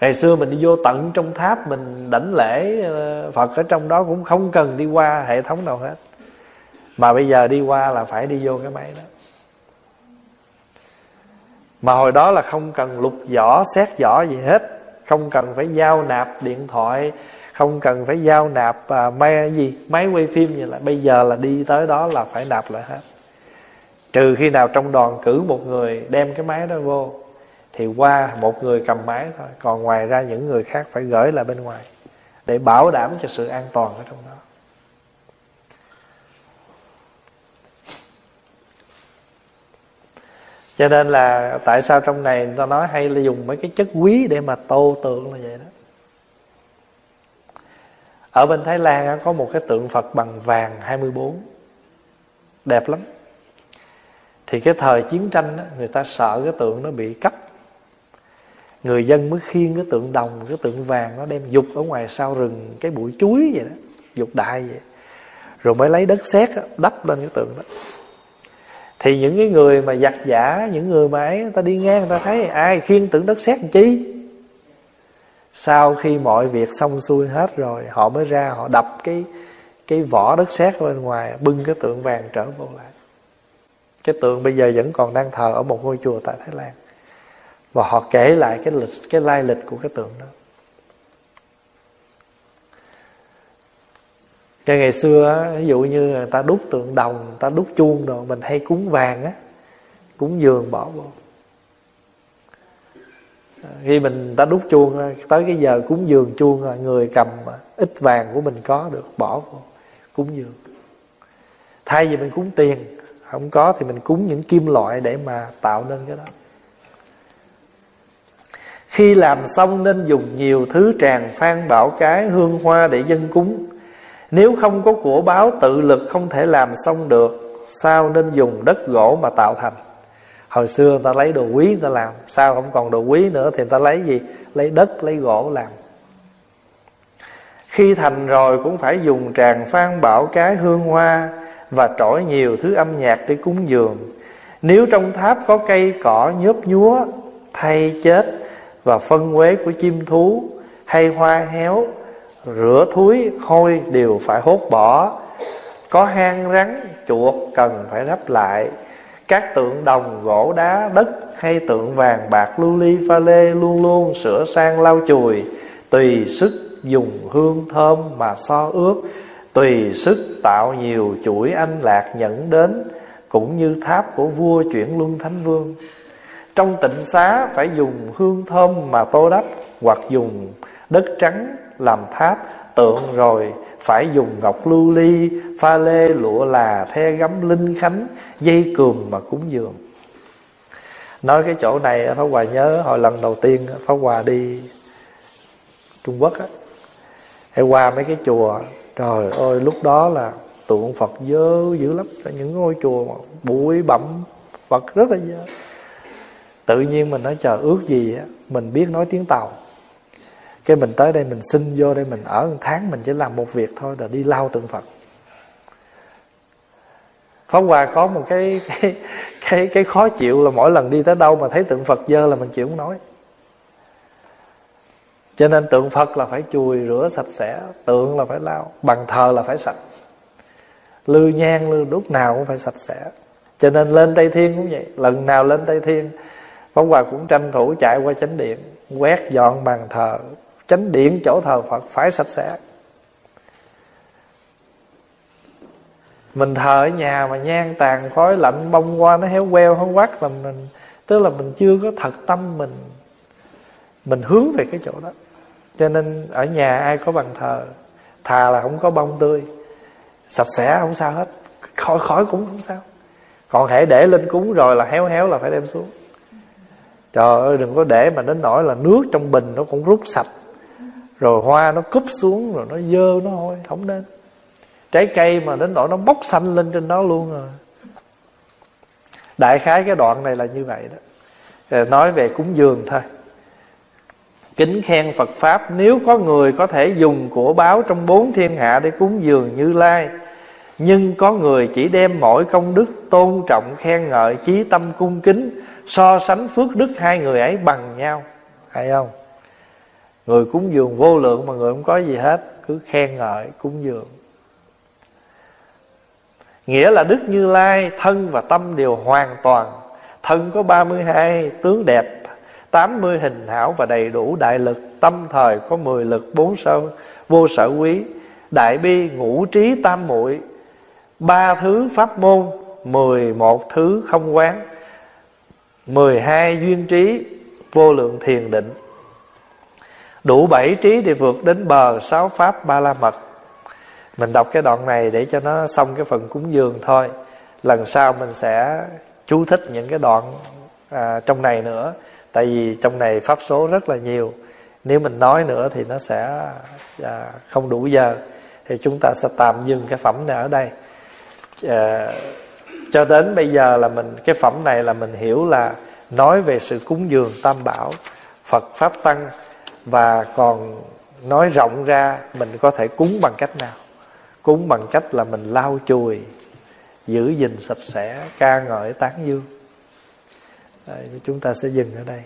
Ngày xưa mình đi vô tận trong tháp Mình đảnh lễ ờ, Phật ở trong đó Cũng không cần đi qua hệ thống nào hết. Mà bây giờ đi qua là phải đi vô cái máy đó mà hồi đó là không cần lục vỏ xét vỏ gì hết. Không cần phải giao nạp điện thoại không cần phải giao nạp à, máy gì máy quay phim gì là bây giờ là đi tới đó là phải nạp lại hết. Trừ khi nào trong đoàn cử một người đem cái máy đó vô thì qua một người cầm máy thôi. Còn ngoài ra những người khác phải gửi lại bên ngoài để bảo đảm cho sự an toàn ở trong đó. Cho nên là tại sao trong này người ta nói hay là dùng mấy cái chất quý để mà tô tượng là vậy đó. Ở bên Thái Lan có một cái tượng Phật bằng vàng 24 đẹp lắm. Thì cái thời chiến tranh đó, người ta sợ cái tượng nó bị cắt. Người dân mới khiêng cái tượng đồng cái tượng vàng nó đem dục ở ngoài sau rừng cái bụi chuối vậy đó dục đại vậy. Rồi mới lấy đất sét đắp lên cái tượng đó thì những cái người mà giặt giả, những người mà ấy, người ta đi ngang, người ta thấy ai khiên tượng đất sét làm chi? Sau khi mọi việc xong xuôi hết rồi, họ mới ra, họ đập cái cái vỏ đất sét bên ngoài, bưng cái tượng vàng trở vô lại. Cái tượng bây giờ vẫn còn đang thờ ở một ngôi chùa tại Thái Lan. Và họ kể lại cái lịch, cái lai lịch của cái tượng đó. Cái ngày xưa ví dụ như người ta đúc tượng đồng người ta đúc chuông rồi mình hay cúng vàng á, cúng giường bỏ vô. À, khi mình ta đúc chuông tới cái giờ cúng giường chuông là người cầm ít vàng của mình có được, bỏ vô, cúng giường. thay vì mình cúng tiền, không có thì mình cúng những kim loại để mà tạo nên cái đó. Khi làm xong nên dùng nhiều thứ tràng phan, bảo cái, hương hoa để dân cúng nếu không có của báo tự lực không thể làm xong được, Sao nên dùng đất gỗ mà tạo thành? Hồi xưa người ta lấy đồ quý người ta làm, Sao không còn đồ quý nữa Thì người ta lấy gì? Lấy đất, lấy gỗ làm. Khi thành rồi cũng phải dùng tràng phan bảo cái hương hoa Và trỗi nhiều thứ âm nhạc để cúng dường. Nếu trong tháp có cây cỏ nhớp nhúa, Thay chết Và phân quế của chim thú, Hay hoa héo rửa thúi hôi đều phải hốt bỏ. Có hang rắn, chuột cần phải đắp lại. Các tượng đồng gỗ đá, đất hay tượng vàng bạc lưu ly pha lê luôn luôn sửa sang lau chùi. Tùy sức dùng hương thơm mà so ướp tùy sức tạo nhiều chuỗi anh lạc nhẫn đến, cũng như tháp của vua chuyển luân thánh vương. Trong tịnh xá phải dùng hương thơm mà tô đắp, hoặc dùng đất trắng làm tháp, tượng rồi phải dùng ngọc lưu ly, pha lê, lụa là the gấm linh khánh, dây cườm mà cúng dường. Nói cái chỗ này, pháp hòa nhớ hồi lần đầu tiên pháp hòa đi trung quốc á, hay qua mấy cái chùa, trời ơi, lúc đó là tượng phật dơ dữ lắm những ngôi chùa mà bụi bặm, phật rất là dơ. Tự nhiên mình nói chờ ước gì á, mình biết nói tiếng tàu cái mình tới đây mình xin vô đây mình ở một tháng mình chỉ làm một việc thôi là đi lau tượng phật Pháp Hòa có một cái cái cái cái khó chịu là mỗi lần đi tới đâu mà thấy tượng Phật dơ là mình chịu không nói. Cho nên tượng Phật là phải chùi rửa sạch sẽ, tượng là phải lau, bàn thờ là phải sạch. Lư nhang lư đúc nào cũng phải sạch sẽ. Cho nên lên Tây Thiên cũng vậy, lần nào lên Tây Thiên Pháp Hòa cũng tranh thủ chạy qua chánh điện, quét dọn bàn thờ, chánh điện chỗ thờ Phật phải sạch sẽ. mình thờ ở nhà mà nhang tàn khói lạnh, bông qua nó héo queo không quát là mình, tức là mình chưa có thật tâm mình mình hướng về cái chỗ đó. Cho nên ở nhà ai có bàn thờ, thà là không có bông tươi, sạch sẽ không sao hết, khỏi khỏi cũng không sao. Còn hãy để lên cúng rồi là héo héo là phải đem xuống. Trời ơi, đừng có để mà đến nỗi là nước trong bình nó cũng rút sạch rồi hoa nó cúp xuống, rồi nó dơ nó hôi không nên. Trái cây mà đến nỗi nó bốc xanh lên trên đó luôn rồi đại khái cái đoạn này là như vậy đó. Rồi nói về cúng dường thôi. Kính khen phật pháp, nếu có người có thể dùng của báo trong bốn thiên hạ để cúng dường như lai, nhưng có người chỉ đem mỗi công đức tôn trọng khen ngợi chí tâm cung kính, so sánh phước đức hai người ấy bằng nhau. Hay không? Người cúng dường vô lượng mà người không có gì hết, cứ khen ngợi cúng dường. Nghĩa là Đức Như Lai Thân và tâm đều hoàn toàn, Thân có 32 tướng đẹp 80 hình hảo và đầy đủ đại lực, Tâm thời có 10 lực bốn sở, Vô sở quý, Đại bi ngũ trí tam muội, ba thứ pháp môn 11 thứ không quán 12 duyên trí, Vô lượng thiền định. Đủ bảy trí để vượt đến bờ Sáu pháp ba la mật. Mình đọc cái đoạn này để cho nó xong cái phần cúng dường thôi. Lần sau mình sẽ chú thích những cái đoạn à, trong này nữa. Tại vì trong này pháp số rất là nhiều. Nếu mình nói nữa thì nó sẽ à, không đủ giờ. Thì chúng ta sẽ tạm dừng cái phẩm này ở đây. À, cho đến bây giờ là mình cái phẩm này là mình hiểu là nói về sự cúng dường tam bảo phật pháp tăng và còn nói rộng ra mình có thể cúng bằng cách nào? Cúng bằng cách là mình lau chùi giữ gìn sạch sẽ ca ngợi tán dương. Đấy, chúng ta sẽ dừng ở đây.